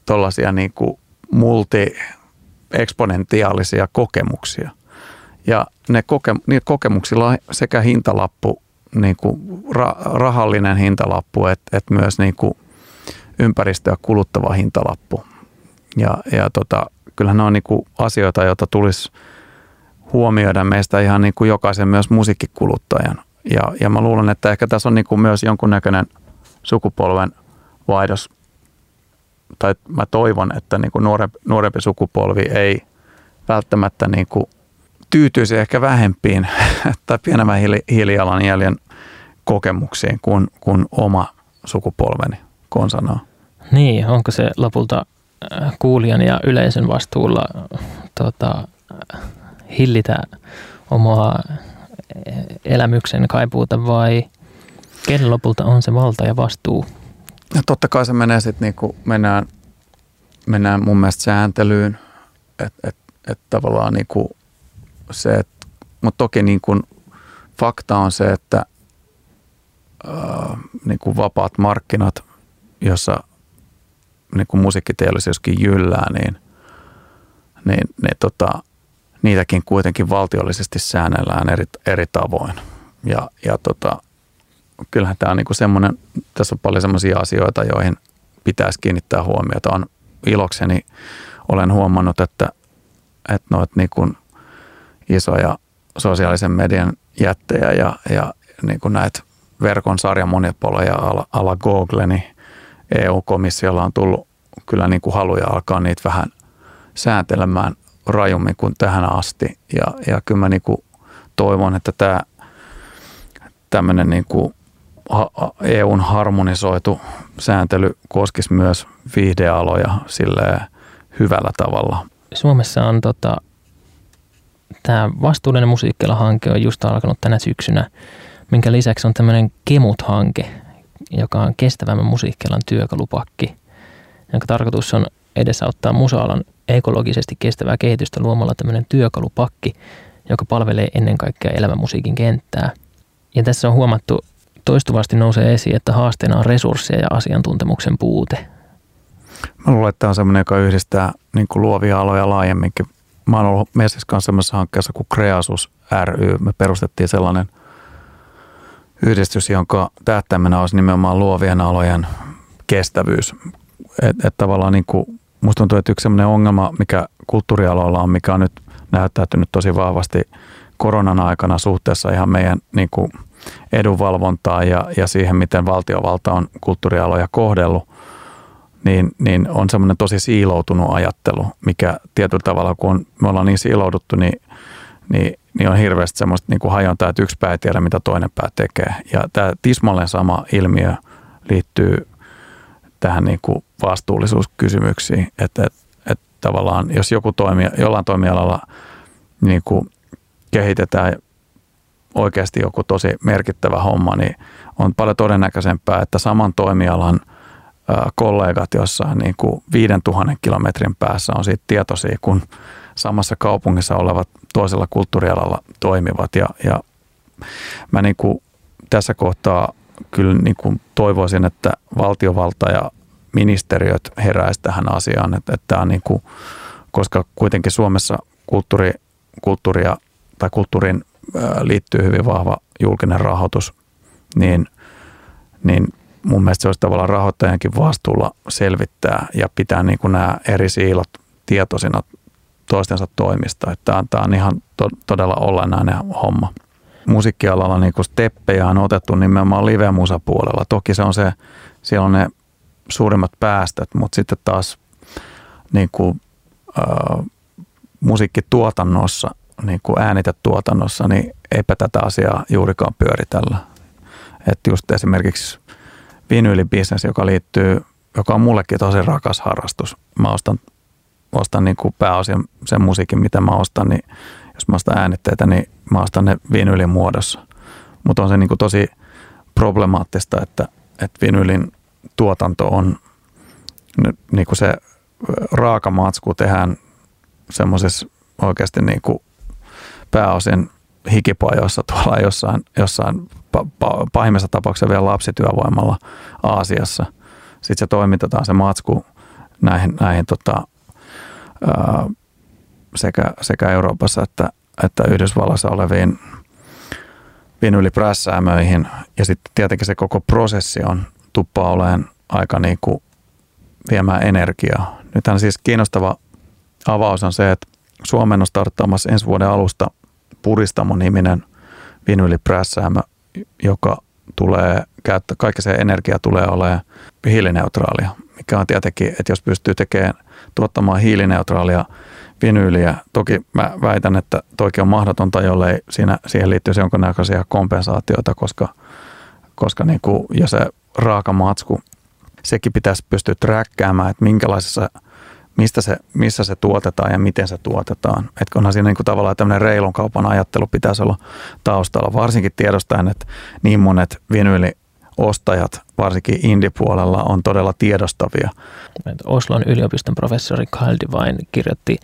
J: tuollaisia niinku multi-eksponentiaalisia kokemuksia. Ja ne koke, niillä kokemuksilla on sekä hintalappu, niin kuin ra, rahallinen hintalappu, että et myös niin kuin ympäristöä kuluttava hintalappu. Ja, ja tota, kyllähän ne on niin kuin asioita, joita tulisi huomioida meistä ihan niin kuin jokaisen myös musiikkikuluttajan. Ja, ja mä luulen, että ehkä tässä on niin kuin myös jonkunnäköinen sukupolven vaihdos, tai mä toivon, että niin kuin nuorempi, nuorempi sukupolvi ei välttämättä niin kuin tyytyisi ehkä vähempiin tai pienemmän hiilijalanjäljen kokemuksiin kuin, kuin oma sukupolveni konsanaa.
A: Niin, onko se lopulta äh, kuulijan ja yleisön vastuulla tota, hillitä omaa äh, elämyksen kaipuuta vai kenen lopulta on se valta ja vastuu?
J: Ja totta kai se menee sitten niin kuin mennään, mennään mun mielestä sääntelyyn, että et, et tavallaan niin kuin se, mutta toki niin kuin fakta on se, että ää, niin kuin vapaat markkinat, jossa niin kuin musiikkiteollisuuskin jyllää, niin, niin ne, tota, niitäkin kuitenkin valtiollisesti säännellään eri, eri tavoin. Ja, ja tota, kyllähän tämä on niin semmoinen, tässä on paljon semmoisia asioita, joihin pitäisi kiinnittää huomiota. On ilokseni olen huomannut, että, että noit niin isoja sosiaalisen median jättejä ja, ja niin näitä verkon sarjamonopoleja ala, ala Google, niin EU-komissiolla on tullut kyllä niin kuin haluja alkaa niitä vähän sääntelemään rajummin kuin tähän asti. Ja, ja kyllä mä niin kuin toivon, että tämä tämmöinen niin kuin EUn harmonisoitu sääntely koskisi myös viihdealoja sille hyvällä tavalla.
A: Suomessa on tota, tämä vastuullinen musiikkiala-hanke on just alkanut tänä syksynä, minkä lisäksi on tämmöinen Kemut-hanke, joka on kestävämmän musiikkialan työkalupakki, jonka tarkoitus on edesauttaa musaalan ekologisesti kestävää kehitystä luomalla tämmöinen työkalupakki, joka palvelee ennen kaikkea elämänmusiikin kenttää. Ja tässä on huomattu, toistuvasti nousee esiin, että haasteena on resursseja ja asiantuntemuksen puute.
J: Mä luulen, että tämä on semmoinen, joka yhdistää niin kuin luovia aloja laajemminkin mä oon ollut Messis kanssa semmoisessa hankkeessa kuin Kreasus ry. Me perustettiin sellainen yhdistys, jonka tähtäimenä olisi nimenomaan luovien alojen kestävyys. Että et tavallaan niin kuin, musta tuntuu, että yksi sellainen ongelma, mikä kulttuurialoilla on, mikä on nyt näyttäytynyt tosi vahvasti koronan aikana suhteessa ihan meidän niin kuin edunvalvontaan ja, ja siihen, miten valtiovalta on kulttuurialoja kohdellut, niin, niin on semmoinen tosi siiloutunut ajattelu, mikä tietyllä tavalla, kun me ollaan niin siilouduttu, niin, niin, niin on hirveästi semmoista niin kuin hajontaa, että yksi pää ei tiedä, mitä toinen pää tekee. Ja tämä tismalleen sama ilmiö liittyy tähän niin kuin vastuullisuuskysymyksiin, että, että, että tavallaan jos joku toimija, jollain toimialalla niin kuin kehitetään oikeasti joku tosi merkittävä homma, niin on paljon todennäköisempää, että saman toimialan – kollegat jossain niin kuin 5000 kilometrin päässä on siitä tietoisia, kun samassa kaupungissa olevat toisella kulttuurialalla toimivat. Ja, ja mä niin kuin tässä kohtaa kyllä niin kuin toivoisin, että valtiovalta ja ministeriöt heräisi tähän asiaan, että, että on niin kuin, koska kuitenkin Suomessa kulttuuri, kulttuuria tai kulttuurin liittyy hyvin vahva julkinen rahoitus, niin, niin mun mielestä se olisi tavallaan rahoittajankin vastuulla selvittää ja pitää niin kuin nämä eri siilot tietoisina toistensa toimista. Että tämä on, ihan to, todella olennainen homma. Musiikkialalla niin kuin steppejä on otettu nimenomaan live-musapuolella. Toki se on se, siellä on ne suurimmat päästöt, mutta sitten taas niin kuin, äh, musiikkituotannossa, niin kuin äänitetuotannossa, niin eipä tätä asiaa juurikaan pyöritellä. Että just esimerkiksi vinyylibisnes, joka liittyy, joka on mullekin tosi rakas harrastus. Mä ostan, ostan niin kuin pääosin sen musiikin, mitä mä ostan, niin jos mä ostan äänitteitä, niin mä ostan ne vinyylin muodossa. Mutta on se niin kuin tosi problemaattista, että, että vinylin tuotanto on niin kuin se raaka matsku tehdään semmoisessa oikeasti niin kuin pääosin hikipajoissa tuolla jossain, jossain pahimmassa tapauksessa vielä lapsityövoimalla Aasiassa. Sitten se toimitetaan se matsku näihin, näihin tota, ää, sekä, sekä Euroopassa että, että Yhdysvallassa oleviin vinyliprässäämöihin. Ja sitten tietenkin se koko prosessi on tuppaa olemaan aika niin kuin viemään energiaa. Nythän siis kiinnostava avaus on se, että Suomen on starttaamassa ensi vuoden alusta Puristamo-niminen vinyliprässäämö, joka tulee käyttää, kaikki se energia tulee olemaan hiilineutraalia, mikä on tietenkin, että jos pystyy tekemään, tuottamaan hiilineutraalia vinyyliä, toki mä väitän, että toki on mahdotonta, jollei siinä, siihen liittyisi jonkinnäköisiä kompensaatioita, koska, koska niin kuin, ja se raaka matsku, sekin pitäisi pystyä träkkäämään, että minkälaisessa – mistä se, missä se tuotetaan ja miten se tuotetaan. Että onhan siinä niin kuin tavallaan tämmöinen reilun kaupan ajattelu pitäisi olla taustalla, varsinkin tiedostaen, että niin monet vinyyliostajat, varsinkin indie-puolella, on todella tiedostavia.
A: Oslon yliopiston professori Kyle Devine kirjoitti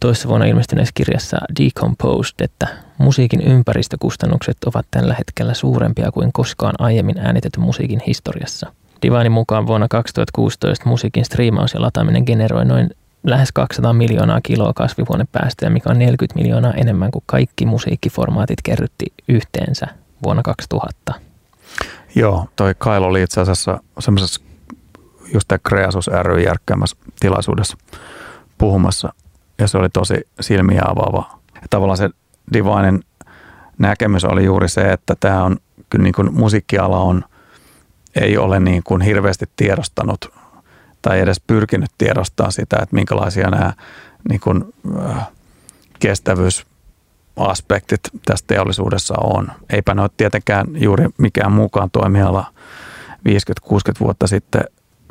A: toissa vuonna ilmestyneessä kirjassa Decomposed, että musiikin ympäristökustannukset ovat tällä hetkellä suurempia kuin koskaan aiemmin äänitetyn musiikin historiassa – Divainin mukaan vuonna 2016 musiikin striimaus ja lataaminen generoi noin lähes 200 miljoonaa kiloa kasvihuonepäästöjä, mikä on 40 miljoonaa enemmän kuin kaikki musiikkiformaatit kerrytti yhteensä vuonna 2000.
J: Joo, toi Kailo oli itse asiassa semmoisessa just tämä Kreasus ry järkkäämässä tilaisuudessa puhumassa ja se oli tosi silmiä avaava. Ja tavallaan se Divainen näkemys oli juuri se, että tämä on kyllä niin kuin musiikkiala on ei ole niin kuin hirveästi tiedostanut tai edes pyrkinyt tiedostaa sitä, että minkälaisia nämä niin kuin, äh, kestävyysaspektit tässä teollisuudessa on. Eipä ne ole tietenkään juuri mikään mukaan toimiala 50-60 vuotta sitten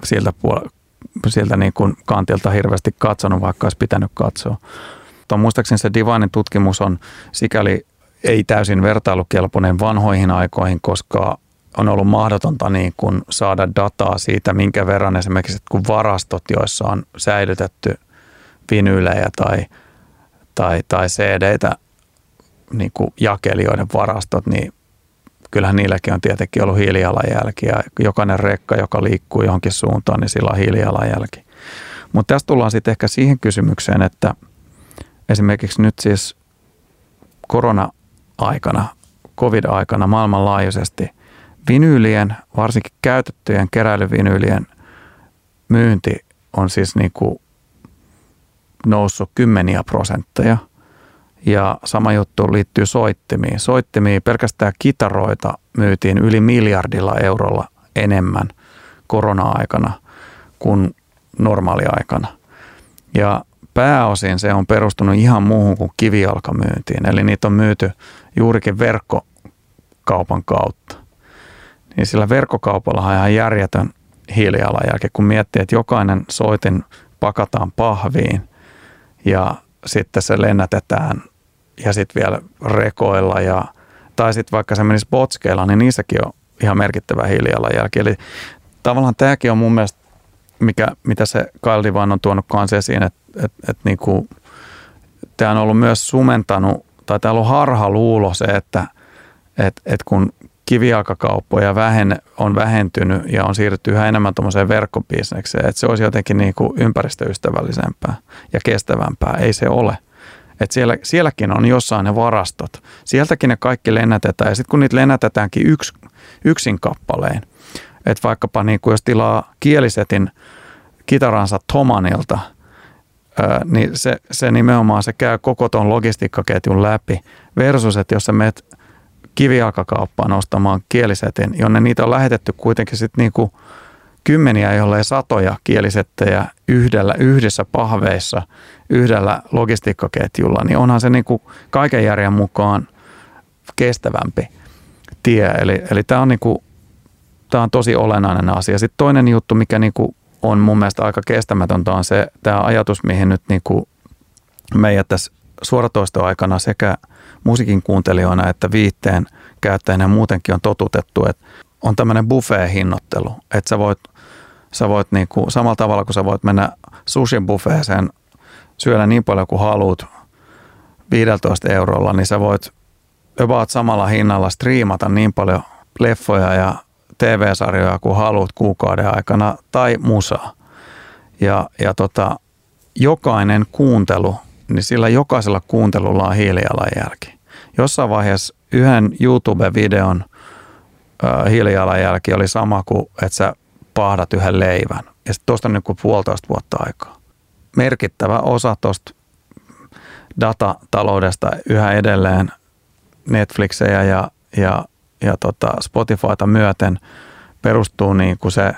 J: siltä, puol- siltä niin kuin kantilta hirveästi katsonut, vaikka olisi pitänyt katsoa. Mutta muistaakseni se Divanin tutkimus on sikäli ei täysin vertailukelpoinen vanhoihin aikoihin, koska on ollut mahdotonta niin kuin saada dataa siitä, minkä verran esimerkiksi kun varastot, joissa on säilytetty vinyylejä tai, tai, tai CD-tä, niin kuin jakelijoiden varastot, niin kyllähän niilläkin on tietenkin ollut hiilijalanjälki ja jokainen rekka, joka liikkuu johonkin suuntaan, niin sillä on hiilijalanjälki. Mutta tässä tullaan sitten ehkä siihen kysymykseen, että esimerkiksi nyt siis korona-aikana, covid-aikana maailmanlaajuisesti – vinyylien, varsinkin käytettyjen keräilyvinyylien myynti on siis niin kuin noussut kymmeniä prosentteja. Ja sama juttu liittyy soittimiin. Soittimiin pelkästään kitaroita myytiin yli miljardilla eurolla enemmän korona-aikana kuin normaaliaikana. Ja pääosin se on perustunut ihan muuhun kuin kivijalkamyyntiin. Eli niitä on myyty juurikin verkkokaupan kautta niin sillä verkkokaupalla on ihan järjetön hiilijalanjälki, kun miettii, että jokainen soitin pakataan pahviin ja sitten se lennätetään ja sitten vielä rekoilla ja, tai sitten vaikka se menisi botskeilla, niin niissäkin on ihan merkittävä hiilijalanjälki. Eli tavallaan tämäkin on mun mielestä, mikä, mitä se Kyle vaan on tuonut kanssa esiin, että et, et niinku, tämä on ollut myös sumentanut, tai tämä on harha luulo se, että et, et kun kivijalkakauppoja vähen, on vähentynyt ja on siirrytty yhä enemmän tuommoiseen verkkobisnekseen, että se olisi jotenkin niin kuin ympäristöystävällisempää ja kestävämpää. Ei se ole. Että siellä, sielläkin on jossain ne varastot. Sieltäkin ne kaikki lennätetään ja sitten kun niitä lennätetäänkin yks, yksin kappaleen, että vaikkapa niin kuin jos tilaa kielisetin kitaransa Tomanilta, niin se, se nimenomaan se käy koko tuon logistiikkaketjun läpi versus, että jos sä meet kivijalkakauppaan ostamaan kielisetin, jonne niitä on lähetetty kuitenkin sitten niinku kymmeniä, jollei satoja kielisettejä yhdellä, yhdessä pahveissa, yhdellä logistiikkaketjulla, niin onhan se niinku kaiken järjen mukaan kestävämpi tie. Eli, eli tämä on, niinku, tää on tosi olennainen asia. Sitten toinen juttu, mikä niinku on mun mielestä aika kestämätöntä, on se tämä ajatus, mihin nyt niinku meidät tässä suoratoistoaikana sekä – musiikin kuuntelijoina että viitteen käyttäjänä muutenkin on totutettu, että on tämmöinen buffet-hinnoittelu, että sä voit Sä voit niin kuin, samalla tavalla kuin sä voit mennä sushin buffeeseen syödä niin paljon kuin haluat 15 eurolla, niin sä voit about samalla hinnalla striimata niin paljon leffoja ja TV-sarjoja kuin haluat kuukauden aikana tai musaa. Ja, ja tota, jokainen kuuntelu, niin sillä jokaisella kuuntelulla on hiilijalanjälki. Jossain vaiheessa yhden YouTube-videon hiilijalanjälki oli sama kuin, että sä pahdat yhden leivän. Ja tuosta on niin puolitoista vuotta aikaa. Merkittävä osa tuosta datataloudesta yhä edelleen Netflixejä ja, ja, ja tota Spotifyta myöten perustuu niin kuin se,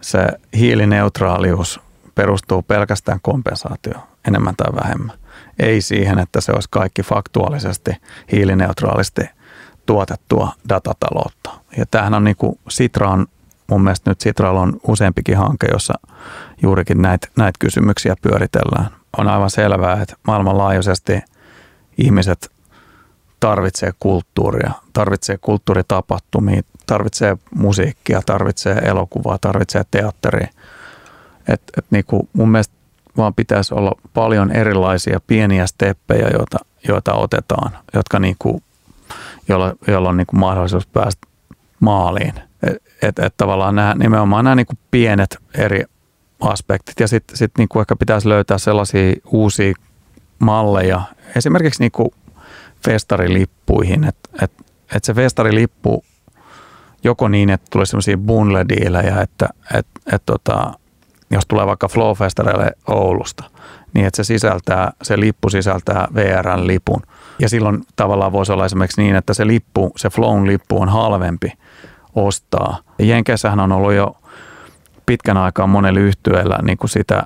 J: se hiilineutraalius perustuu pelkästään kompensaatio enemmän tai vähemmän. Ei siihen, että se olisi kaikki faktuaalisesti hiilineutraalisti tuotettua datataloutta. Ja tämähän on niin kuin on, mun mielestä nyt Sitralla on useampikin hanke, jossa juurikin näitä, näitä kysymyksiä pyöritellään. On aivan selvää, että maailmanlaajuisesti ihmiset tarvitsee kulttuuria, tarvitsee kulttuuritapahtumia, tarvitsee musiikkia, tarvitsee elokuvaa, tarvitsee teatteria. Et, et niinku mun mielestä vaan pitäisi olla paljon erilaisia pieniä steppejä, joita, joita otetaan, jotka niinku, joilla, joilla on niinku mahdollisuus päästä maaliin. Että et, tavallaan nämä, nimenomaan nämä niinku pienet eri aspektit ja sitten sit niinku ehkä pitäisi löytää sellaisia uusia malleja, esimerkiksi niinku festarilippuihin, että et, et se festarilippu joko niin, että tulee sellaisia bundle että et, et tota, jos tulee vaikka Flow Festareille Oulusta, niin että se sisältää, se lippu sisältää VRn lipun. Ja silloin tavallaan voisi olla esimerkiksi niin, että se lippu, se Flown lippu on halvempi ostaa. Jenkessähän on ollut jo pitkän aikaa monella yhtyeellä niin kuin sitä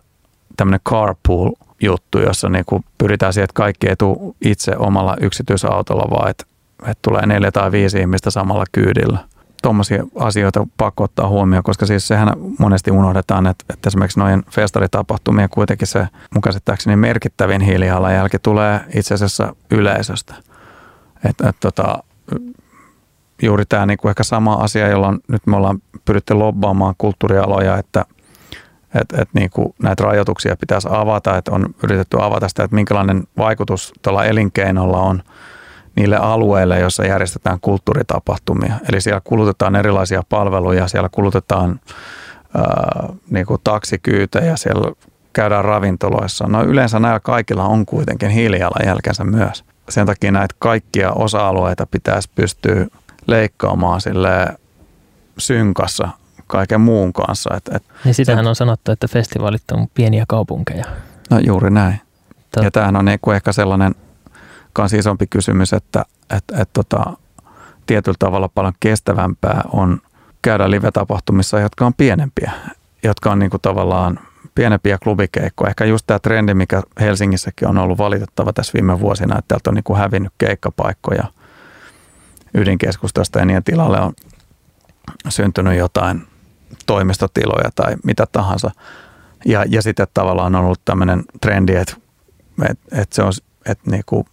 J: tämmöinen carpool-juttu, jossa niin kuin pyritään siihen, että kaikki ei tule itse omalla yksityisautolla, vaan että, että tulee neljä tai viisi ihmistä samalla kyydillä tuommoisia asioita pakko ottaa huomioon, koska siis sehän monesti unohdetaan, että, että esimerkiksi noin festaritapahtumien kuitenkin se käsittääkseni merkittävin hiilijalanjälki tulee itse asiassa yleisöstä. Että et, tota, juuri tämä niinku ehkä sama asia, jolla nyt me ollaan pyritty lobbaamaan kulttuurialoja, että et, et niinku näitä rajoituksia pitäisi avata, että on yritetty avata sitä, että minkälainen vaikutus tuolla elinkeinolla on – niille alueille, joissa järjestetään kulttuuritapahtumia. Eli siellä kulutetaan erilaisia palveluja, siellä kulutetaan ää, niin kuin taksikyytejä, siellä käydään ravintoloissa. No yleensä näillä kaikilla on kuitenkin hiilijalanjälkensä myös. Sen takia näitä kaikkia osa-alueita pitäisi pystyä leikkaamaan sille synkassa kaiken muun kanssa. Et, et,
A: niin sitähän on sanottu, että festivaalit on pieniä kaupunkeja.
J: No juuri näin. Tot... Ja tämähän on niinku ehkä sellainen kans isompi kysymys, että et, et, tota, tietyllä tavalla paljon kestävämpää on käydä live-tapahtumissa, jotka on pienempiä, jotka on niinku tavallaan pienempiä klubikeikkoja. Ehkä just tämä trendi, mikä Helsingissäkin on ollut valitettava tässä viime vuosina, että täältä on niinku hävinnyt keikkapaikkoja ydinkeskustasta ja niiden tilalle on syntynyt jotain toimistotiloja tai mitä tahansa. Ja, ja sitten tavallaan on ollut tämmöinen trendi, että, että, että se on, että niinku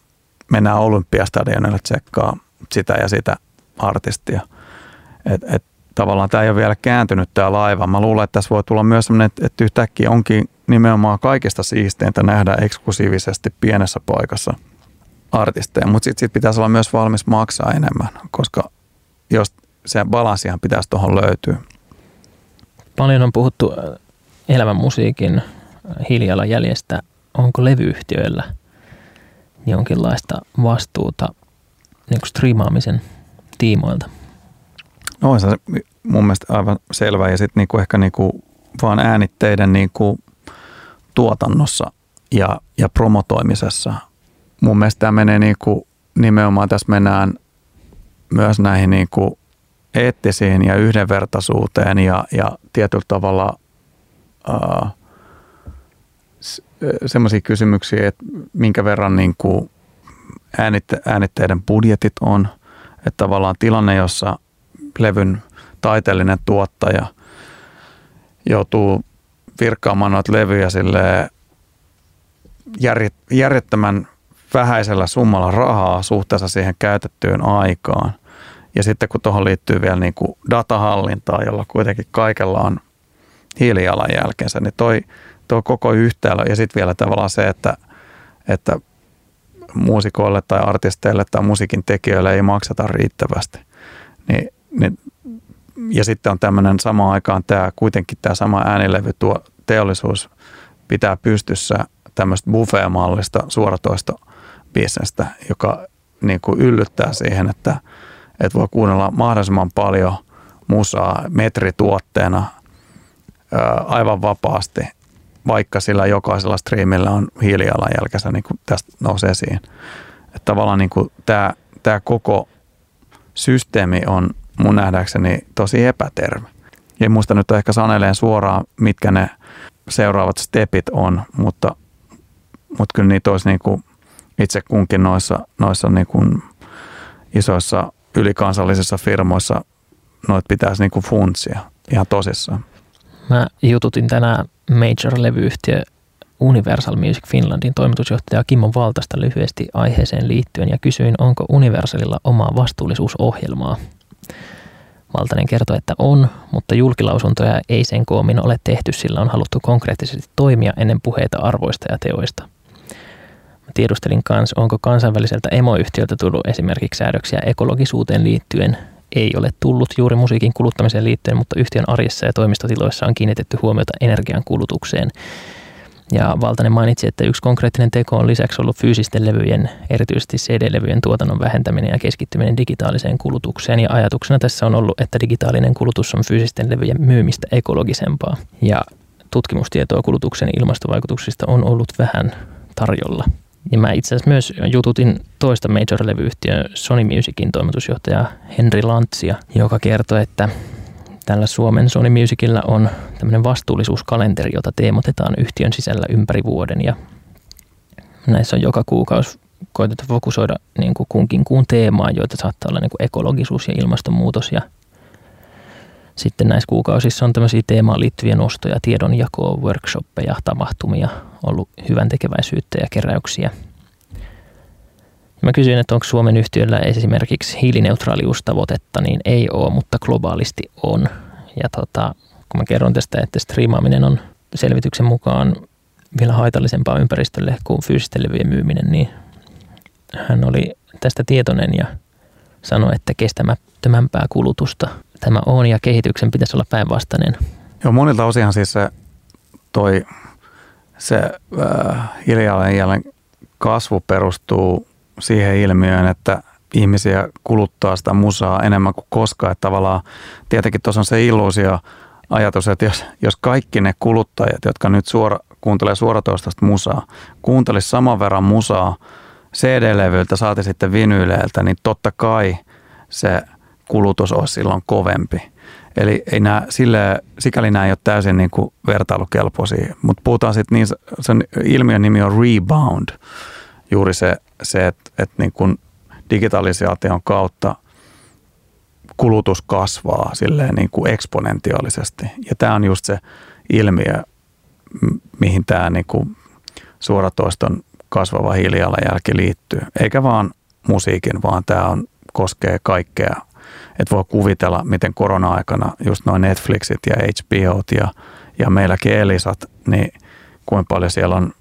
J: mennään Olympiastadionille tsekkaa sitä ja sitä artistia. Et, et, tavallaan tämä ei ole vielä kääntynyt tämä laiva. Mä luulen, että tässä voi tulla myös sellainen, että, yhtäkkiä onkin nimenomaan kaikista siisteintä nähdä eksklusiivisesti pienessä paikassa artisteja, mutta sitten sit pitäisi olla myös valmis maksaa enemmän, koska jos se balanssihan pitäisi tuohon löytyä.
A: Paljon on puhuttu äh, elämän musiikin äh, hiilijalanjäljestä. Onko levyyhtiöillä – jonkinlaista vastuuta niin kuin striimaamisen tiimoilta?
J: No on se mun mielestä aivan selvä ja sitten niinku ehkä niinku vaan äänitteiden niinku tuotannossa ja, ja promotoimisessa. Mun mielestä tämä menee niinku, nimenomaan tässä mennään myös näihin niinku eettisiin ja yhdenvertaisuuteen ja, ja tietyllä tavalla ää, semmoisia kysymyksiä, että minkä verran niin kuin äänitte, äänitteiden budjetit on. Että tavallaan tilanne, jossa levyn taiteellinen tuottaja joutuu virkkaamaan noita levyjä sille järjettömän vähäisellä summalla rahaa suhteessa siihen käytettyyn aikaan. Ja sitten kun tuohon liittyy vielä niin kuin datahallintaa, jolla kuitenkin kaikella on hiilijalanjälkensä, niin toi, toi koko yhtälö ja sitten vielä tavallaan se, että, että muusikoille tai artisteille tai musiikin tekijöille ei makseta riittävästi. Niin, niin, ja sitten on tämmöinen samaan aikaan tämä kuitenkin tämä sama äänilevy tuo teollisuus pitää pystyssä tämmöistä buffet-mallista suoratoistobisnestä, joka niin kuin yllyttää siihen, että, että voi kuunnella mahdollisimman paljon musaa metrituotteena aivan vapaasti, vaikka sillä jokaisella striimillä on hiilijalanjälkensä, niin kuin tästä nousee esiin. Että tavallaan niin kuin tämä, tämä koko systeemi on mun nähdäkseni tosi epäterve. En muista nyt ehkä saneleen suoraan, mitkä ne seuraavat stepit on, mutta, mutta kyllä niitä olisi niin kuin itse kunkin noissa, noissa niin kuin isoissa ylikansallisissa firmoissa noit pitäisi niin kuin funtsia ihan tosissaan.
A: Mä jututin tänään Major-levyyhtiö Universal Music Finlandin toimitusjohtaja Kimmo Valtasta lyhyesti aiheeseen liittyen ja kysyin, onko Universalilla omaa vastuullisuusohjelmaa. Valtanen kertoi, että on, mutta julkilausuntoja ei sen koomin ole tehty, sillä on haluttu konkreettisesti toimia ennen puheita arvoista ja teoista. Mä tiedustelin kanssa, onko kansainväliseltä emoyhtiöltä tullut esimerkiksi säädöksiä ekologisuuteen liittyen. Ei ole tullut juuri musiikin kuluttamiseen liittyen, mutta yhtiön arjessa ja toimistotiloissa on kiinnitetty huomiota energian kulutukseen – ja Valtanen mainitsi, että yksi konkreettinen teko on lisäksi ollut fyysisten levyjen, erityisesti CD-levyjen tuotannon vähentäminen ja keskittyminen digitaaliseen kulutukseen. Ja ajatuksena tässä on ollut, että digitaalinen kulutus on fyysisten levyjen myymistä ekologisempaa. Ja tutkimustietoa kulutuksen ilmastovaikutuksista on ollut vähän tarjolla. Ja mä itse asiassa myös jututin toista major-levyyhtiön Sony Musicin toimitusjohtaja Henri Lantsia, joka kertoi, että Tällä Suomen Sony Musicilla on tämmöinen vastuullisuuskalenteri, jota teemotetaan yhtiön sisällä ympäri vuoden. Ja näissä on joka kuukausi koitettu fokusoida niin kuin kunkin kuun teemaa, joita saattaa olla niin kuin ekologisuus ja ilmastonmuutos ja sitten näissä kuukausissa on tämmöisiä teemaan liittyviä nostoja, tiedonjakoa, workshoppeja, tapahtumia, ollut hyvän tekeväisyyttä ja keräyksiä. Mä kysyin, että onko Suomen yhtiöllä esimerkiksi hiilineutraaliustavoitetta, niin ei ole, mutta globaalisti on. Ja tota, kun mä kerron tästä, että striimaaminen on selvityksen mukaan vielä haitallisempaa ympäristölle kuin fyysisten levyjen myyminen, niin hän oli tästä tietoinen ja sanoi, että kestämättömämpää kulutusta tämä on ja kehityksen pitäisi olla päinvastainen.
J: Joo, monilta osihan siis se toi se äh, hiilijalanjäljen kasvu perustuu siihen ilmiöön, että ihmisiä kuluttaa sitä musaa enemmän kuin koskaan. Että tavallaan tietenkin tuossa on se illuusio ajatus, että jos, jos kaikki ne kuluttajat, jotka nyt suora, kuuntelee suoratoistosta musaa, kuuntelisi saman verran musaa CD-levyiltä, saati sitten vinyyleiltä, niin totta kai se kulutus olisi silloin kovempi. Eli ei nämä, sille, sikäli nämä ei ole täysin niin kuin vertailukelpoisia, mutta puhutaan sitten niin, sen ilmiön nimi on rebound, juuri se, se että, että niin kuin digitalisaation kautta kulutus kasvaa silleen niin kuin eksponentiaalisesti. Ja tämä on just se ilmiö, mihin tämä niin kuin suoratoiston kasvava hiilijalanjälki liittyy. Eikä vaan musiikin, vaan tämä on, koskee kaikkea. Että voi kuvitella, miten korona-aikana just noin Netflixit ja HBOt ja, ja meilläkin Elisat, niin kuinka paljon siellä on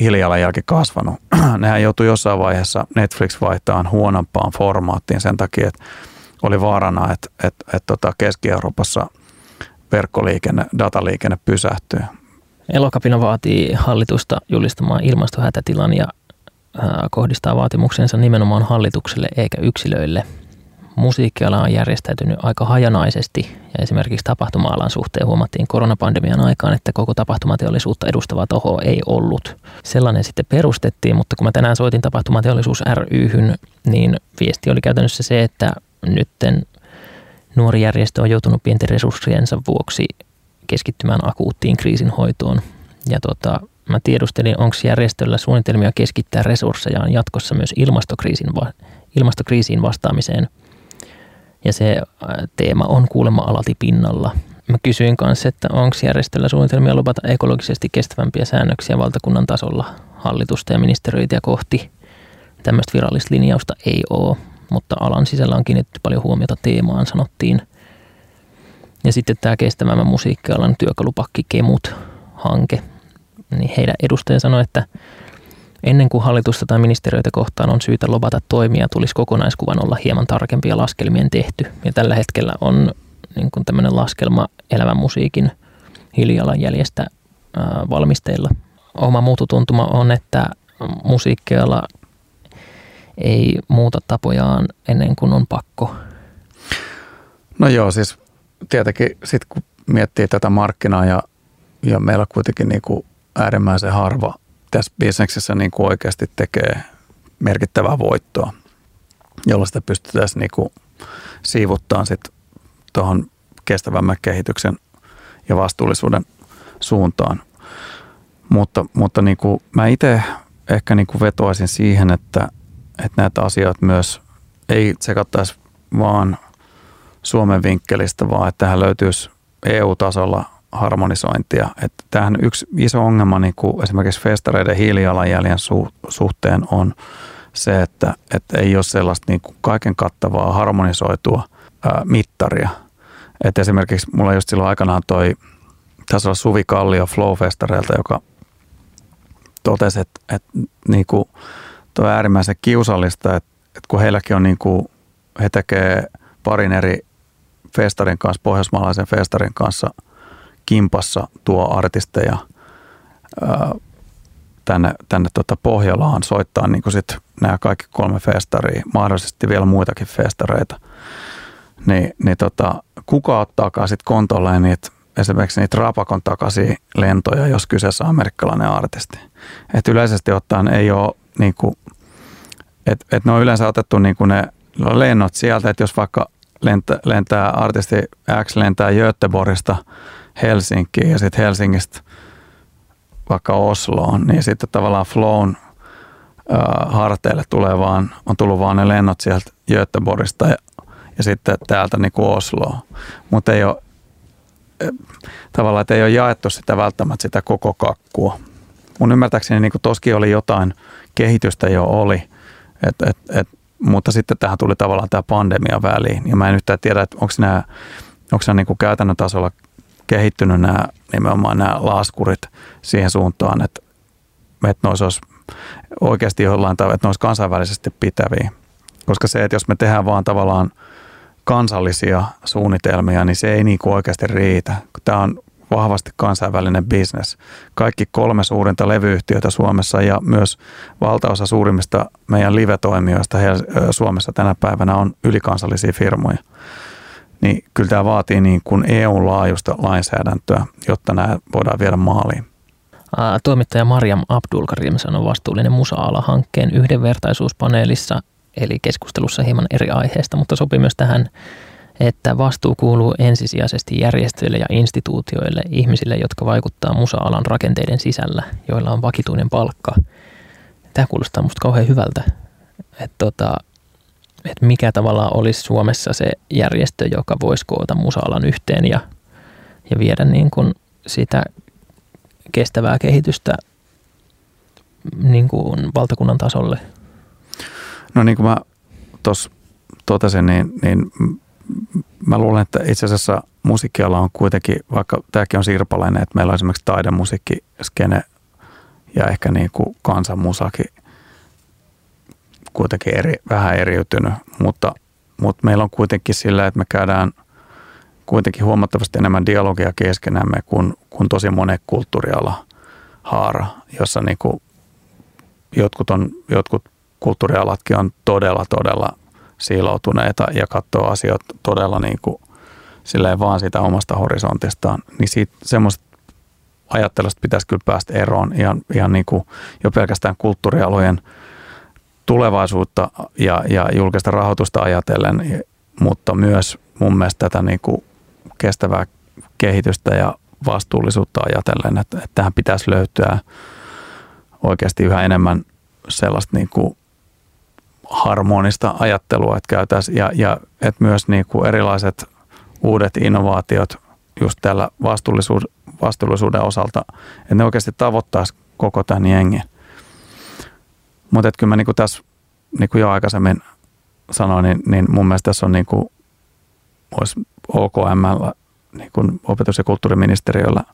J: hiilijalanjälki kasvanut. Nehän joutui jossain vaiheessa Netflix vaihtaa huonompaan formaattiin sen takia, että oli vaarana, että, että, että tota Keski-Euroopassa verkkoliikenne, dataliikenne pysähtyy.
A: Elokapina vaatii hallitusta julistamaan ilmastohätätilan ja kohdistaa vaatimuksensa nimenomaan hallitukselle eikä yksilöille – musiikkiala on järjestäytynyt aika hajanaisesti ja esimerkiksi tapahtuma-alan suhteen huomattiin koronapandemian aikaan, että koko tapahtumateollisuutta edustava toho ei ollut. Sellainen sitten perustettiin, mutta kun mä tänään soitin tapahtumateollisuus ryhyn, niin viesti oli käytännössä se, että nytten nuori järjestö on joutunut pienten resurssiensa vuoksi keskittymään akuuttiin kriisinhoitoon. Ja tota, mä tiedustelin, onko järjestöllä suunnitelmia keskittää resurssejaan jatkossa myös ilmastokriisin, ilmastokriisiin vastaamiseen – ja se teema on kuulemma alati pinnalla. Mä kysyin kanssa, että onko järjestöllä suunnitelmia lopata ekologisesti kestävämpiä säännöksiä valtakunnan tasolla hallitusta ja ministeriöitä kohti. Tämmöistä virallista linjausta ei ole, mutta alan sisällä on kiinnitetty paljon huomiota teemaan, sanottiin. Ja sitten tämä kestävämmän musiikkialan työkalupakki Kemut-hanke, niin heidän edustaja sanoi, että ennen kuin hallitusta tai ministeriöitä kohtaan on syytä lobata toimia, tulisi kokonaiskuvan olla hieman tarkempi ja laskelmien tehty. Ja tällä hetkellä on niin kuin tämmöinen laskelma elävän musiikin hiilijalanjäljestä valmisteilla. Oma muututuntuma on, että musiikkiala ei muuta tapojaan ennen kuin on pakko.
J: No joo, siis tietenkin sitten kun miettii tätä markkinaa ja, ja meillä kuitenkin niin kuin äärimmäisen harva tässä bisneksessä niin kuin oikeasti tekee merkittävää voittoa, jolla sitä pystyttäisiin niin kuin siivuttaan sitten tuohon kestävämmän kehityksen ja vastuullisuuden suuntaan. Mutta, mutta niin kuin mä itse ehkä niin kuin vetoaisin siihen, että, että näitä asioita myös ei tsekattaisi vaan Suomen vinkkelistä, vaan että tähän löytyisi EU-tasolla harmonisointia. Että tämähän yksi iso ongelma niin kuin esimerkiksi festareiden hiilijalanjäljen su- suhteen on se, että, että ei ole sellaista niin kuin kaiken kattavaa harmonisoitua ää, mittaria. Et esimerkiksi mulla just silloin aikanaan toi, tässä on Suvi Kallio Flow-festareilta, joka totesi, että, että niin kuin, toi on äärimmäisen kiusallista, että, että kun heilläkin on niin kuin, he tekee parin eri festarin kanssa, pohjoismaalaisen festarin kanssa – kimpassa tuo artisteja ää, tänne, tänne tota Pohjolaan soittaa niin kuin sit nämä kaikki kolme festaria, mahdollisesti vielä muitakin festareita. Niin, niin tota, kuka ottaakaan sitten kontolleen niitä esimerkiksi niitä rapakon takaisin lentoja, jos kyseessä on amerikkalainen artisti. Et yleisesti ottaen ei ole niin kuin, et, et ne on yleensä otettu niin kuin ne lennot sieltä, että jos vaikka lentää, lentää artisti X lentää Göteborgista Helsinkiin ja sitten Helsingistä vaikka Osloon, niin sitten tavallaan Flown harteille tulee vaan, on tullut vaan ne lennot sieltä Göteborgista ja, ja sitten täältä niin kuin Osloon. Mutta ei ole, tavallaan, että ei ole jaettu sitä välttämättä sitä koko kakkua. Mun ymmärtääkseni niin kuin toskin oli jotain kehitystä jo oli, et, et, et, mutta sitten tähän tuli tavallaan tämä pandemia väliin. Ja mä en yhtään tiedä, että onko nämä, onko niin kuin käytännön tasolla kehittynyt nämä, nimenomaan nämä laskurit siihen suuntaan, että, että noissa olisi oikeasti jollain tavalla, että ne olisi kansainvälisesti pitäviä. Koska se, että jos me tehdään vaan tavallaan kansallisia suunnitelmia, niin se ei niin kuin oikeasti riitä. Tämä on vahvasti kansainvälinen bisnes. Kaikki kolme suurinta levyyhtiötä Suomessa ja myös valtaosa suurimmista meidän live-toimijoista Suomessa tänä päivänä on ylikansallisia firmoja niin kyllä tämä vaatii niin kuin EU-laajuista lainsäädäntöä, jotta nämä voidaan viedä maaliin.
A: Toimittaja Mariam Abdulkarim sanoi vastuullinen musa-ala-hankkeen yhdenvertaisuuspaneelissa, eli keskustelussa hieman eri aiheesta, mutta sopii myös tähän, että vastuu kuuluu ensisijaisesti järjestöille ja instituutioille, ihmisille, jotka vaikuttaa musa-alan rakenteiden sisällä, joilla on vakituinen palkka. Tämä kuulostaa musta kauhean hyvältä. Että tota, että mikä tavallaan olisi Suomessa se järjestö, joka voisi koota musaalan yhteen ja, ja viedä niin kuin sitä kestävää kehitystä niin kuin valtakunnan tasolle?
J: No niin kuin mä tuossa totesin, niin, niin mä luulen, että itse asiassa musiikkiala on kuitenkin, vaikka tämäkin on sirpalainen, että meillä on esimerkiksi taidemusiikki, skene ja ehkä niin kuin kansanmusakin kuitenkin eri, vähän eriytynyt, mutta, mutta meillä on kuitenkin sillä, että me käydään kuitenkin huomattavasti enemmän dialogia keskenämme kuin, kuin tosi monen kulttuuriala haara, jossa niin kuin jotkut, on, jotkut kulttuurialatkin on todella, todella siiloutuneita ja katsoo asioita todella niin kuin, silleen vaan siitä omasta horisontistaan, niin siitä, semmoista ajattelusta pitäisi kyllä päästä eroon ihan, ihan niin kuin jo pelkästään kulttuurialojen – tulevaisuutta ja, ja julkista rahoitusta ajatellen, mutta myös mun mielestä tätä niin kuin kestävää kehitystä ja vastuullisuutta ajatellen, että, että tähän pitäisi löytyä oikeasti yhä enemmän sellaista niin kuin harmonista ajattelua, että käytäisiin, ja, ja että myös niin kuin erilaiset uudet innovaatiot just tällä vastuullisuuden, vastuullisuuden osalta, että ne oikeasti tavoittaisi koko tämän jengin. Mutta kyllä mä niinku tässä, niin kuin jo aikaisemmin sanoin, niin, niin mun mielestä tässä on niinku, olisi OKM niin kuin opetus- ja kulttuuriministeriöllä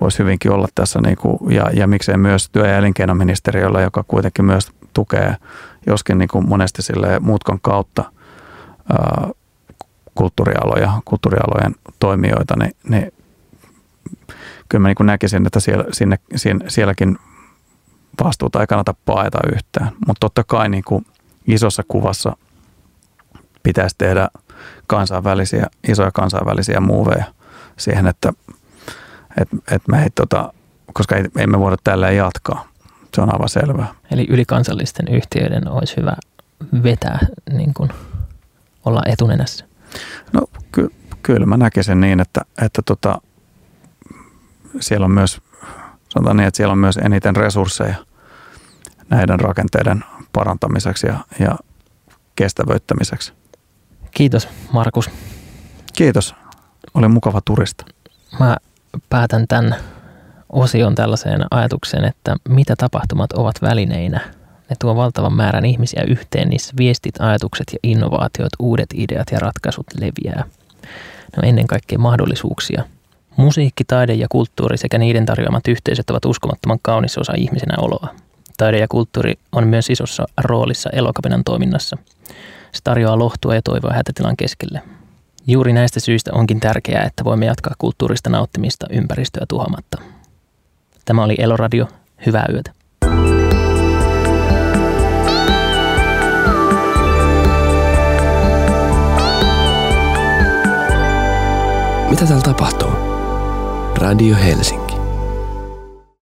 J: voisi hyvinkin olla tässä, niin kuin, ja, ja miksei myös työ- ja elinkeinoministeriöllä, joka kuitenkin myös tukee, joskin niin kuin monesti sille muutkan kautta ää, kulttuurialoja, kulttuurialojen toimijoita, niin, niin kyllä mä niin näkisin, että siellä, sinne, sinne, sielläkin vastuuta ei kannata paeta yhtään. Mutta totta kai niin kuin isossa kuvassa pitäisi tehdä kansainvälisiä, isoja kansainvälisiä muuveja siihen, että et, et me ei, tota, koska ei, ei me voida tälleen jatkaa. Se on aivan selvää.
A: Eli ylikansallisten yhtiöiden olisi hyvä vetää, niin kuin olla etunenässä.
J: No ky- kyllä mä näkisin niin, että, että tota, siellä on myös, sanotaan niin, että siellä on myös eniten resursseja näiden rakenteiden parantamiseksi ja, ja kestävöittämiseksi.
A: Kiitos Markus.
J: Kiitos. Oli mukava turista.
A: Mä päätän tämän osion tällaiseen ajatukseen, että mitä tapahtumat ovat välineinä. Ne tuo valtavan määrän ihmisiä yhteen, niissä viestit, ajatukset ja innovaatiot, uudet ideat ja ratkaisut leviää. Ne on ennen kaikkea mahdollisuuksia. Musiikki, taide ja kulttuuri sekä niiden tarjoamat yhteisöt ovat uskomattoman kaunis osa ihmisenä oloa. Taide ja kulttuuri on myös isossa roolissa elokapinan toiminnassa. Se tarjoaa lohtua ja toivoa hätätilan keskelle. Juuri näistä syistä onkin tärkeää, että voimme jatkaa kulttuurista nauttimista ympäristöä tuhoamatta. Tämä oli Eloradio. Hyvää yötä.
E: Mitä täällä tapahtuu? Radio Helsinki.